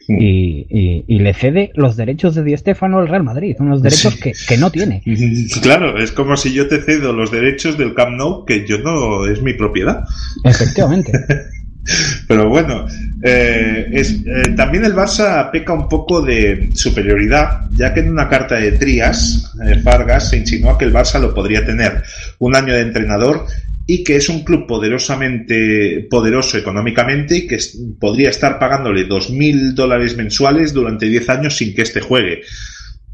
Y, y- y le cede los derechos de Di Stéfano al Real Madrid, unos derechos que no tiene. Claro, es como si yo te cedo los derechos del Camp Nou, que yo no es mi propiedad. Efectivamente. Pero bueno, eh, es, eh, también el Barça peca un poco de superioridad, ya que en una carta de Trías, eh, Fargas se insinúa que el Barça lo podría tener un año de entrenador y que es un club poderosamente poderoso económicamente y que podría estar pagándole 2.000 dólares mensuales durante 10 años sin que éste juegue.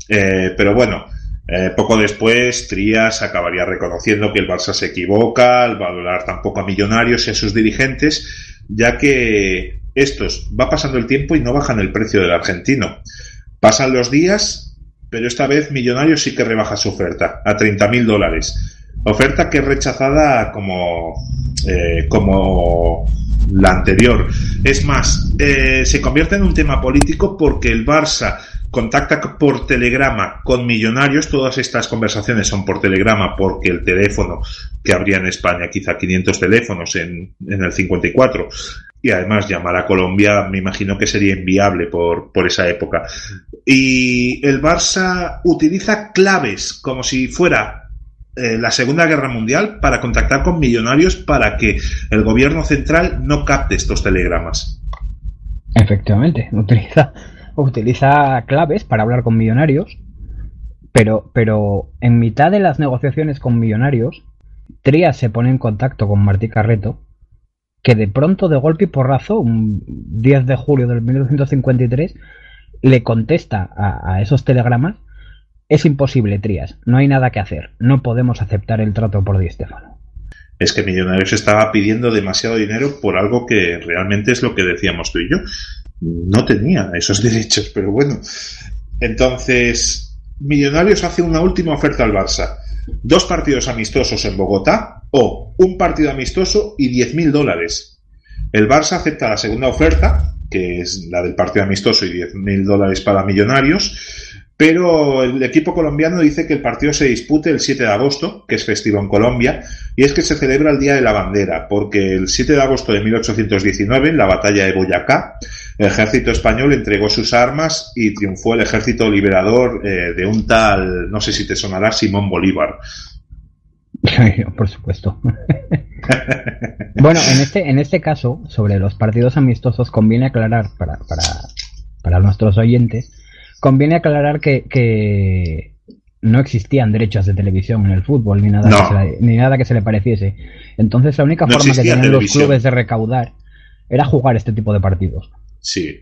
Eh, pero bueno, eh, poco después Trías acabaría reconociendo que el Barça se equivoca al valorar tampoco a millonarios y a sus dirigentes, ya que estos va pasando el tiempo y no bajan el precio del argentino. Pasan los días, pero esta vez Millonarios sí que rebaja su oferta a 30.000 dólares. Oferta que es rechazada como, eh, como la anterior. Es más, eh, se convierte en un tema político porque el Barça contacta por telegrama con millonarios. Todas estas conversaciones son por telegrama porque el teléfono que habría en España, quizá 500 teléfonos en, en el 54. Y además llamar a Colombia me imagino que sería inviable por, por esa época. Y el Barça utiliza claves como si fuera eh, la Segunda Guerra Mundial para contactar con millonarios para que el gobierno central no capte estos telegramas. Efectivamente, utiliza, utiliza claves para hablar con millonarios, pero, pero en mitad de las negociaciones con millonarios, Trías se pone en contacto con Martí Carreto, que de pronto, de golpe y porrazo, un 10 de julio del 1953, le contesta a esos telegramas, es imposible, Trías, no hay nada que hacer, no podemos aceptar el trato por Di Stéfano. Es que Millonarios estaba pidiendo demasiado dinero por algo que realmente es lo que decíamos tú y yo. No tenía esos derechos, pero bueno. Entonces, Millonarios hace una última oferta al Barça. Dos partidos amistosos en Bogotá o un partido amistoso y 10.000 dólares. El Barça acepta la segunda oferta, que es la del partido amistoso y 10.000 dólares para Millonarios, pero el equipo colombiano dice que el partido se dispute el 7 de agosto, que es festivo en Colombia, y es que se celebra el Día de la Bandera, porque el 7 de agosto de 1819, en la batalla de Boyacá, el ejército español entregó sus armas y triunfó el ejército liberador eh, de un tal, no sé si te sonará, Simón Bolívar. Por supuesto. bueno, en este, en este caso, sobre los partidos amistosos, conviene aclarar para, para, para nuestros oyentes, conviene aclarar que, que no existían derechos de televisión en el fútbol, ni nada, No. que, se le, ni nada que se le pareciese. Entonces la única No forma que tenían los clubes de recaudar era jugar este tipo de partidos. Sí.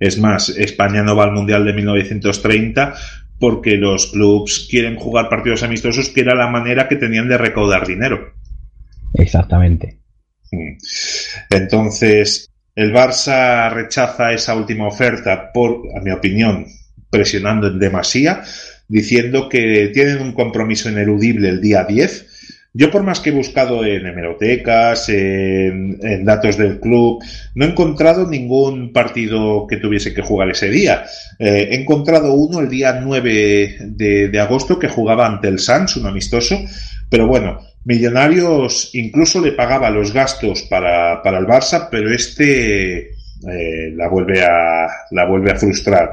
Es más, España no va al Mundial de 1930 porque los clubs quieren jugar partidos amistosos, que era la manera que tenían de recaudar dinero. Exactamente. Mm. Entonces, el Barça rechaza esa última oferta por, a mi opinión, presionando en demasía, diciendo que tienen un compromiso ineludible el día 10. Yo, por más que he buscado en hemerotecas, en, datos del club, no he encontrado ningún partido que tuviese que jugar ese día. Eh, he encontrado uno el día 9 de, de agosto que jugaba ante el Sans, un amistoso, pero bueno, Millonarios incluso le pagaba los gastos para, para el Barça, pero este eh, la, vuelve a, la vuelve a frustrar.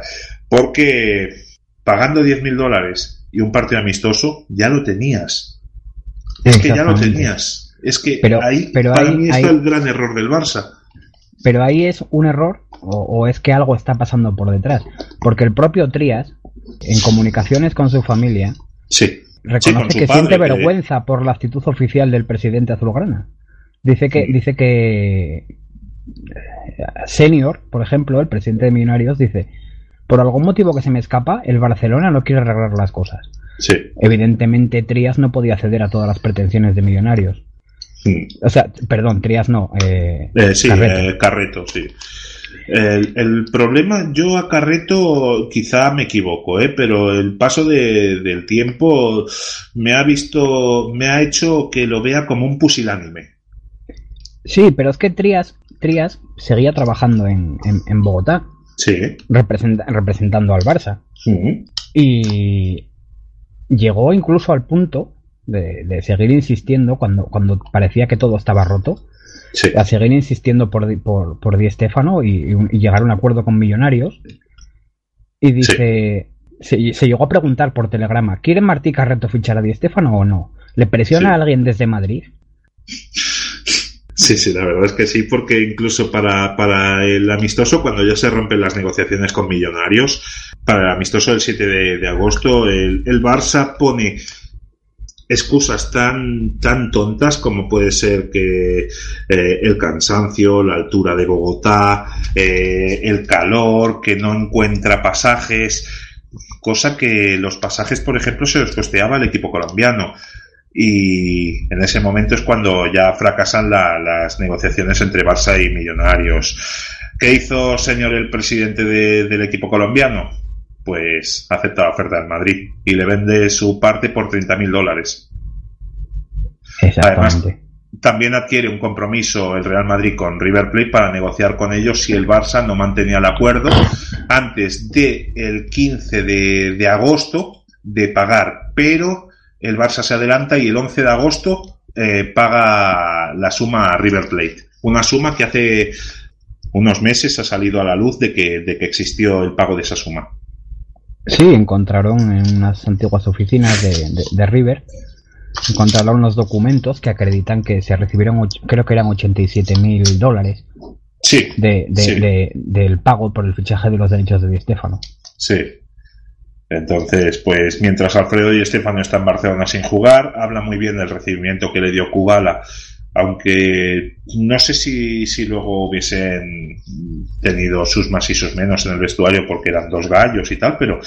Porque pagando 10.000 dólares y un partido amistoso, ya lo tenías. Es que ya lo tenías. Es que Pero- ahí, pero para ahí- mí, ahí- está el gran error del Barça. Pero ahí es un error o, o es que algo está pasando por detrás. Porque el propio Trías, en comunicaciones con su familia, Sí. reconoce que padre, siente que- vergüenza por la actitud oficial del presidente azulgrana. Dice que, Sí. dice que eh, Senior, por ejemplo, el presidente de Millonarios, dice por algún motivo que se me escapa, el Barcelona no quiere arreglar las cosas. Sí. Evidentemente, Trias no podía ceder a todas las pretensiones de Millonarios. Mm. O sea, perdón, Trias no. Eh, Eh, sí, Carreto. eh, Carreto, sí. El, el problema, yo a Carreto quizá me equivoco, ¿eh? pero el paso de- del tiempo me ha visto, me ha hecho que lo vea como un pusilánime. Sí, pero es que Trias, Trias seguía trabajando en, en- en Bogotá, Sí. representa- representando al Barça. Mm. Y llegó incluso al punto de, de seguir insistiendo cuando, cuando parecía que todo estaba roto, Sí. a seguir insistiendo por, Di- por, por Di Stéfano y, llegar a un acuerdo con Millonarios. Y dice, se, se llegó a preguntar por telegrama, ¿quiere Martí Carreto fichar a Di Stéfano o no? ¿Le presiona Sí. a alguien desde Madrid? Sí, sí, la verdad es que sí, porque incluso para, para el amistoso, cuando ya se rompen las negociaciones con Millonarios, para el amistoso del 7 de, agosto, el, el Barça pone excusas tan, tan tontas como puede ser que eh, el cansancio, la altura de Bogotá, eh, el calor, que no encuentra pasajes, cosa que los pasajes, por ejemplo, se los costeaba el equipo colombiano y en ese momento es cuando ya fracasan la- las negociaciones entre Barça y Millonarios. ¿Qué hizo, señor, el presidente de- del equipo colombiano? Pues acepta la oferta del Madrid y le vende su parte por 30.000 dólares. Exactamente. También adquiere un compromiso el Real Madrid con River Plate para negociar con ellos si el Barça no mantenía el acuerdo antes del el 15 de, de agosto de pagar, pero el Barça se adelanta y el 11 de agosto eh, paga la suma a River Plate. Una suma que hace unos meses ha salido a la luz de que, de que existió el pago de esa suma. Sí, encontraron en unas antiguas oficinas de, de- de River, encontraron los documentos que acreditan que se recibieron, creo que eran 87 mil dólares Sí, de, Sí. del pago por el fichaje de los derechos de Di. Sí. Entonces, pues mientras Alfredo y Estefano están en Barcelona sin jugar, habla muy bien del recibimiento que le dio Kubala, aunque no sé si, si luego hubiesen tenido sus más y sus menos en el vestuario porque eran dos gallos y tal, pero,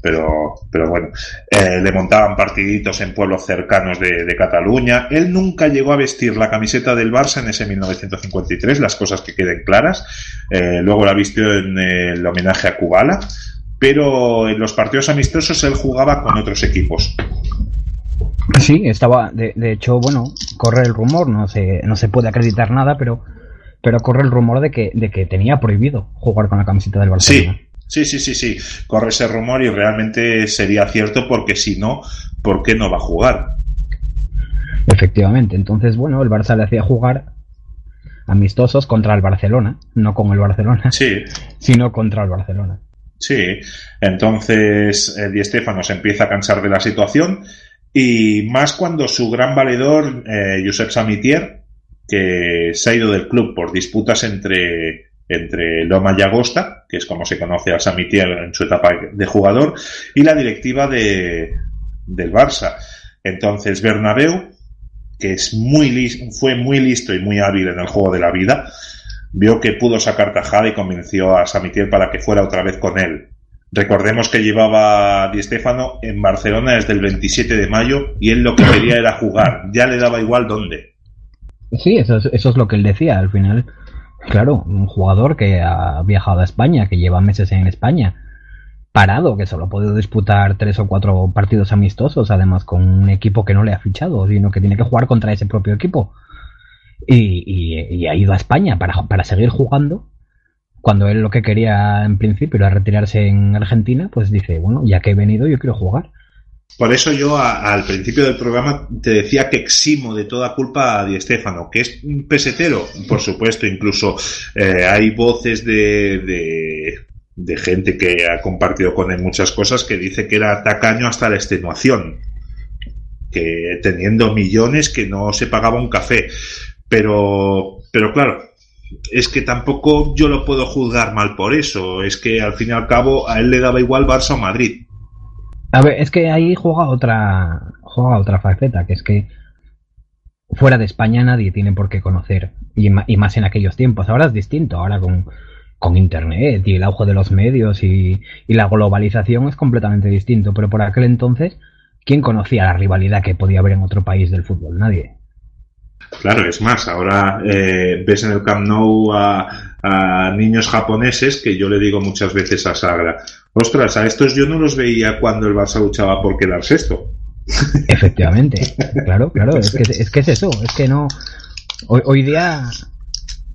pero, pero bueno, eh, le montaban partiditos en pueblos cercanos de, Cataluña. Él nunca llegó a vestir la camiseta del Barça en ese 1953, las cosas que queden claras. Eh, luego la vistió en el homenaje a Kubala pero en los partidos amistosos él jugaba con otros equipos. Sí, estaba, de, de hecho, bueno, corre el rumor, no se, no se puede acreditar nada, pero, pero corre el rumor de que, de que tenía prohibido jugar con la camiseta del Sí, Barcelona. sí, sí, sí, sí. Corre ese rumor y realmente sería cierto porque si no, ¿por qué no va a jugar? Efectivamente. Entonces, bueno, el Barça le hacía jugar amistosos contra el Barcelona, no con el Barcelona, Sí, sino contra el Barcelona. Sí. Entonces eh, Di Stéfano se empieza a cansar de la situación y más cuando su gran valedor, eh, Josep Samitier, que se ha ido del club por disputas entre entre Loma y Agosta, que es como se conoce a Samitier en su etapa de jugador, y la directiva de, del Barça. Entonces Bernabéu, que es muy fue muy listo y muy hábil en el juego de la vida, vio que pudo sacar tajada y convenció a Samitier para que fuera otra vez con él. Recordemos que llevaba a Di Stéfano en Barcelona desde el 27 de mayo y él lo que quería era jugar, ya le daba igual dónde. Sí, eso es, eso es lo que él decía. Al final, claro, un jugador que ha viajado a España, que lleva meses en España, parado, que solo ha podido disputar tres o cuatro partidos amistosos, además con un equipo que no le ha fichado, sino que tiene que jugar contra ese propio equipo. Y, y- ha ido a España para, para seguir jugando. Cuando él lo que quería en principio era retirarse en Argentina, pues dice, bueno, ya que he venido, yo quiero jugar. Por eso yo a- al principio del programa te decía que eximo de toda culpa a Di Stéfano, que es un pesetero, por supuesto, incluso eh, hay voces de, de, de gente que ha compartido con él muchas cosas que dice que era tacaño hasta la extenuación, que teniendo millones que no se pagaba un café, pero, pero claro, es que tampoco yo lo puedo juzgar mal por eso, es que al fin y al cabo a él le daba igual Barça o Madrid. A ver, es que ahí juega otra, juega otra faceta, que es que fuera de España nadie tiene por qué conocer, y, más en aquellos tiempos. Ahora es distinto, ahora con, con Internet y el auge de los medios y, y la globalización es completamente distinto, pero por aquel entonces ¿quién conocía la rivalidad que podía haber en otro país del fútbol? Nadie. Claro, es más, ahora eh, ves en el Camp Nou a, a niños japoneses que yo le digo muchas veces a Sagra, ostras, a estos yo no los veía cuando el Barça luchaba por quedar sexto. Efectivamente, claro, claro, es que, es que es eso, es que no. Hoy, hoy día.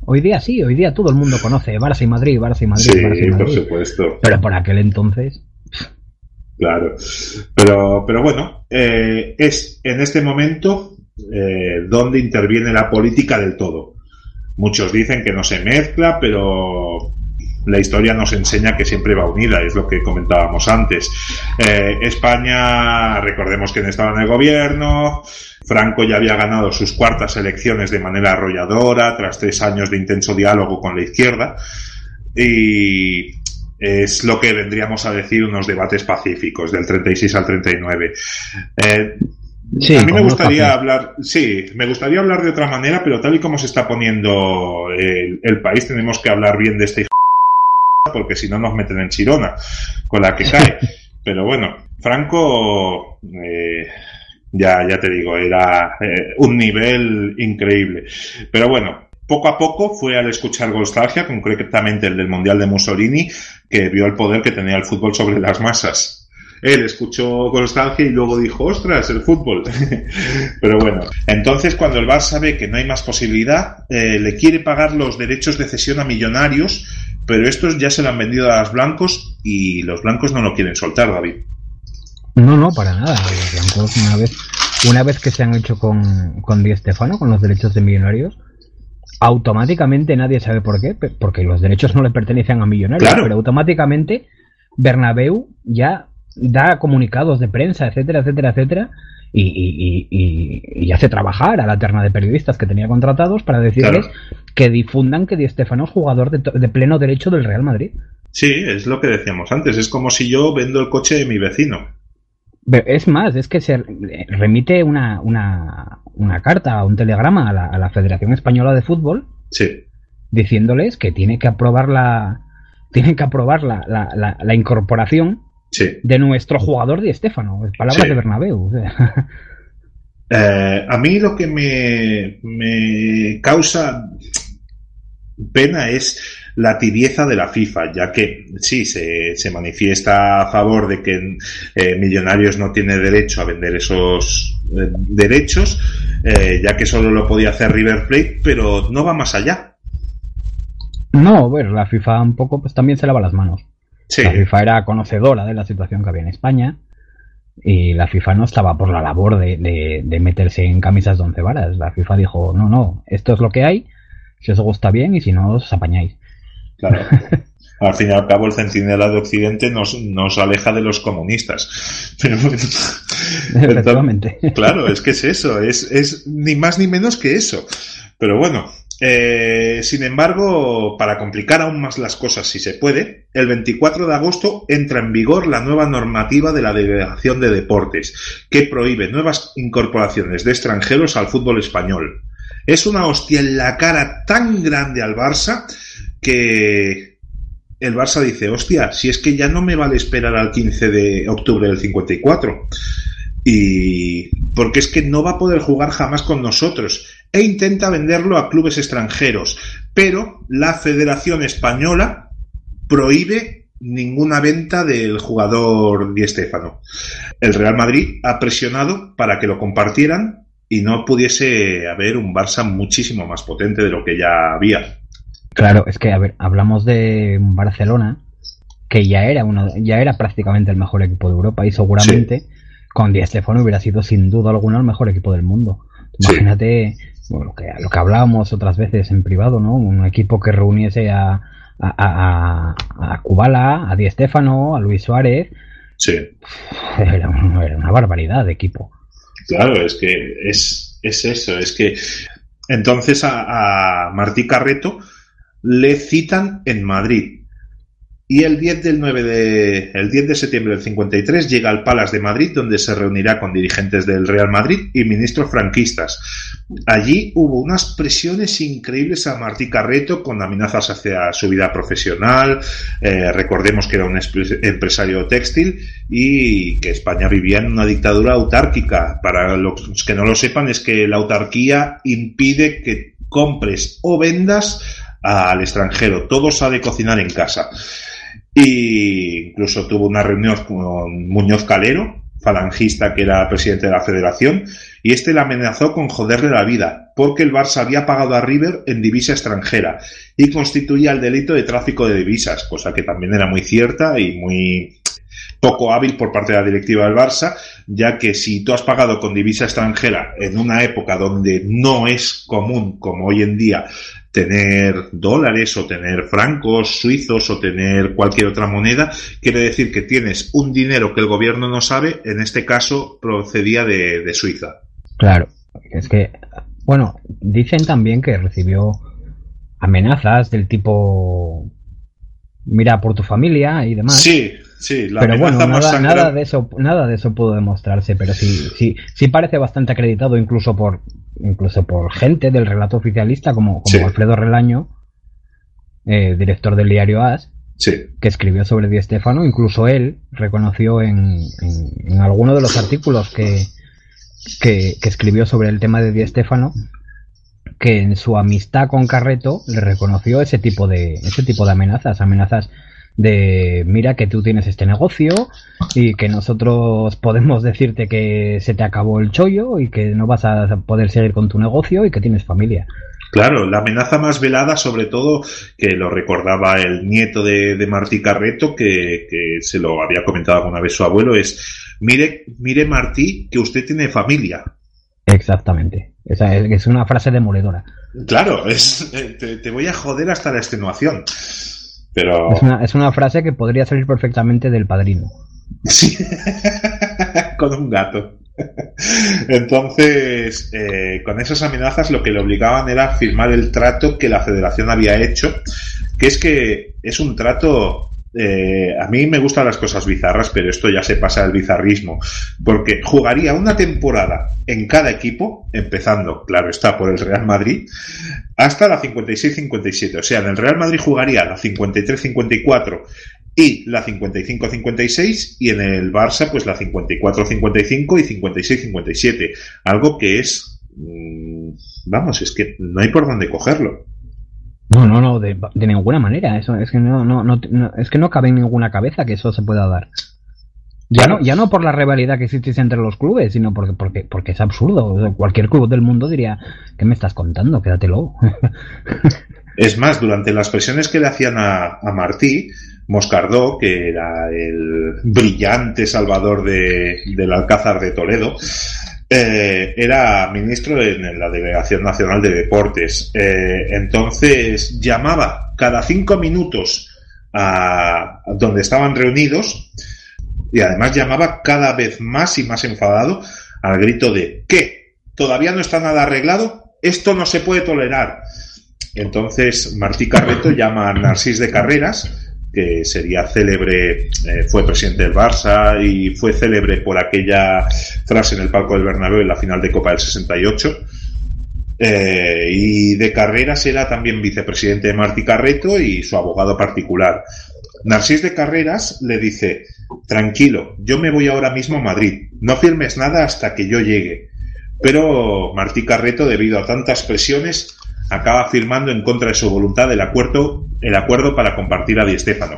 Hoy día sí, hoy día todo el mundo conoce Barça y Madrid, Barça y Madrid, Sí, Barça y por supuesto. Pero por aquel entonces. Claro, pero, pero bueno, eh, es en este momento eh, donde interviene la política del todo. Muchos dicen que no se mezcla, pero la historia nos enseña que siempre va unida, es lo que comentábamos antes. Eh, España, recordemos que estaba en el gobierno, Franco ya había ganado sus cuartas elecciones de manera arrolladora, tras tres años de intenso diálogo con la izquierda, y es lo que vendríamos a decir unos debates pacíficos del 36 al 39. Eh, Sí, a mí me gustaría hablar, sí, me gustaría hablar de otra manera, pero tal y como se está poniendo el, el país, tenemos que hablar bien de este hijo porque si no nos meten en chirona con la que cae. Pero bueno, Franco, eh, ya, ya te digo, era eh, un nivel increíble. Pero bueno, poco a poco fue al escuchar Nostalgia, concretamente el del Mundial de Mussolini, que vio el poder que tenía el fútbol sobre las masas. Él escuchó Nostalgia y luego dijo, ostras, el fútbol. Pero bueno, entonces cuando el Barça ve que no hay más posibilidad, eh, le quiere pagar los derechos de cesión a millonarios, pero estos ya se lo han vendido a los blancos y los blancos no lo quieren soltar, David. No, no, para nada. Los blancos, una vez, una vez que se han hecho con, con Di Stefano, con los derechos de millonarios, automáticamente nadie sabe por qué, porque los derechos no le pertenecen a millonarios, Claro. pero automáticamente Bernabéu ya da comunicados de prensa, etcétera, etcétera, etcétera, y, y- y- y- hace trabajar a la terna de periodistas que tenía contratados para decirles Claro. que difundan que Di Stefano es jugador de, pleno derecho del Real Madrid. Sí, es lo que decíamos antes, es como si yo vendo el coche de mi vecino. Pero Es más, es que se remite una, una, una carta, un telegrama a la, a la Federación Española de Fútbol Sí, diciéndoles que tiene que aprobar la tienen que aprobar la, la, la- la incorporación sí. de nuestro jugador de Estefano. Palabras Sí. de Bernabéu. Eh, a mí lo que me, me causa pena es la tibieza de la FIFA, ya que sí, se, se manifiesta a favor de que eh, Millonarios no tiene derecho a vender esos eh, derechos, eh, ya que solo lo podía hacer River Plate, pero no va más allá. No, bueno, la FIFA un poco pues también se lava las manos. Sí, La FIFA era conocedora de la situación que había en España y la FIFA no estaba por la labor de, de- de meterse en camisas de once varas. La FIFA dijo, no, no, esto es lo que hay, si os gusta bien y si no os apañáis. claro. Al fin y al cabo, el centinela de Occidente nos, nos aleja de los comunistas. Pero bueno. Efectivamente. Claro, es que es eso, es, es ni más ni menos que eso. Pero bueno, eh, sin embargo, para complicar aún más las cosas, si se puede, el 24 de agosto entra en vigor la nueva normativa de la Delegación de Deportes, que prohíbe nuevas incorporaciones de extranjeros al fútbol español. Es una hostia en la cara tan grande al Barça que el Barça dice, hostia, si es que ya no me vale esperar al 15 de octubre del 54. Y porque es que no va a poder jugar jamás con nosotros. E intenta venderlo a clubes extranjeros. Pero la Federación Española prohíbe ninguna venta del jugador Di Stéfano. El Real Madrid ha presionado para que lo compartieran y no pudiese haber un Barça muchísimo más potente de lo que ya había. Claro, es que, a ver, hablamos de Barcelona que ya era uno, ya era prácticamente el mejor equipo de Europa y seguramente con Di Stefano hubiera sido sin duda alguna el mejor equipo del mundo. Sí. Imagínate bueno, lo, que, lo que hablábamos otras veces en privado, ¿no? Un equipo que reuniese a, a, a, a Kubala, a Di Stefano, a Luis Suárez. Sí. Era, un- era una barbaridad de equipo. Claro, es que es, es eso, es que entonces a, a Martí Carreto le citan en Madrid. Y el 10, del 9 de, el 10 de septiembre del 53 llega al Palace de Madrid, donde se reunirá con dirigentes del Real Madrid y ministros franquistas. Allí hubo unas presiones increíbles a Martí Carreto con amenazas hacia su vida profesional. Eh, recordemos que era un empresario textil y que España vivía en una dictadura autárquica. Para los que no lo sepan, es que la autarquía impide que compres o vendas al extranjero. Todo de cocinar en casa. Y incluso tuvo una reunión con Muñoz Calero, falangista que era presidente de la federación, y este le amenazó con joderle la vida, porque el Barça había pagado a River en divisa extranjera y constituía el delito de tráfico de divisas, cosa que también era muy cierta y muy poco hábil por parte de la directiva del Barça, ya que si tú has pagado con divisa extranjera en una época donde no es común como hoy en día tener dólares o tener francos suizos o tener cualquier otra moneda, quiere decir que tienes un dinero que el gobierno no sabe, en este caso procedía de, de Suiza. Claro, es que, bueno, dicen también que recibió amenazas del tipo, mira por tu familia y demás. Sí, sí, la pero bueno, nada, nada de eso, nada de eso pudo demostrarse, pero sí, sí, sí parece bastante acreditado incluso por, incluso por gente del relato oficialista como, como Sí. Alfredo Relaño, eh, director del diario AS, Sí, que escribió sobre Di Stefano, incluso él reconoció en, en, en alguno de los artículos que, que, que escribió sobre el tema de Di Stefano que en su amistad con Carreto le reconoció ese tipo de ese tipo de amenazas, amenazas de mira que tú tienes este negocio y que nosotros podemos decirte que se te acabó el chollo y que no vas a poder seguir con tu negocio y que tienes familia. Claro, la amenaza más velada, sobre todo, que lo recordaba el nieto de, de Martí Carreto, que, que se lo había comentado alguna vez su abuelo, es, mire, mire Martí, que usted tiene familia. Exactamente. Esa es, es una frase demoledora. Claro, es, eh, te, te voy a joder hasta la extenuación. Pero... Es una, es una frase que podría salir perfectamente del padrino. Sí, con un gato. Entonces, eh, con esas amenazas lo que le obligaban era firmar el trato que la federación había hecho, que es que es un trato... eh, a mí me gustan las cosas bizarras, pero esto ya se pasa al bizarrismo, porque jugaría una temporada en cada equipo, empezando, claro está, por el Real Madrid, hasta la 56-57. O sea, en el Real Madrid jugaría la 53-54 y la 55-56 y en el Barça pues la 54-55 y 56-57. Algo que es... mm, Vamos, es que no hay por dónde cogerlo. No, no, no, de, de ninguna manera. Eso es que no, no, no, no- es que no cabe en ninguna cabeza que eso se pueda dar. Ya no, ya no por la rivalidad que existe entre los clubes, sino porque, porque, porque es absurdo. Cualquier club del mundo diría, ¿qué me estás contando? Quédatelo. Es más, durante las presiones que le hacían a, a Martí, Moscardó, que era el brillante salvador de, del Alcázar de Toledo, eh, era ministro en la Delegación Nacional de Deportes. Eh, entonces llamaba cada cinco minutos a donde estaban reunidos y además llamaba cada vez más y más enfadado al grito de ¿qué? ¿Todavía no está nada arreglado? Esto no se puede tolerar. Entonces Martí Carreto llama a Narcís de Carreras, que sería célebre, eh, fue presidente del Barça y fue célebre por aquella frase en el palco del Bernabéu en la final de Copa del 68. Eh, y de Carreras era también vicepresidente de Martí Carreto y su abogado particular. Narcís de Carreras le dice, tranquilo, yo me voy ahora mismo a Madrid, no firmes nada hasta que yo llegue. Pero Martí Carreto, debido a tantas presiones, acaba firmando en contra de su voluntad el acuerdo, el acuerdo para compartir a Di Stéfano.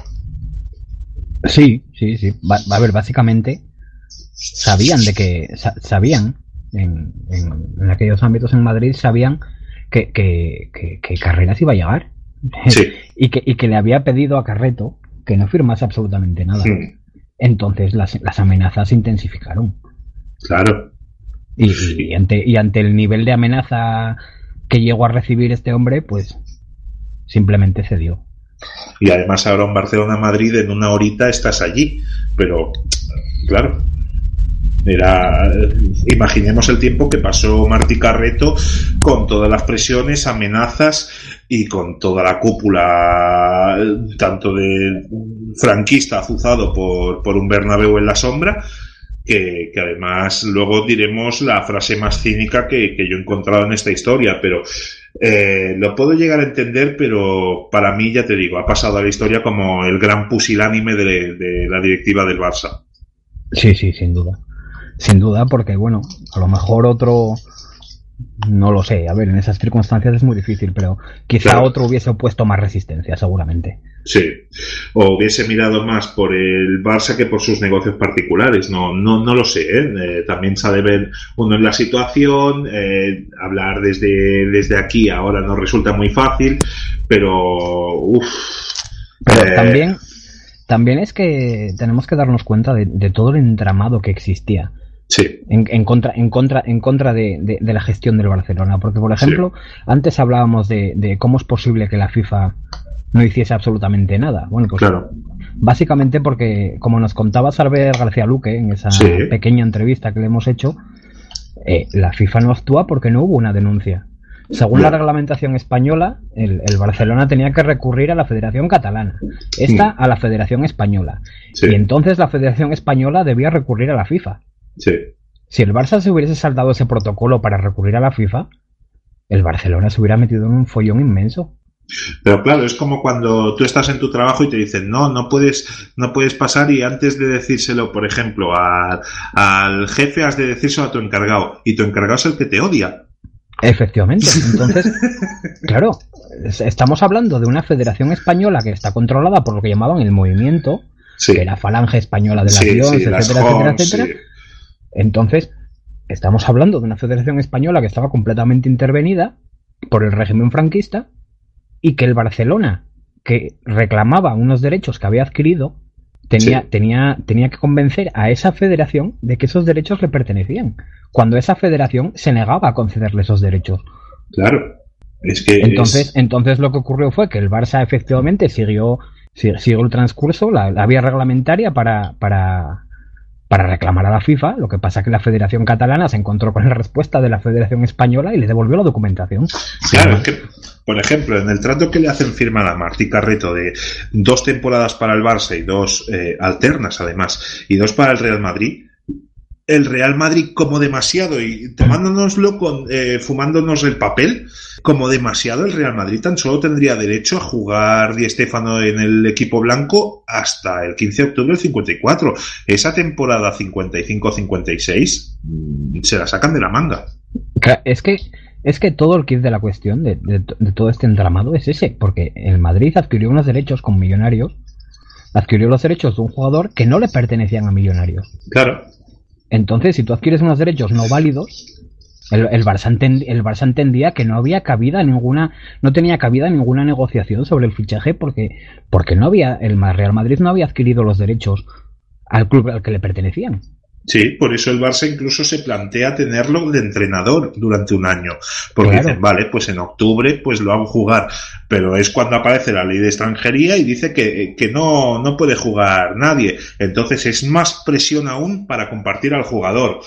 Sí, sí, sí. Va, a ver, básicamente sabían de que sa- sabían en, en- en aquellos ámbitos en Madrid sabían que, que, que- que Carreras iba a llegar Sí. y que, y que le había pedido a Carreto que no firmase absolutamente nada. Entonces las, las amenazas se intensificaron. Claro. Y, y ante, y ante el nivel de amenaza que llegó a recibir este hombre, pues simplemente cedió. Y además ahora en Barcelona-Madrid en una horita estás allí. Pero, claro. Era, imaginemos el tiempo que pasó Martí Carreto con todas las presiones, amenazas y con toda la cúpula, tanto de franquista azuzado por, por un Bernabéu en la sombra, que, que además luego diremos la frase más cínica que, que yo he encontrado en esta historia, pero eh, lo puedo llegar a entender, pero para mí, ya te digo, ha pasado a la historia como el gran pusilánime de, de la directiva del Barça. Sí, sí, sin duda. Sin duda, porque bueno, a lo mejor otro, no lo sé, a ver, en esas circunstancias es muy difícil, pero quizá Claro. otro hubiese opuesto más resistencia, seguramente. Sí. O hubiese mirado más por el Barça que por sus negocios particulares. No, no, no lo sé. ¿eh? Eh, también sabe ver uno en la situación. eh, hablar desde, desde aquí ahora no resulta muy fácil. Pero, uff. Pero Eh, también, también es que tenemos que darnos cuenta de, de todo el entramado que existía Sí, en, en contra, en contra, en contra de, de- de la gestión del Barcelona. Porque, por ejemplo, antes hablábamos de, de cómo es posible que la FIFA no hiciese absolutamente nada. Bueno, pues claro. básicamente porque, como nos contaba Sarver García Luque en esa Sí. pequeña entrevista que le hemos hecho, eh, la FIFA no actúa porque no hubo una denuncia. Según la reglamentación española, el, el Barcelona tenía que recurrir a la Federación Catalana, esta a la Federación Española. Sí, Y entonces la Federación Española debía recurrir a la FIFA. sí. Si el Barça se hubiese saltado ese protocolo para recurrir a la FIFA, el Barcelona se hubiera metido en un follón inmenso. Pero claro, es como cuando tú estás en tu trabajo y te dicen, no, no puedes, no puedes pasar y antes de decírselo, por ejemplo, a- al jefe has de decírselo a tu encargado y tu encargado es el que te odia. Efectivamente. Entonces, claro, es- estamos hablando de una federación española que está controlada por lo que llamaban el movimiento, Sí, que era Falange Española de las sí, Lions, sí, etcétera, etcétera, etcétera. Entonces, estamos hablando de una federación española que estaba completamente intervenida por el régimen franquista y que el Barcelona, que reclamaba unos derechos que había adquirido, tenía, Sí. tenía, tenía que convencer a esa federación de que esos derechos le pertenecían, cuando esa federación se negaba a concederle esos derechos. Claro. Es que Entonces, es- entonces lo que ocurrió fue que el Barça efectivamente siguió, si- siguió el transcurso, la, la vía reglamentaria para, para, para reclamar a la FIFA. Lo que pasa que la Federación Catalana se encontró con la respuesta de la Federación Española y le devolvió la documentación. Claro, es que, por ejemplo, en el trato que le hacen firmar a Martí Carreto de dos temporadas para el Barça y dos eh, alternas, además, y dos para el Real Madrid, el Real Madrid como demasiado y tomándonoslo con eh, fumándonos el papel como demasiado el Real Madrid tan solo tendría derecho a jugar Di Stéfano en el equipo blanco hasta el 15 de octubre del 54 esa temporada 55-56 mm, se la sacan de la manga. Es que, es que todo el kit de la cuestión de, de- de todo este entramado es ese, porque el Madrid adquirió unos derechos con millonarios, adquirió los derechos de un jugador que no le pertenecían a millonarios. claro Entonces, si tú adquieres unos derechos no válidos, el, el, Barça el Barça entendía que no había cabida ninguna, no tenía cabida ninguna negociación sobre el fichaje porque, porque no había, el Real Madrid no había adquirido los derechos al club al que le pertenecían. Sí, por eso el Barça incluso se plantea tenerlo de entrenador durante un año. Porque Claro. dicen, vale, pues en octubre pues lo hago jugar. Pero es cuando aparece la ley de extranjería y dice que, que no, no puede jugar nadie. Entonces es más presión aún para compartir al jugador.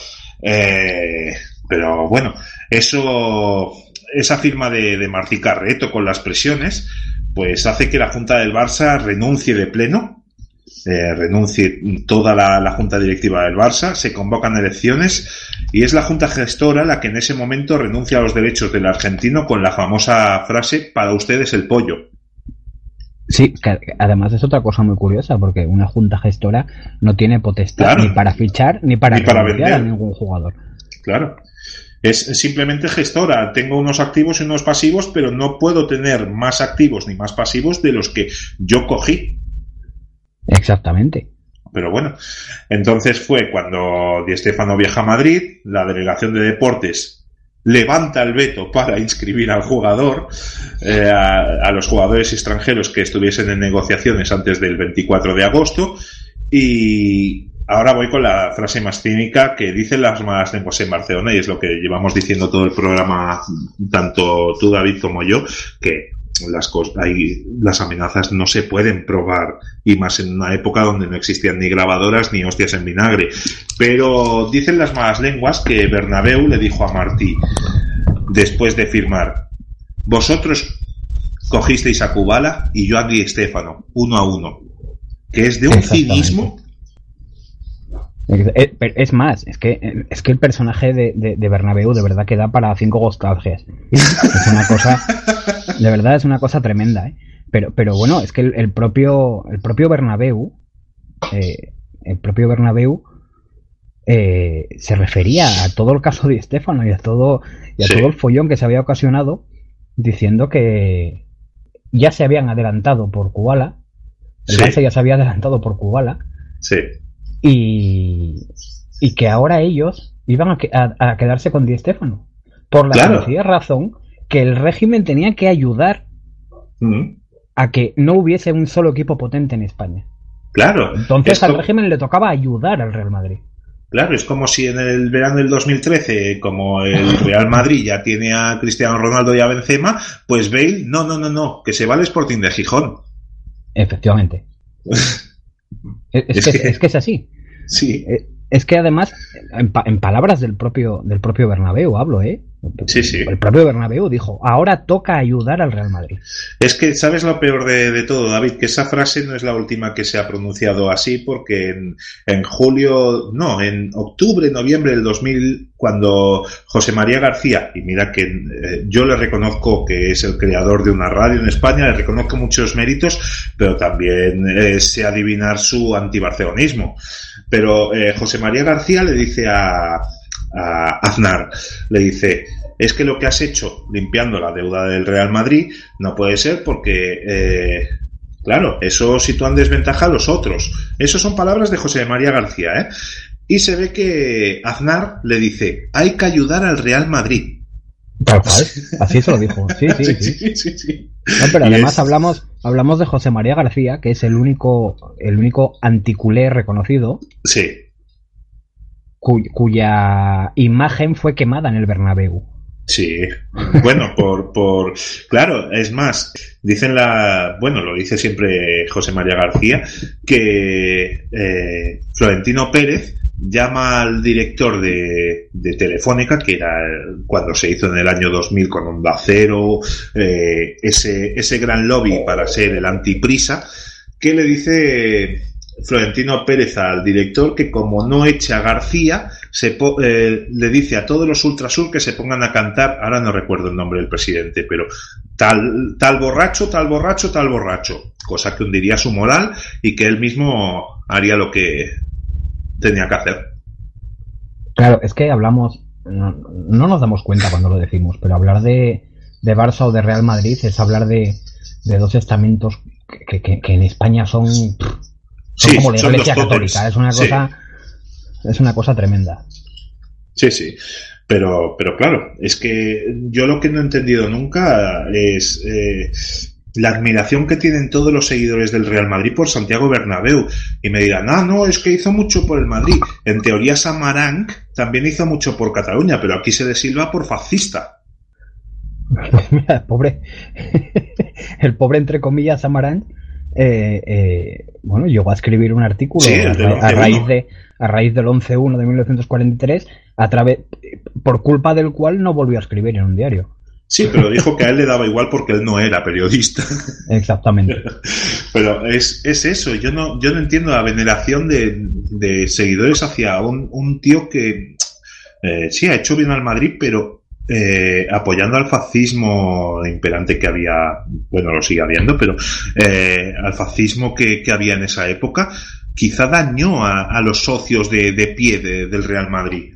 Eh, pero bueno, eso, esa firma de, de Martí Carreto con las presiones, pues hace que la Junta del Barça renuncie de pleno eh, renuncie toda la, la junta directiva del Barça, se convocan elecciones y es la junta gestora la que en ese momento renuncia a los derechos del argentino con la famosa frase para ustedes el pollo. Sí, que además es otra cosa muy curiosa porque una junta gestora no tiene potestad Claro. ni para fichar ni para, Ni para renunciar a vender. ningún jugador. Claro. Es simplemente gestora. Tengo unos activos y unos pasivos, pero no puedo tener más activos ni más pasivos de los que yo cogí. Exactamente. Pero bueno, entonces fue cuando Di Stéfano viaja a Madrid, la delegación de deportes levanta el veto para inscribir al jugador, eh, a, a los jugadores extranjeros que estuviesen en negociaciones antes del 24 de agosto y ahora voy con la frase más cínica que dicen las malas lenguas en Barcelona y es lo que llevamos diciendo todo el programa, tanto tú David como yo, que las, hay, las amenazas no se pueden probar, y más en una época donde no existían ni grabadoras ni hostias en vinagre. Pero dicen las malas lenguas que Bernabéu le dijo a Martí, después de firmar, vosotros cogisteis a Kubala y yo a Di Stéfano, uno a uno, que es de un cinismo. Eh, Es más, es que, es que el personaje de, de, de Bernabéu de verdad que da para cinco nostalgias. Es una cosa, de verdad es una cosa tremenda, ¿eh? Pero, pero bueno, es que el, el propio, el propio Bernabéu, eh, el propio Bernabéu eh, se refería a todo el caso de Estefano y a todo, y a Sí. todo el follón que se había ocasionado, diciendo que ya se habían adelantado por Kubala, el Sí. Ya se había adelantado por Kubala, Sí, y, y que ahora ellos iban a, que- a- a quedarse con Di Stéfano. Por la Claro. sencilla razón que el régimen tenía que ayudar a que no hubiese un solo equipo potente en España. claro. Entonces Es al régimen le tocaba ayudar al Real Madrid. Claro, es como si en el verano del 2013, como el Real Madrid ya tiene a Cristiano Ronaldo y a Benzema, pues Bale, no, no, no, no, que se va al Sporting de Gijón. Efectivamente. Es, es Es que, que- es que es así. Sí, Eh, Es que además, en, pa- en palabras del propio, del propio Bernabéu hablo, ¿eh? Sí, sí. El propio Bernabéu dijo, ahora toca ayudar al Real Madrid. es que sabes lo peor de, de todo, David, que esa frase no es la última que se ha pronunciado así, porque en, en julio, no, en octubre, noviembre del 2000, cuando José María García, y mira que eh, yo le reconozco que es el creador de una radio en España, le reconozco muchos méritos, pero también eh, sé adivinar su antibarcelonismo. Pero eh, José María García le dice a, a Aznar, le dice, es que lo que has hecho limpiando la deuda del Real Madrid no puede ser porque, eh, claro, eso sitúa en desventaja a los otros. Esas son palabras de José María García, ¿eh? Y se ve que Aznar le dice, hay que ayudar al Real Madrid. Tal cual. Así se lo dijo. Sí, sí, sí. sí, sí, sí. No, pero además es- hablamos, hablamos de José María García, que es el único, el único anticulé reconocido, Sí, cu- cuya imagen fue quemada en el Bernabéu. Sí, bueno, por, por, claro, es más, dicen la, bueno, lo dice siempre José María García, que eh, Florentino Pérez llama al director de, de Telefónica, que era cuando se hizo en el año 2000 con Onda Cero, eh, ese, ese gran lobby para ser el antiprisa, que le dice Florentino Pérez al director que como no echa a García, se eh, le dice a todos los Ultrasur que se pongan a cantar, ahora no recuerdo el nombre del presidente, pero tal, tal borracho, tal borracho, tal borracho, cosa que hundiría su moral y que él mismo haría lo que tenía que hacer. Claro, es que hablamos, no, no nos damos cuenta cuando lo decimos, pero hablar de, de Barça o de Real Madrid es hablar de, de dos estamentos que- que en España son, son Sí, como la son Iglesia. Católica. Es una Sí. cosa, es una cosa tremenda. Sí, sí. Pero, pero claro, es que yo lo que no he entendido nunca es eh, la admiración que tienen todos los seguidores del Real Madrid por Santiago Bernabéu. Y me dirán, ah, no, es que hizo mucho por el Madrid. En teoría, Samaranch también hizo mucho por Cataluña, pero aquí se le silba por fascista. Pues mira, el pobre, el pobre entre comillas Amarán, eh, eh, bueno, llegó a escribir un artículo Sí, a, del ra- a 11-1. raíz de a raíz del 11-1 de 1943, a través, por culpa del cual no volvió a escribir en un diario. Sí, pero dijo que a él le daba igual porque él no era periodista. Exactamente. Pero es, es eso, yo no, yo no entiendo la veneración de, de seguidores hacia un, un tío que eh, sí ha hecho bien al Madrid, pero eh, apoyando al fascismo imperante que había, bueno, lo sigue habiendo, pero eh, al fascismo que, que había en esa época, quizá dañó a, a los socios de, de pie de- del Real Madrid.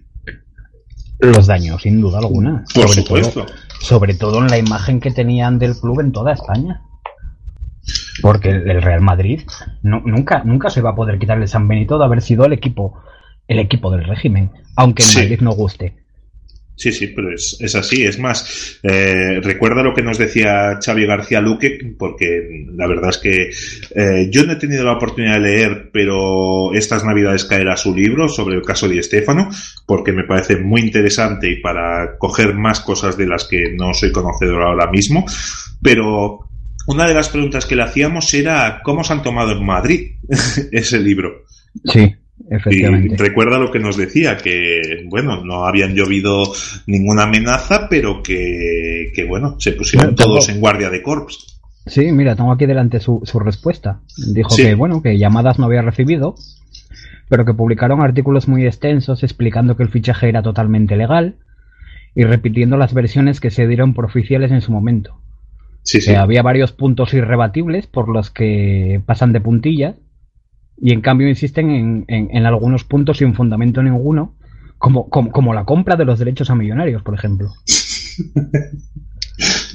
Los daños, sin duda alguna. Por sobre supuesto. Todo, sobre todo en la imagen que tenían del club en toda España. Porque el, el Real Madrid no- nunca, nunca se va a poder quitar el San Benito de haber sido el equipo, el equipo del régimen, aunque en Sí. Madrid no guste. Sí, sí, pero es, es así. Es más, eh, recuerda lo que nos decía Xavi García Luque, porque la verdad es que eh, yo no he tenido la oportunidad de leer, pero estas navidades caerá su libro sobre el caso de Estefano, porque me parece muy interesante y para coger más cosas de las que no soy conocedor ahora mismo. Pero una de las preguntas que le hacíamos era cómo se han tomado en Madrid ese libro. Sí, Y recuerda lo que nos decía, que bueno, no habían llovido ninguna amenaza, pero que, que bueno, se pusieron todos en guardia de corps. Sí, mira, tengo aquí delante su, su respuesta. Dijo Sí. que, bueno, que llamadas no había recibido, pero que publicaron artículos muy extensos explicando que el fichaje era totalmente legal y repitiendo las versiones que se dieron por oficiales en su momento. Sí, sí. Había varios puntos irrebatibles por los que pasan de puntillas y en cambio insisten en, en- en algunos puntos sin fundamento ninguno, como, como, como la compra de los derechos a millonarios, por ejemplo.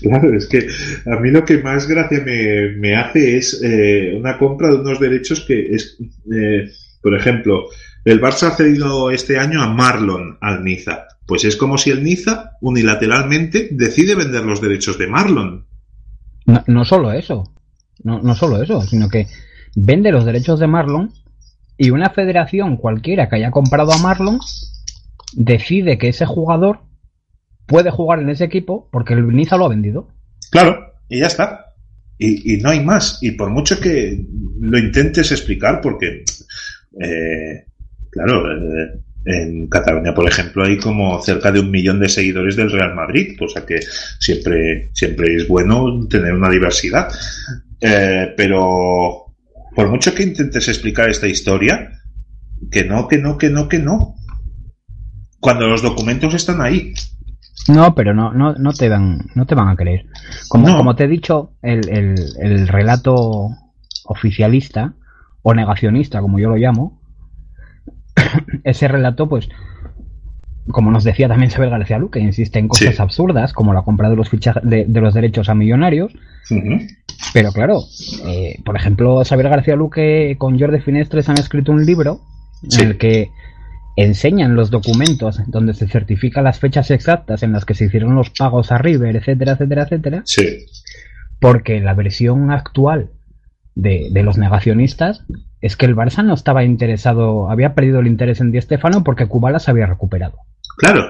Claro, es que a mí lo que más gracia me, me hace es eh, una compra de unos derechos que es, eh, por ejemplo, el Barça ha cedido este año a Marlon al Niza. Pues es como si el Niza unilateralmente decide vender los derechos de Marlon. No, no solo eso, no, no solo eso, sino que vende los derechos de Marlon y una federación cualquiera que haya comprado a Marlon decide que ese jugador puede jugar en ese equipo porque el Niza lo ha vendido. Claro, y ya está. Y, y no hay más. Y por mucho que lo intentes explicar, porque, eh, claro, eh, en Cataluña, por ejemplo, hay como cerca de un millón de seguidores del Real Madrid, cosa que siempre, siempre es bueno tener una diversidad. Eh, pero por mucho que intentes explicar esta historia, que no, que no, que no, que no. Cuando los documentos están ahí. No, pero no, no, no te van, no te van a creer. Como, No. como te he dicho, el, el, el relato oficialista o negacionista, como yo lo llamo, ese relato, pues, como nos decía también Isabel García Luque, insiste en cosas Sí. absurdas, como la compra de los fichajes de, de los derechos a millonarios. Pero claro, eh, por ejemplo, Isabel García Luque con Jordi Finestres han escrito un libro Sí. en el que enseñan los documentos donde se certifican las fechas exactas en las que se hicieron los pagos a River, etcétera, etcétera, etcétera, Sí. porque la versión actual de, de los negacionistas es que el Barça no estaba interesado, había perdido el interés en Di Stéfano porque Kubala se había recuperado. Claro.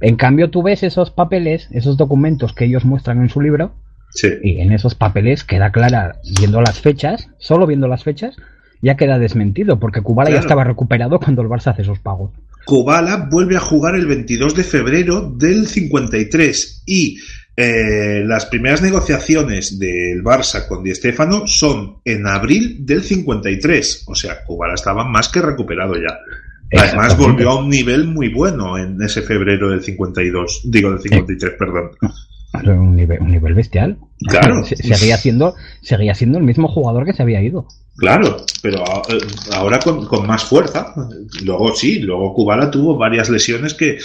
En cambio, tú ves esos papeles, esos documentos que ellos muestran en su libro, Sí. y en esos papeles queda clara, viendo las fechas, solo viendo las fechas, ya queda desmentido, porque Kubala ya estaba recuperado cuando el Barça hace esos pagos. Kubala vuelve a jugar el 22 de febrero del 53 y eh, las primeras negociaciones del Barça con Di Stéfano son en abril del 53. O sea, Kubala estaba más que recuperado ya. Además volvió a un nivel muy bueno en ese febrero del 52, digo del 53, perdón. Un nivel, un nivel bestial. Claro. Se- seguía, siendo, seguía siendo el mismo jugador que se había ido. Claro, pero eh, ahora con, con más fuerza. Luego sí, luego Kubala tuvo varias lesiones que eh,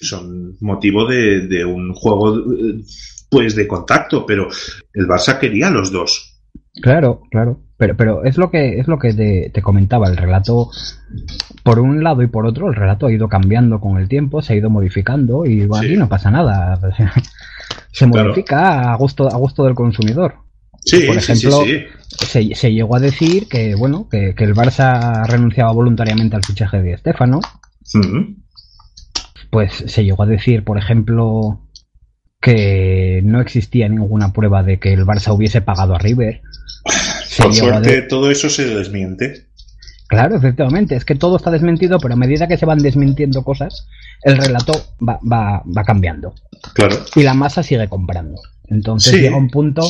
son motivo de, de un juego eh, pues de contacto, pero el Barça quería los dos. Claro, claro. Pero, pero es lo que es lo que te, te comentaba. El relato, por un lado y por otro, el relato ha ido cambiando con el tiempo, se ha ido modificando y bueno, Sí. aquí no pasa nada. Se Claro. modifica a gusto, a gusto del consumidor. Sí, Por sí, sí, ejemplo, sí. Se, se llegó a decir que bueno que, que el Barça renunciaba voluntariamente al fichaje de Estefano. Pues se llegó a decir, por ejemplo, que no existía ninguna prueba de que el Barça hubiese pagado a River. Se Por de- suerte todo eso se desmiente. Claro, efectivamente, es que todo está desmentido, pero a medida que se van desmintiendo cosas, el relato va, va, va cambiando Claro. y la masa sigue comprando. Entonces Sí. llega un punto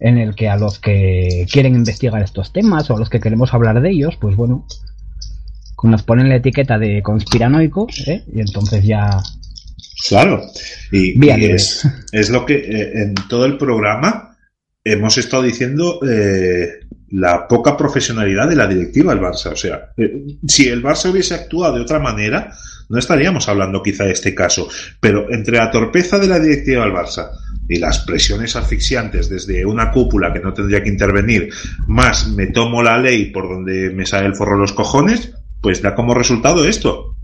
en el que a los que quieren investigar estos temas o a los que queremos hablar de ellos, pues bueno, nos ponen la etiqueta de conspiranoico ¿eh? y entonces ya Claro. Y, y es, es lo que eh, en todo el programa hemos estado diciendo eh, la poca profesionalidad de la directiva del Barça. O sea, eh, si el Barça hubiese actuado de otra manera, no estaríamos hablando quizá de este caso. Pero entre la torpeza de la directiva del Barça y las presiones asfixiantes desde una cúpula que no tendría que intervenir, más me tomo la ley por donde me sale el forro los cojones, pues da como resultado esto.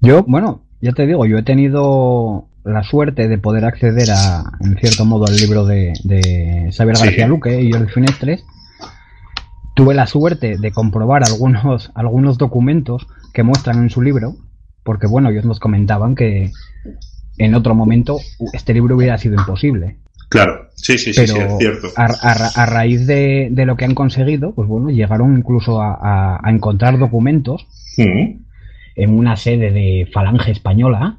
Yo, bueno, ya te digo, yo he tenido la suerte de poder acceder a, en cierto modo, al libro de, de Xavier Sí. García Luque y Jordi Finestres. Tuve la suerte de comprobar algunos, algunos documentos que muestran en su libro, porque bueno, ellos nos comentaban que en otro momento este libro hubiera sido imposible. Claro, sí, sí, sí, pero sí, es cierto. A, a ra- a raíz de, de lo que han conseguido, pues bueno, llegaron incluso a, a- encontrar documentos en una sede de Falange Española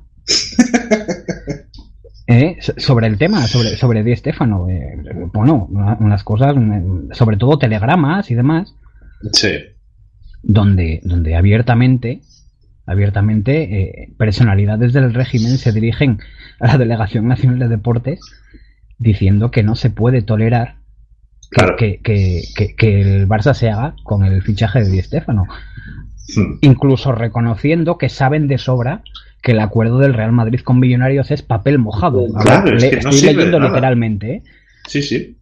eh, so- sobre el tema, sobre, sobre Di Stéfano. eh, bueno, una- unas cosas, mm, sobre todo telegramas y demás, Sí. donde, donde abiertamente, abiertamente eh, personalidades del régimen se dirigen a la Delegación Nacional de Deportes diciendo que no se puede tolerar que, Claro. que, que- el Barça se haga con el fichaje de Di Stéfano. Mm. Incluso reconociendo que saben de sobra que el acuerdo del Real Madrid con Millonarios es papel mojado. Claro, ver, es le- que no estoy leyendo literalmente, ¿eh? Sí, sí.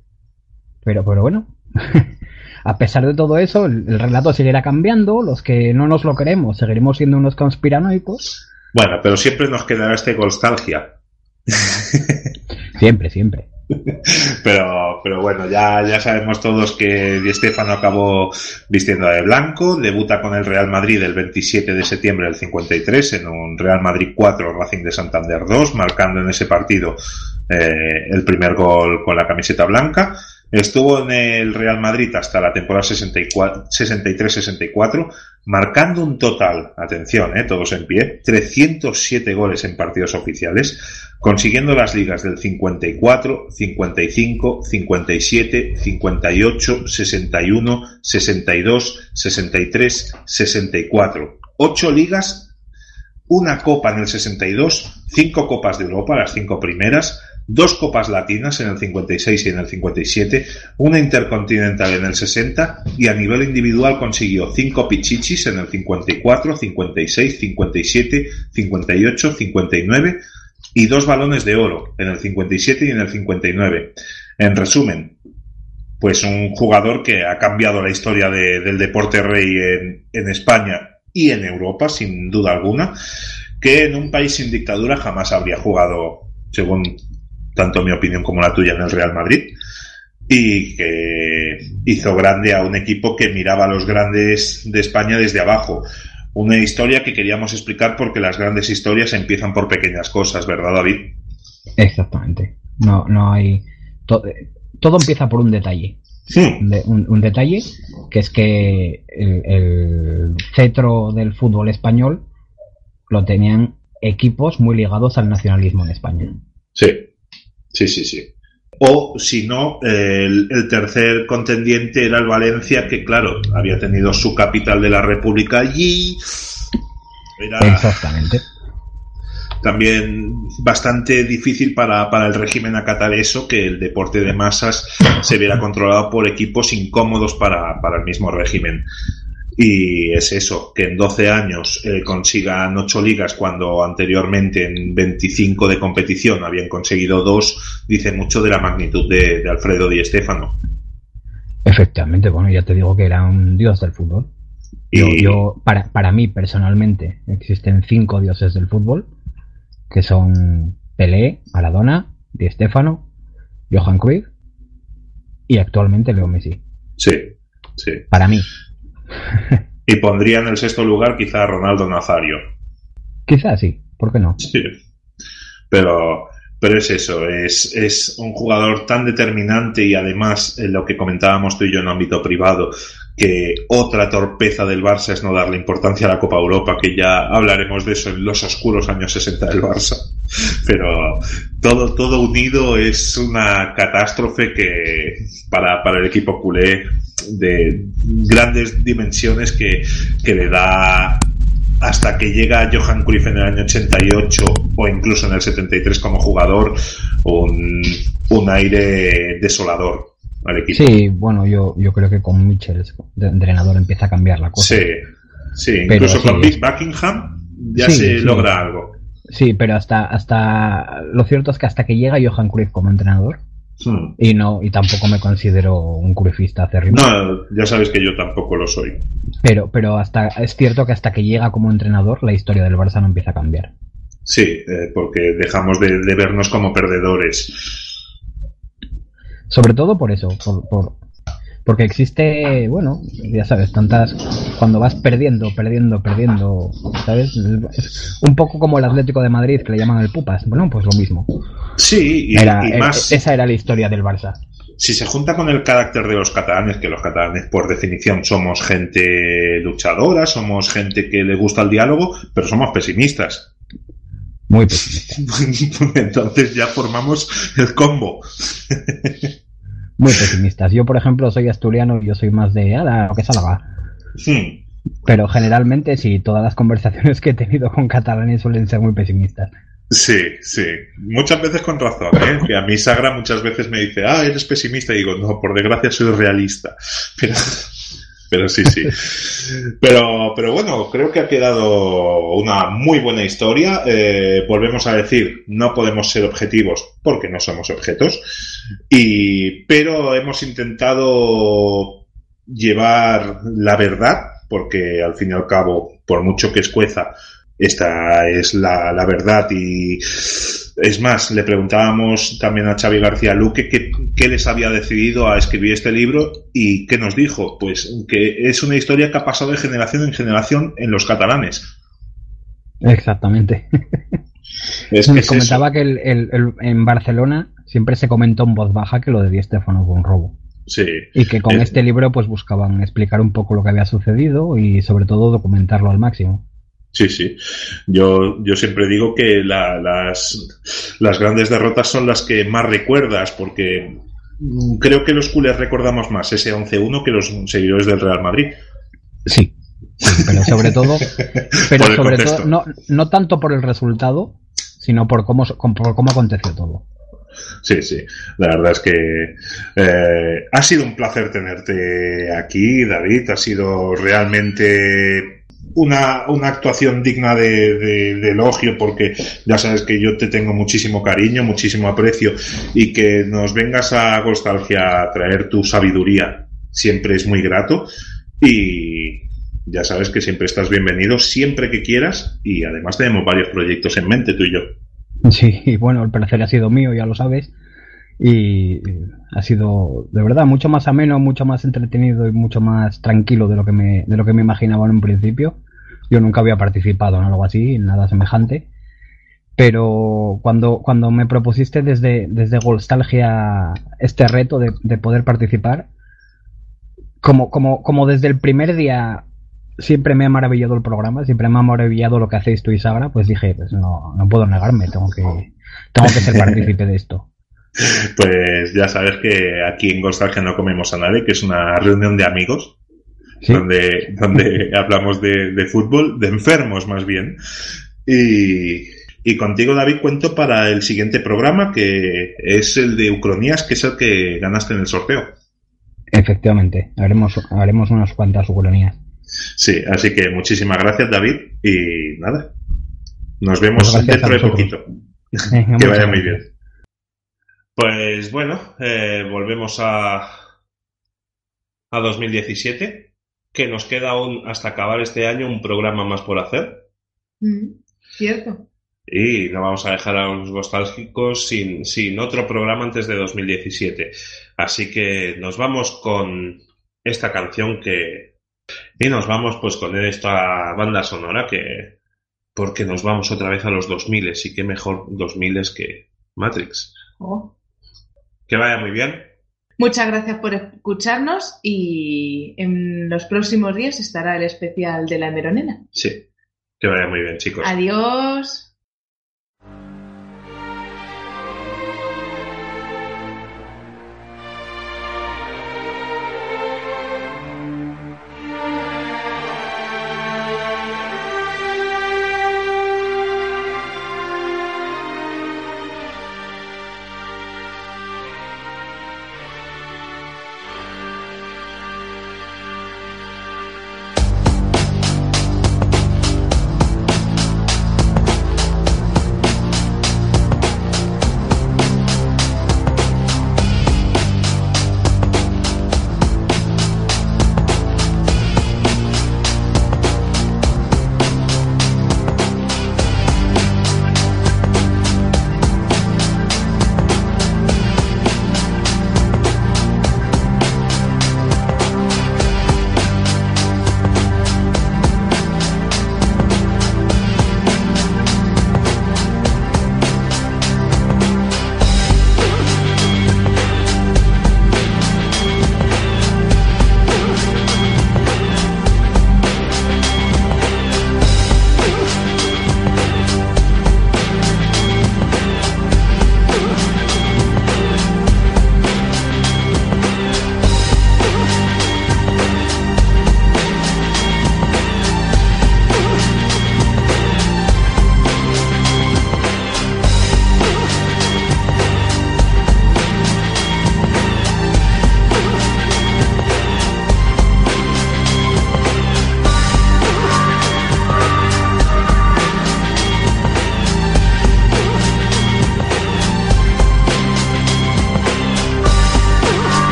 Pero, pero bueno, a pesar de todo eso, el, el relato seguirá cambiando. Los que no nos lo queremos seguiremos siendo unos conspiranoicos. Bueno, pero siempre nos quedará este nostalgia. Siempre, siempre. Pero, pero bueno, ya, ya sabemos todos que Di Stéfano acabó vistiendo de blanco, debuta con el Real Madrid el 27 de septiembre del 53 en un Real Madrid 4, Racing de Santander 2, marcando en ese partido eh, el primer gol con la camiseta blanca. Estuvo en el Real Madrid hasta la temporada 64 63-64, marcando un total, atención, eh, todos en pie, 307 goles en partidos oficiales, consiguiendo las ligas del 54, 55, 57, 58, 61, 62, 63, 64. Ocho ligas, una copa en el 62, cinco copas de Europa, las cinco primeras, dos copas latinas en el 56 y en el 57, una intercontinental en el 60 y a nivel individual consiguió cinco pichichis en el 54, 56, 57, 58, 59 y dos balones de oro en el 57 y en el 59. En resumen, pues un jugador que ha cambiado la historia de- del deporte rey en, en España y en Europa, sin duda alguna, que en un país sin dictadura jamás habría jugado, según tanto mi opinión como la tuya, en el Real Madrid, y que hizo grande a un equipo que miraba a los grandes de España desde abajo. Una historia que queríamos explicar porque las grandes historias empiezan por pequeñas cosas, ¿verdad, David? Exactamente. No, no hay. to- todo empieza por un detalle. De- un, un detalle que es que el, el cetro del fútbol español lo tenían equipos muy ligados al nacionalismo en España. Sí, sí, sí, sí. O si no, el, el tercer contendiente era el Valencia, que claro, había tenido su capital de la República allí. Era Exactamente. también bastante difícil para, para el régimen acatar eso, que el deporte de masas se viera controlado por equipos incómodos para, para el mismo régimen. Y es eso, que en 12 años eh, consigan 8 ligas cuando anteriormente en 25 de competición habían conseguido 2, dice mucho de la magnitud de, de Alfredo Di Stéfano. Efectivamente, bueno, ya te digo que era un dios del fútbol. Yo, Y- yo para, para mí, personalmente, existen cinco dioses del fútbol, que son Pelé, Maradona, Di Stéfano, Johan Cruyff y actualmente Leo Messi. Sí, sí. Para mí. Y pondría en el sexto lugar quizá a Ronaldo Nazario. Quizás sí, ¿por qué no? Sí. Pero, pero es eso, es, es un jugador tan determinante y además en lo que comentábamos tú y yo en ámbito privado, que otra torpeza del Barça es no darle importancia a la Copa Europa, que ya hablaremos de eso en los oscuros años 60 del Barça. Pero todo, todo unido es una catástrofe que para, para el equipo culé de grandes dimensiones que, que le da hasta que llega Johan Cruyff en el año 88 o incluso en el 73 como jugador un, un aire desolador al equipo. Sí, bueno, yo, yo creo que con Mitchell de entrenador empieza a cambiar la cosa. Sí, sí, Pero incluso sí, con Big Buckingham ya Sí, se logra algo. Sí, pero hasta, hasta lo cierto es que hasta que llega Johan Cruyff como entrenador Hmm. y no y tampoco me considero un cruyffista acérrimo. No, ya sabes que yo tampoco lo soy. Pero, pero hasta es cierto que hasta que llega como entrenador la historia del Barça no empieza a cambiar. Sí, eh, porque dejamos de, de vernos como perdedores. Sobre todo por eso, por, por- porque existe, bueno, ya sabes, tantas cuando vas perdiendo, perdiendo, perdiendo, ¿sabes? Es un poco como el Atlético de Madrid que le llaman el Pupas. Bueno, pues lo mismo. Sí, y, Era- y e- más Esa era la historia del Barça. si se junta con el carácter de los catalanes, que los catalanes por definición somos gente luchadora, somos gente que le gusta el diálogo, pero somos pesimistas. Muy pesimista. Entonces ya formamos el combo. Muy pesimistas. Yo, por ejemplo, soy asturiano y yo soy más de, ala, que salga. Hmm. Pero generalmente sí, todas las conversaciones que he tenido con catalanes suelen ser muy pesimistas. Sí, sí. Muchas veces con razón, ¿eh? Que a mí Sagra muchas veces me dice, ah, eres pesimista. Y digo, no, por desgracia soy realista. Pero, pero sí, sí. Pero, pero bueno, creo que ha quedado una muy buena historia. Eh, volvemos a decir, no podemos ser objetivos porque no somos objetos. Y, pero hemos intentado llevar la verdad, porque al fin y al cabo, por mucho que escueza, esta es la, la verdad y es más, le preguntábamos también a Xavi García Luque qué, qué les había decidido a escribir este libro y qué nos dijo. Pues que es una historia que ha pasado de generación en generación en los catalanes. Exactamente. Es que es comentaba eso. que el- el- el- en Barcelona siempre se comentó en voz baja que lo de Di Stéfano fue un robo. Sí. Y que con este libro pues buscaban explicar un poco lo que había sucedido y sobre todo documentarlo al máximo. Sí, sí. Yo, yo siempre digo que la- las, las grandes derrotas son las que más recuerdas, porque mm, creo que los culés recordamos más ese 11-1 que los seguidores del Real Madrid. Sí. Pero sobre todo, pero sobre todo, no, no tanto por el resultado, sino por cómo, por cómo aconteció todo. Sí, sí. La verdad es que eh, ha sido un placer tenerte aquí, David. Ha sido realmente una, una actuación digna de, elogio porque ya sabes que yo te tengo muchísimo cariño, muchísimo aprecio y que nos vengas a Nostalgia a traer tu sabiduría siempre es muy grato y ya sabes que siempre estás bienvenido siempre que quieras y además tenemos varios proyectos en mente tú y yo. Sí, y bueno, el placer ha sido mío, ya lo sabes. Y ha sido de verdad mucho más ameno, mucho más entretenido y mucho más tranquilo de lo que me, de lo que me imaginaba en un principio. Yo nunca había participado en algo así, en nada semejante. Pero cuando, cuando me propusiste desde, desde Golstalgia este reto de, de poder participar, como, como, como desde el primer día siempre me ha maravillado el programa, siempre me ha maravillado lo que hacéis tú y Sagra, pues dije, pues no, no puedo negarme, tengo que, tengo que ser partícipe de esto. Pues ya sabes que aquí en Nostalgia no comemos a nadie, que es una reunión de amigos, ¿Sí? donde, donde hablamos de, de fútbol, de enfermos más bien. Y, y contigo, David, cuento para el siguiente programa, que es el de Ucronías, que es el que ganaste en el sorteo. Efectivamente, haremos, haremos unas cuantas ucronías. Sí, así que muchísimas gracias, David, y nada. Nos vemos Pues dentro de poquito. Que vaya muy bien. Pues bueno, eh, volvemos a, a 2017, que nos queda aún hasta acabar este año un programa más por hacer. Mm, Cierto. Y no vamos a dejar a los nostálgicos sin, sin otro programa antes de 2017. Así que nos vamos con esta canción que... Y nos vamos pues con esta banda sonora que... Porque nos vamos otra vez a los 2000 y qué mejor 2000 que Matrix. Oh. Que vaya muy bien. Muchas gracias por escucharnos y en los próximos días estará el especial de la Meronena. Sí. Que vaya muy bien, chicos. Adiós.